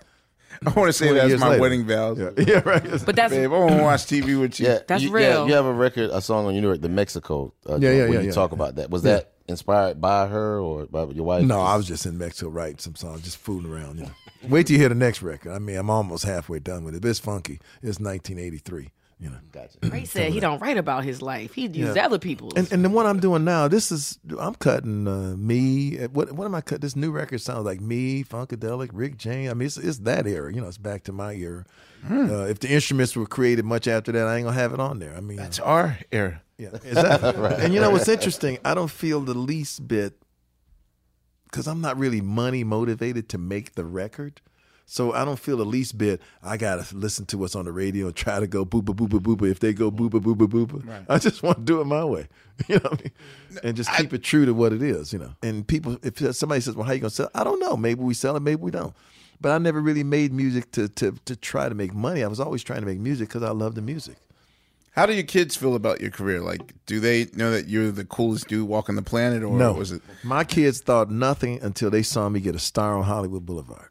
I want to say 20 that's my later. wedding vows. Yeah, yeah right. But that's Babe, I want to watch TV with you. Yeah, That's you, real. Yeah, you have a record, a song on your record, the Mexico. Uh, Yeah, yeah, where yeah, You yeah. talk about that. Was Yeah. that inspired by her or by your wife? No, I was just in Mexico writing some songs, just fooling around. You know. Wait till you hear the next record. I mean, I'm almost halfway done with it. But it's funky. It's 1983. You know. Gotcha. Ray said he don't write about his life. He uses Yeah. other people's. And and the one I'm doing now, this is I'm cutting uh, me. What what am I cutting? This new record sounds like me, Funkadelic, Rick James. I mean, it's, it's that era. You know, it's back to my era. Uh, if the instruments were created much after that, I ain't gonna have it on there. I mean, That's our era. yeah, exactly. And you know what's interesting? I don't feel the least bit because I'm not really money motivated to make the record. So I don't feel the least bit. I gotta listen to what's on the radio and try to go booba booba booba. If they go booba booba booba, I just want to do it my way, you know, what I mean? and just keep it true to what it is, you know. And people, if somebody says, "Well, how you gonna sell?" I don't know. Maybe we sell it, maybe we don't. But I never really made music to to to try to make money. I was always trying to make music because I love the music. How do your kids feel about your career? Like, do they know that you're the coolest dude walking the planet, or no, was it? My kids thought nothing until they saw me get a star on Hollywood Boulevard.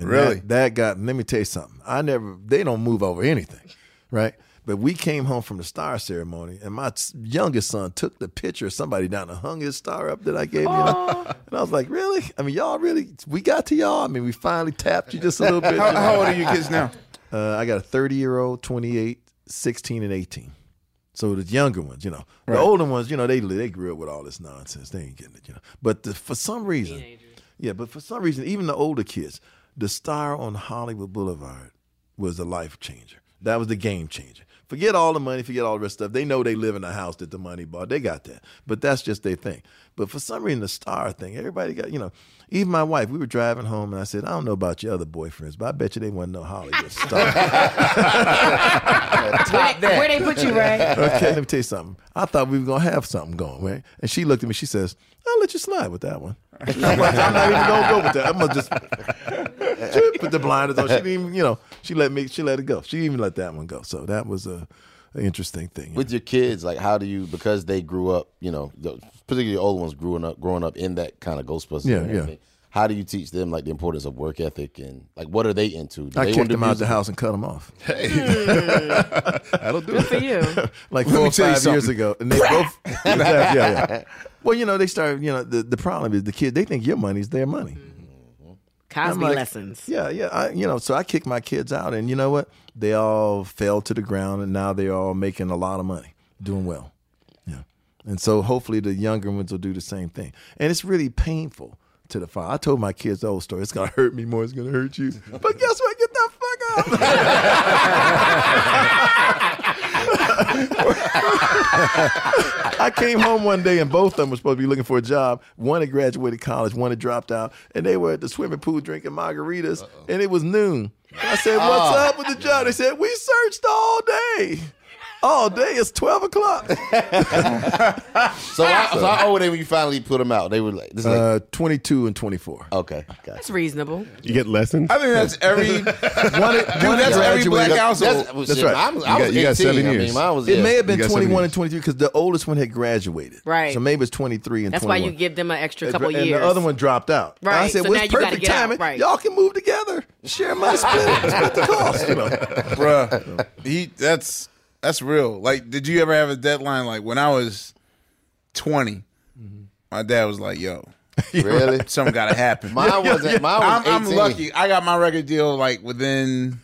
And Really? That, that got. Let me tell you something. I never. They don't move over anything, right? But we came home from the star ceremony, and my youngest son took the picture of somebody down and hung his star up that I gave you. know? And I was like, really? I mean, y'all really? We got to y'all. I mean, we finally tapped you just a little bit. How, how old are your kids now? Uh, I got a 30 year old, 28, 16, and 18. So the younger ones, you know, the older ones, you know, they they grew up with all this nonsense. They ain't getting it, you know. But the, for some reason, yeah, but for some reason, even the older kids, the star on Hollywood Boulevard was a life changer. That was the game changer. Forget all the money, forget all the rest of stuff. They know they live in a house that the money bought. They got that. But that's just their thing. But for some reason, the star thing, everybody got, you know, even my wife, we were driving home and I said, I don't know about your other boyfriends, but I bet you they want to know Hollywood star. where, they, where they put you, Ray? okay, let me tell you something. I thought we were gonna have something going, right? And she looked at me. She says, "I'll let you slide with that one." I'm, like, I'm not even gonna go with that. I'm gonna just put the blinders on. She didn't even, you know, she let me. She let it go. She didn't even let that one go. So that was a, an interesting thing. With your kids, like how do you because they grew up, you know, particularly the older ones growing up growing up in that kind of Ghostbusters. Yeah, yeah. Everything, How do you teach them like the importance of work ethic and like what are they into? Do I they kicked wanna do them out the house and cut them off. Hey, hmm. That'll do Good for you. like four or five years ago, and they both. Yeah, yeah. Well, you know, they start. You know, the the problem is the kid. They think your money's their money. Mm-hmm. Cosby I'm like, lessons. Yeah, yeah. I, you know, so I kicked my kids out, and you know what? They all fell to the ground, and now they're all making a lot of money, doing well. Yeah, and so hopefully the younger ones will do the same thing. And it's really painful to the father. I told my kids the old story. It's gonna hurt me more. It's gonna hurt you. But guess what? Get the fuck out. I came home one day and both of them were supposed to be looking for a job. One had graduated college, one had dropped out, and they were at the swimming pool drinking margaritas, and it was noon. I said, "What's Oh. up with the job?" They said, "We searched all day." All day. It's twelve o'clock. So, I, so how old were they when you finally put them out? They were like, this is like Uh, twenty-two and twenty-four. okay, gotcha. That's reasonable. You get lessons. I think that's every. One, Dude, that's every black household. That's, That's shit, right. I was, You I got- was you got 18. seven I years. mean, mine was. It yeah. may have been You got seven 21 and years. 23 because the oldest one had graduated. Right. So maybe it's 23 and That's 21. why you give them an extra And- couple and years. the other one dropped out. And I Right, said, so well, now it's you gotta perfect get out, timing. right. Y'all can move together. Share money, split, split the cost. You know. Bruh, he that's that's real. Like, did you ever have a deadline? Like when I was twenty, my dad was like, "Yo, Really? something got to happen." Mine wasn't. Mine was I'm, I'm lucky. I got my record deal like within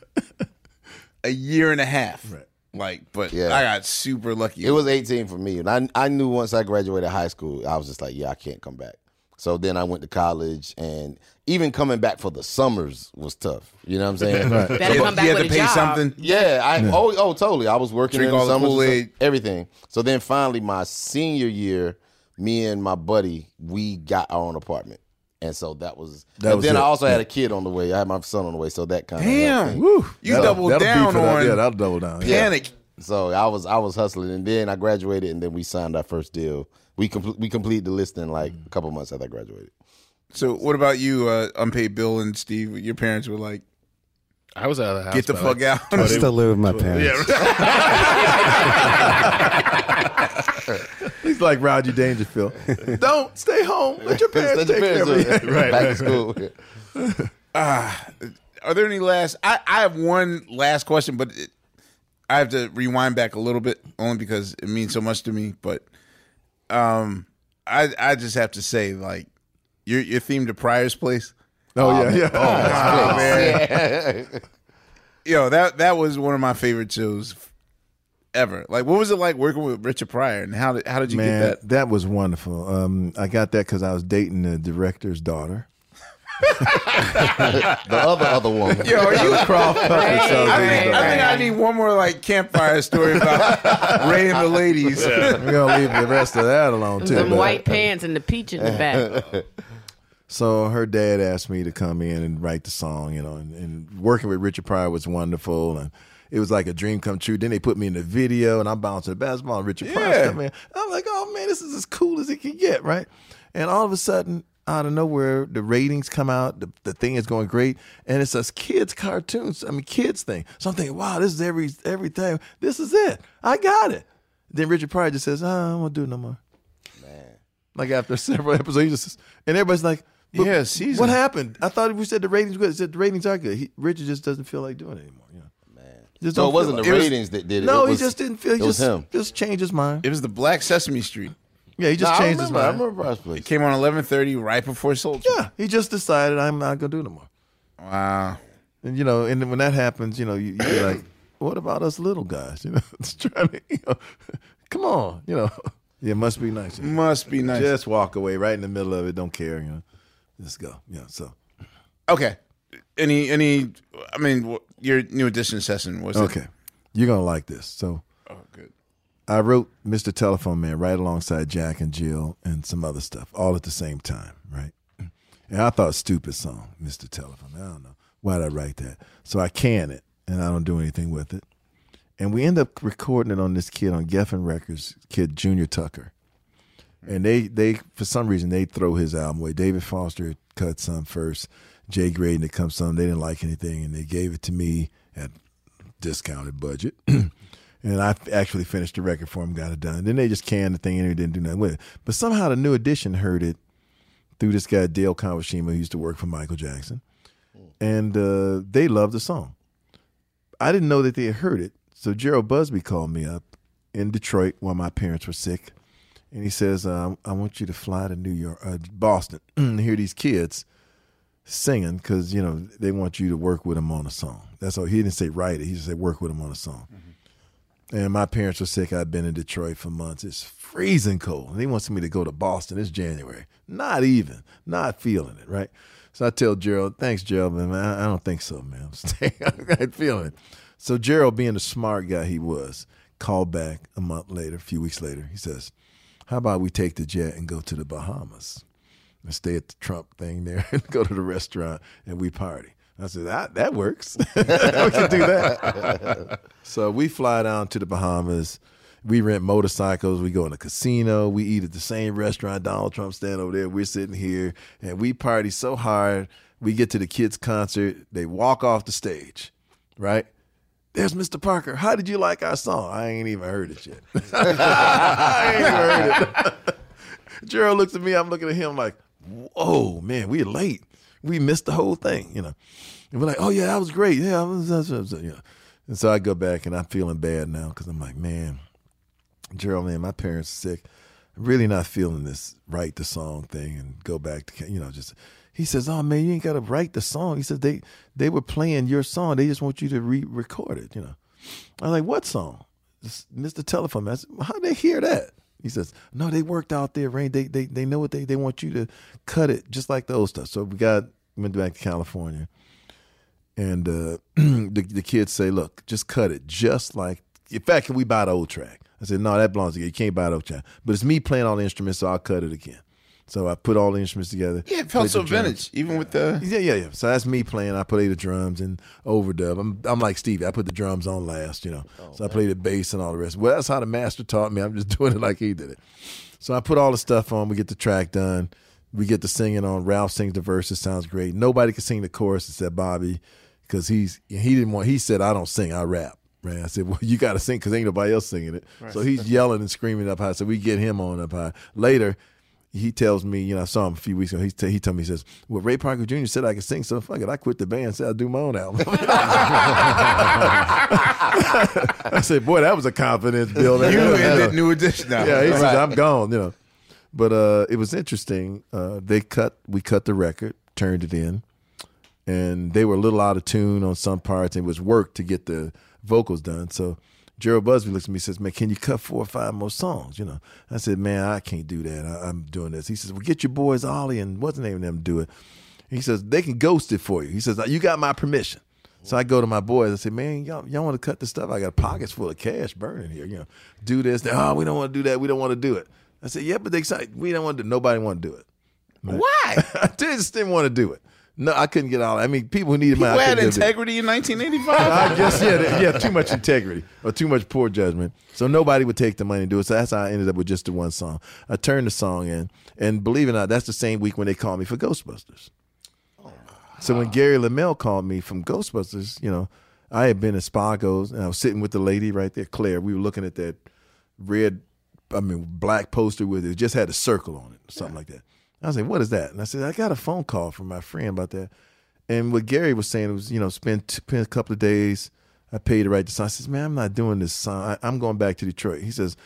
a year and a half. Right. Like, but Yeah. I got super lucky. It was 18 for me, and I I knew once I graduated high school, I was just like, yeah, I can't come back. So then I went to college, and even coming back for the summers was tough. You know what I'm saying? Better You come back had to with a pay job. something. Yeah, I oh oh totally. I was working Drink in the all the summers, and stuff, everything. So then finally, my senior year, me and my buddy, we got our own apartment, and so that was. That and was then I also Yeah. had a kid on the way. I had my son on the way, so that kind of Damn, you That'll- doubled that'll down for that. on Yeah, that'll double down. Yeah. panic. So I was I was hustling, and then I graduated, and then we signed our first deal. We compl- we completed the listing like a couple months after I graduated. So, what about you, uh, unpaid Bill and Steve? Your parents were like, I was out of the house. "Get the by fuck like- out." I still live with my parents. He's like Roger Dangerfield. Don't stay home. Let your parents Let your take care of you. Right. Back to school. Ah, are there any last? I, I have one last question, but it, I have to rewind back a little bit only because it means so much to me. But um, I I just have to say, like your your theme to Pryor's Place. Oh, yeah, yeah. Oh, man. Yeah. Yo, that that was one of my favorite shows ever. Like, what was it like working with Richard Pryor, and how did how did you Man, get that? that? was wonderful. Um, I got that because I was dating the director's daughter. the other other woman. Yo, are you Krofft Puppet Right. I think, I think I need one more like campfire story about Ray and the ladies. We're gonna leave the rest of that alone too. Them white pants and the peach in the back. So her dad asked me to come in and write the song, you know, and, and working with Richard Pryor was wonderful, and it was like a dream come true. Then they put me in the video, and I'm bouncing the basketball, and Richard Pryor Yeah. come in. I'm like, oh man, this is as cool as it can get, right? And all of a sudden, out of nowhere, the ratings come out, the, the thing is going great, and it's us kids cartoons. I mean, kids thing. So I'm thinking, wow, this is every everything. This is it. I got it. Then Richard Pryor just says, oh, I don't want to do it no more. Man, like after several episodes, he just and everybody's like, but Yeah, season. What happened? I thought we said the ratings were good. He said the ratings are good. He, Richard just doesn't feel like doing it anymore. You know? Just So it wasn't feel the like- ratings that did it. No, It was- he just didn't feel. He it was just him. just changed his mind. It was the Black Sesame Street. Yeah, he just Nah, I changed his remember. I mind. remember Pryor's Place. It came on eleven thirty right before Soul Train. Yeah, he just decided I'm not gonna do it no more. Wow. And you know, and then when that happens, you know, you, you're like, what about us little guys? You know, it's trying to, you know, come on, you know, yeah, it must be nice. Must be nice. Just walk away right in the middle of it. Don't care, you know. Just go. Yeah. So Okay. Any any? I mean, wh- your new edition session was okay, you're gonna like this. So good. I wrote Mr. Telephone Man right alongside Jack and Jill and some other stuff, all at the same time, right? And I thought stupid song, Mr. Telephone. Man. I don't know why did I write that. So I can it, and I don't do anything with it. And we end up recording it on this kid on Geffen Records, kid Junior Tucker. And they they for some reason they throw his album away. David Foster cut some first. Jay Graydon had come some. They didn't like anything, and they gave it to me at discounted budget. and I actually finished the record for him, got it done. Then they just canned the thing and didn't do nothing with it. But somehow the new edition heard it through this guy Dale Kawashima, who used to work for Michael Jackson, and uh, they loved the song. I didn't know that they had heard it, so Jheryl Busby called me up in Detroit while my parents were sick, and he says, uh, "I want you to fly to New York, uh, Boston, and hear these kids singing because you know they want you to work with them on a song. That's all. He didn't say write it. He just said work with them on a song. And my parents were sick. I'd been in Detroit for months. It's freezing cold. And he wants me to go to Boston. It's January. Not even. Not feeling it, right? So I tell Jheryl, thanks, Jheryl, man. I, don't think so, man. I'm ain't feeling it. So Jheryl, being the smart guy he was, called back a month later, a few weeks later. He says, how about we take the jet and go to the Bahamas and stay at the Trump thing there and go to the restaurant and we party. I said, that, that works. we can do that. so we fly down to the Bahamas. We rent motorcycles. We go in a casino. We eat at the same restaurant. Donald Trump stand over there. We're sitting here and we party so hard. We get to the kids' concert. They walk off the stage, right? There's Mr. Parker. How did you like our song? I ain't even heard it yet. I ain't even heard it. Jheryl looks at me. I'm looking at him like, whoa, man, we're late. We missed the whole thing, you know. And we're like, oh, yeah, that was great. Yeah. And so I go back and I'm feeling bad now because I'm like, man, Jheryl, man, my parents are sick. I'm really not feeling this write the song thing and go back to, you know, just. He says, "Oh man, you ain't got to write the song." He says, "They they were playing your song. They just want you to re-record it." You know, I'm like, "What song?" Mr. Telephone Man. I said, How they hear that? He says, "No, they worked out there, Rain. They they they know what they they want you to cut it just like the old stuff." So we got went back to California, and uh, the the kids say, "Look, just cut it just like." In fact, can we buy the old track? I said, "No, that belongs to you. You can't buy the old track." But it's me playing all the instruments, so I'll cut it again. So I put all the instruments together. Yeah, it felt so vintage, even with the. Yeah, yeah, yeah. So that's me playing. I play the drums and overdub. I'm I'm like Stevie. I put the drums on last, you know. so I play the bass and all the rest. Well, that's how the master taught me. I'm just doing it like he did it. So I put all the stuff on. We get the track done. We get the singing on. Ralph sings the verses. Sounds great. Nobody can sing the chorus except Bobby because he's he didn't want. He said, "I don't sing. I rap." Right. I said, "Well, you got to sing because ain't nobody else singing it." Right. So he's yelling and screaming up high. So we get him on up high. Later, he tells me, you know, I saw him a few weeks ago. He, t- he told me, he says, "Well, Ray Parker Jr. said I could sing, so fuck it, I quit the band, said I'll do my own album." I said, "Boy, that was a confidence builder." You ended New Edition now. Yeah, he says, "I'm gone," you know. But uh, it was interesting. Uh, they cut, we cut the record, turned it in, and they were a little out of tune on some parts. And it was work to get the vocals done. So Jheryl Busby looks at me and says, Man, can you cut four or five more songs? You know, I said, Man, I can't do that. I, I'm doing this. He says, Well, get your boys Ollie and what's the name of them to do it. He says, They can ghost it for you. He says, You got my permission. So I go to my boys. I say, Man, y'all, y'all want to cut this stuff? I got pockets full of cash burning here. You know, do this. They, oh, we don't want to do that. We don't want to do it. I said, Yeah, but they said we don't want to. Nobody want to do it. Why? I just didn't want to do it. No, I couldn't get all. I mean, people who needed People money. I had couldn't do it. integrity in 1985. I guess yeah, they- yeah, too much integrity or too much poor judgment. So nobody would take the money and do it. So that's how I ended up with just the one song. I turned the song in, and believe it or not, that's the same week when they called me for Ghostbusters. Oh, so when Gary LeMel called me from Ghostbusters, you know, I had been at Spago's and I was sitting with the lady right there, Claire. We were looking at that red, I mean, black poster with it just had a circle on it, something like that. I was like, "What is that?" And I said, "I got a phone call from my friend about that." And what Gary was saying was, you know, spend, spend a couple of days. I paid to write the song. I says, man, I'm not doing this song. I, I'm going back to Detroit. He says,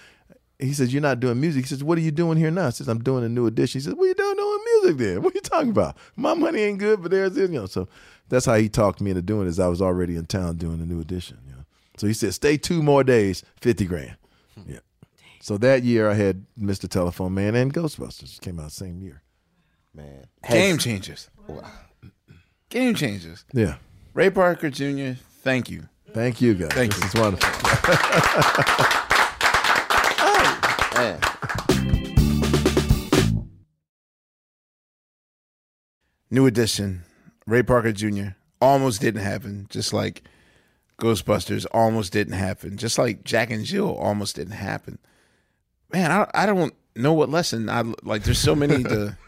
he says, you're not doing music. He says, what are you doing here now? I says, I'm doing a new edition. He says, what are you doing doing music then? What are you talking about? My money ain't good, but there's it. You know, so that's how he talked me into doing it. Is I was already in town doing a new edition. You know, so he said, stay two more days, fifty grand. Hmm. Yeah. So that year I had Mr. Telephone Man and Ghostbusters came out the same year. Man, Game changers. Game changers. Yeah. Ray Parker Jr., thank you. Thank you, guys. Thank this you. is wonderful. Man. New edition. Ray Parker Jr. almost didn't happen, just like Ghostbusters almost didn't happen, just like Jack and Jill almost didn't happen. Man, I I don't know what lesson I like. There's so many to.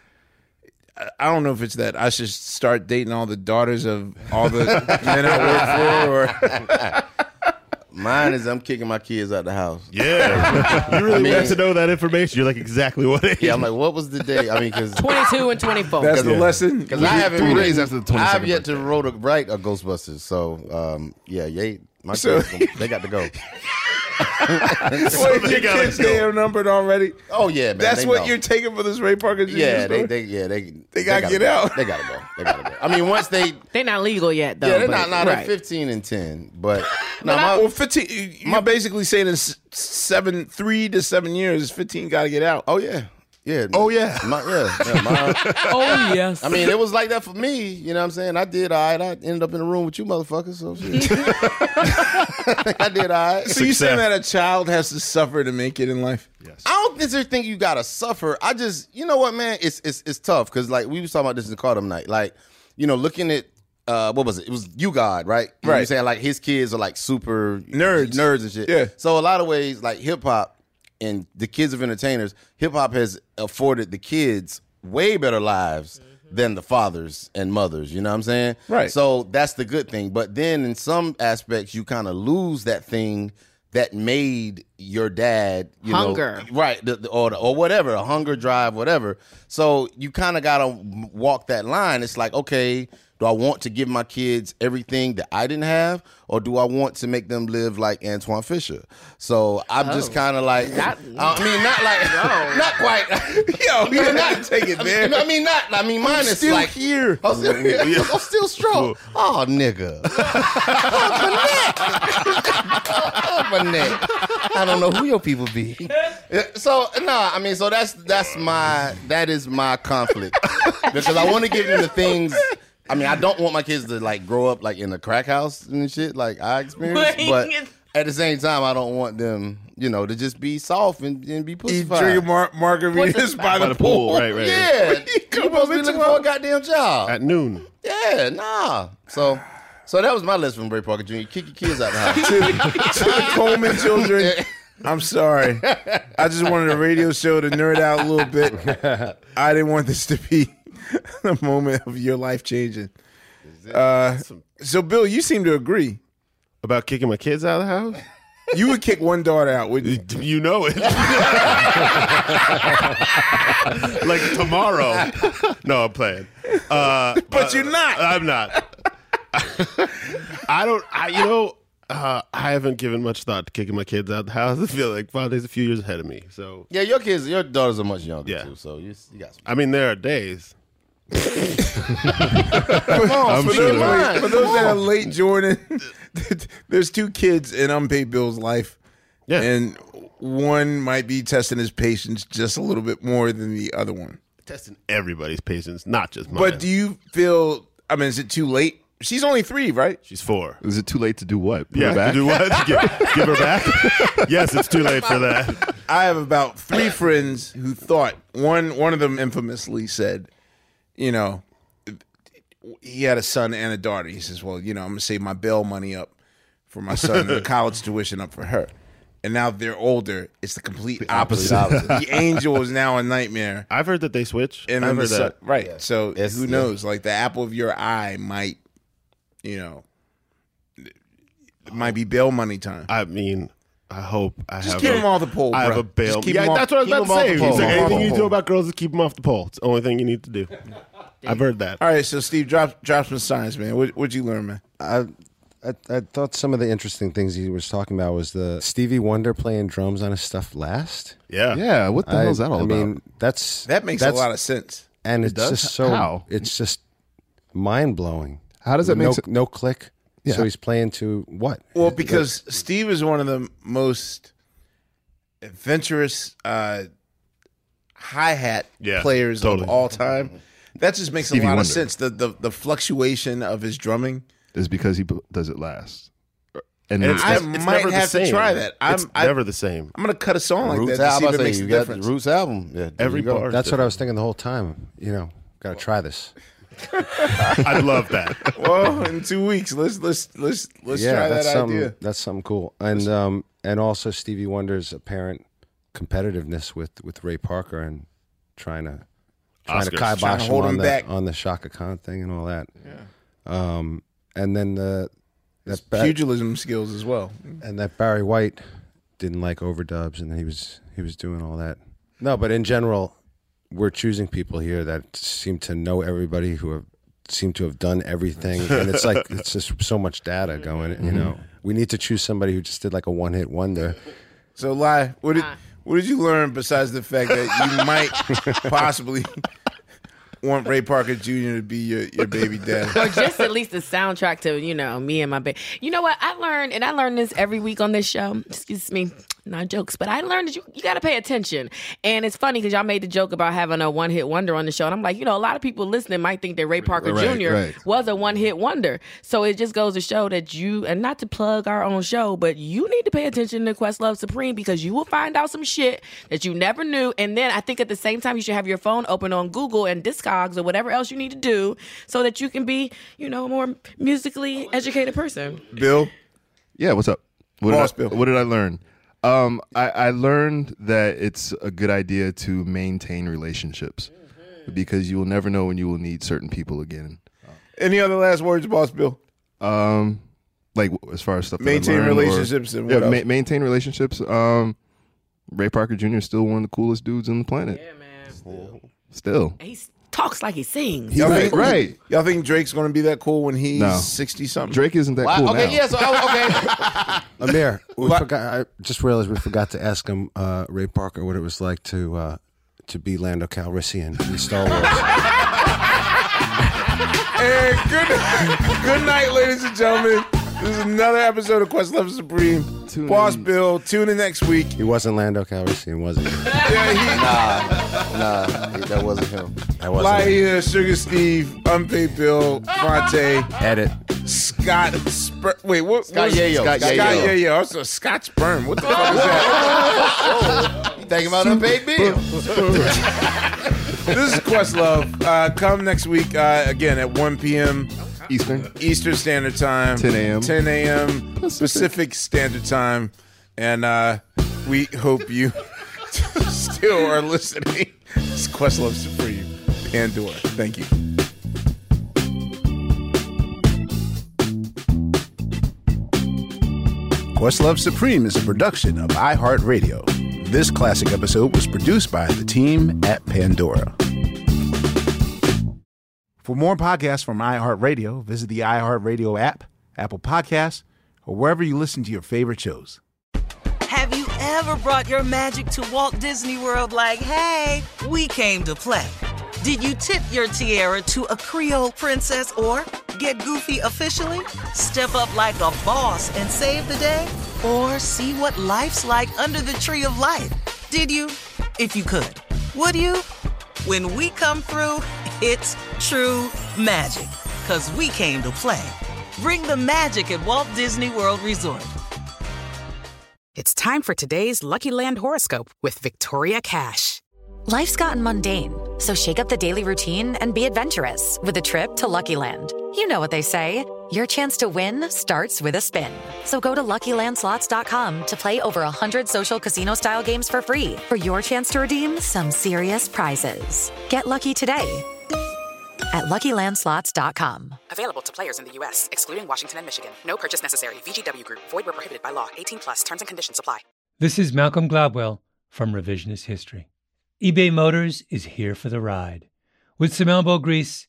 I- I don't know if it's that I should start dating all the daughters of all the men I work for, or Mine is I'm kicking my kids out of the house. Yeah. you really I mean- want to know that information. You're like exactly what it is. Yeah, I'm like, what was the day? I mean, because 22 and 24. That's the lesson. Because I haven't Three days after the 22nd I've yet to wrote a, write a Ghostbusters. So um, yeah, yeah, my So- kids, they got to go. Wait, your kids damn numbered already. Oh yeah, man. That's they what know. you're taking for this Ray Parker Jr. Yeah, they, story? they, yeah, they, they, gotta gotta get go. out. They gotta go. They gotta go. I mean, once they, They're not legal yet, though. yeah, they're but- not, not right. at 15 and 10, but No, no, my, well, fifteen. You're basically saying in s- seven, three to seven years, fifteen got to get out. oh yeah, yeah. Oh yeah. My, yeah, yeah, my- Oh, yes. I mean, it was like that for me. You know what I'm saying? I did all right. I ended up in a room with you motherfuckers. So shit. I did all right. So you saying that a child has to suffer to make it in life? Yes. I don't necessarily think you gotta suffer. I just, you know what, man, it's it's it's tough because like we was talking about this in the Cardam night. Like, you know, looking at uh what was it? It was you God, right? You know what I'm saying like his kids are like super Nerds. nerds and shit. Yeah. So a lot of ways, like hip hop and the kids of entertainers, hip hop has afforded the kids way better lives mm-hmm. than the fathers and mothers. You know what I'm saying? Right. So that's the good thing. But then in some aspects, you kind of lose that thing that made your dad you Hunger. know right the, the- or the- or whatever a hunger drive whatever so you kind of gotta walk that line it's like okay do i want to give my kids everything that i didn't have or do i want to make them live like Antwone Fisher so i'm just oh. kind of like Not- i mean not like not quite Yo, you No, not it there. I mean, not. I mean, mine is still like here. I'm still, I'm still strong. Oh, nigga. Up a neck. I don't know who your people be. So no, I mean, so that's that's my that is my conflict because I want to give them the things. I mean, I don't want my kids to like grow up like in a crack house and shit like I experienced, but at the same time, I don't want them, you know, to just be soft and, and be Eat pussified. drinking mar- margaritas by, By the, the pool, right, right. Yeah, you supposed to be looking for a goddamn job. At noon. Yeah, nah. So, so that was my list from Ray Parker Jr. Kick your kids out of the house. to the Coleman children. I'm sorry. I just wanted a radio show to nerd out a little bit. I didn't want this to be the moment of your life changing. Uh, so, Bill, you seem to agree. About kicking my kids out of the house? You would kick one daughter out, wouldn't you? You know it. like tomorrow. No, I'm playing. Uh, But you're not. I'm not. I don't. I you know. Uh, I haven't given much thought to kicking my kids out of the house. I feel like Phonte's a few years ahead of me. So yeah, your kids, your daughters are much younger Yeah. too. So you, you got some. I mean, there are days. Come on, I'm speak sure your there. For those that are late, Jordan, there's two kids in unpaid Bill's life. Yeah. And one might be testing his patience just a little bit more than the other one. Testing everybody's patience, not just mine. But do you feel, I mean, is it too late? She's only three, right? She's four. Is it too late to do what? Put yeah, her back? to do what? give, give her back? yes, it's too late for that. I have about three friends who thought one one of them infamously said, you know, he had a son and a daughter. He says, "Well, you know, I'm gonna save my bail money up for my son and the college tuition up for her." And now they're older. It's the complete opposite. opposite. the angel is now a nightmare. I've heard that they switch. And I've heard son, that. right. So It's- who yeah. knows? Like the apple of your eye might, you know, it might be bail money time. I mean, I hope I Just have. keep a, him off the pole, I have bro. a bail. Just keep yeah, him off- that's what I was keep about him to off say. the He's pole. like, Keep him off anything the you do pole. about girls is keep them off the pole. It's the only thing you need to do. I've heard that. All right, so Steve, drop drop some science, man. What what'd you learn, man? I, I I thought some of the interesting things he was talking about was the Stevie Wonder playing drums on his stuff last. Yeah. Yeah, what the I, hell's that all about? I about? mean, that's That makes that's, a lot of sense. and it's does? just so How? it's just mind blowing. How does that make no, sense? no click? Yeah. So he's playing to what? Well, because Steve is one of the most adventurous uh, hi hat Yeah, players totally. of all time. That just makes Stevie a lot Wonder. of sense. The, the the fluctuation of his drumming. is because he does it last. And, And it's, I it's might never the have to same. try that. I'm- it's I- never the same. I'm gonna cut a song like Roots that to see if it say makes a got the difference. Roots album. Yeah, Every you go. bar. is That's what I was thinking the whole time. You know, got to try this. I love that. well, in two weeks, let's let's let's let's yeah, try that's that something. idea. That's something cool. And um and also Stevie Wonder's apparent competitiveness with with Ray Parker and trying to trying to Oscars. kibosh Trying to him hold on him the back. on the Chaka Khan thing and all that. Yeah. Um and then the that Ba- pugilism skills as well. and that Barry White didn't like overdubs and he was he was doing all that. No, but in general, we're choosing people here that seem to know everybody who have seem to have done everything, and it's like it's just so much data going. You Mm-hmm. know, we need to choose somebody who just did like a one hit wonder. So, lie. What did what did you learn besides the fact that you might possibly want Ray Parker Jr. to be your, your baby dad? or just at least the soundtrack to you know me and my baby. You know what I learned, and I learned this every week on this show. Excuse me, not jokes, but I learned that you you got to pay attention. And it's funny because y'all made the joke about having a one hit wonder on the show, and I'm like, you know, a lot of people listening might think that Ray Parker Right, Jr. right. was a one hit wonder. So it just goes to show that you, and not to plug our own show, but you need to pay attention to Questlove Supreme because you will find out some shit that you never knew. And then I think at the same time you should have your phone open on Google and Discogs or whatever else you need to do so that you can be, you know, a more musically educated person. Bill? Yeah, what's up? What Boss did I, Bill. What did I learn? Um, I, I learned that it's a good idea to maintain relationships because you will never know when you will need certain people again. Any other last words, Boss Bill? Um, like as far as stuff that I Maintain learned or- relationships and yeah, what else? maintain relationships. Um, Ray Parker Jr. is still one of the coolest dudes on the planet. Yeah, man. Still. He talks like he sings. Y'all Right, think, right. Y'all think Drake's going to be that cool when he's No. sixty something? Drake isn't that Wow, cool okay, now. yeah, so I, okay. Amir, we What? forgot. I just realized we forgot to ask him, uh, Ray Parker, what it was like to uh, to be Lando Calrissian in Star Wars. And good, good night, ladies and gentlemen. This is another episode of Questlove Supreme. Boss Bill, tune in next week. he wasn't Lando Calrissian, was he? Yeah, he, nah, Nah. that wasn't him. That wasn't. Fly here, Sugar Steve, Unpaid Bill, Phonte, Edit. Scott. Spur- Wait, what? Scott what's- Yayo. Scott Scott Yayo. Yayo. Yeah, Also, Scott Sperm. What the fuck is that? You thinking about unpaid bill? this is Questlove. Uh, come next week uh, again at 1 p.m. Eastern. Eastern Standard Time. 10 a.m. 10 a.m. Pacific. Standard Time. And uh, we hope you still are listening. It's Questlove Supreme. Pandora. Thank you. Questlove Supreme is a production of iHeartRadio. This classic episode was produced by the team at Pandora. For more podcasts from iHeartRadio, visit the iHeartRadio app, Apple Podcasts, or wherever you listen to your favorite shows. Have you ever brought your magic to Walt Disney World like, hey, we came to play? Did you tip your tiara to a Creole princess or get goofy officially? Step up like a boss and save the day? Or see what life's like under the tree of life? Did you? If you could. Would you? When we come through, it's true magic. Cause we came to play. Bring the magic at Walt Disney World Resort. It's time for today's Lucky Land horoscope with Victoria Cash. Life's gotten mundane, so shake up the daily routine and be adventurous with a trip to Lucky Land. You know what they say your chance to win starts with a spin. So go to luckylandslots.com to play over 100 social casino style games for free for your chance to redeem some serious prizes. Get lucky today at luckylandslots.com. Available to players in the U.S., excluding Washington and Michigan. No purchase necessary. VGW Group, void where prohibited by law. 18 plus terms and conditions apply. This is Malcolm Gladwell from Revisionist History. eBay Motors is here for the ride. With some elbow grease,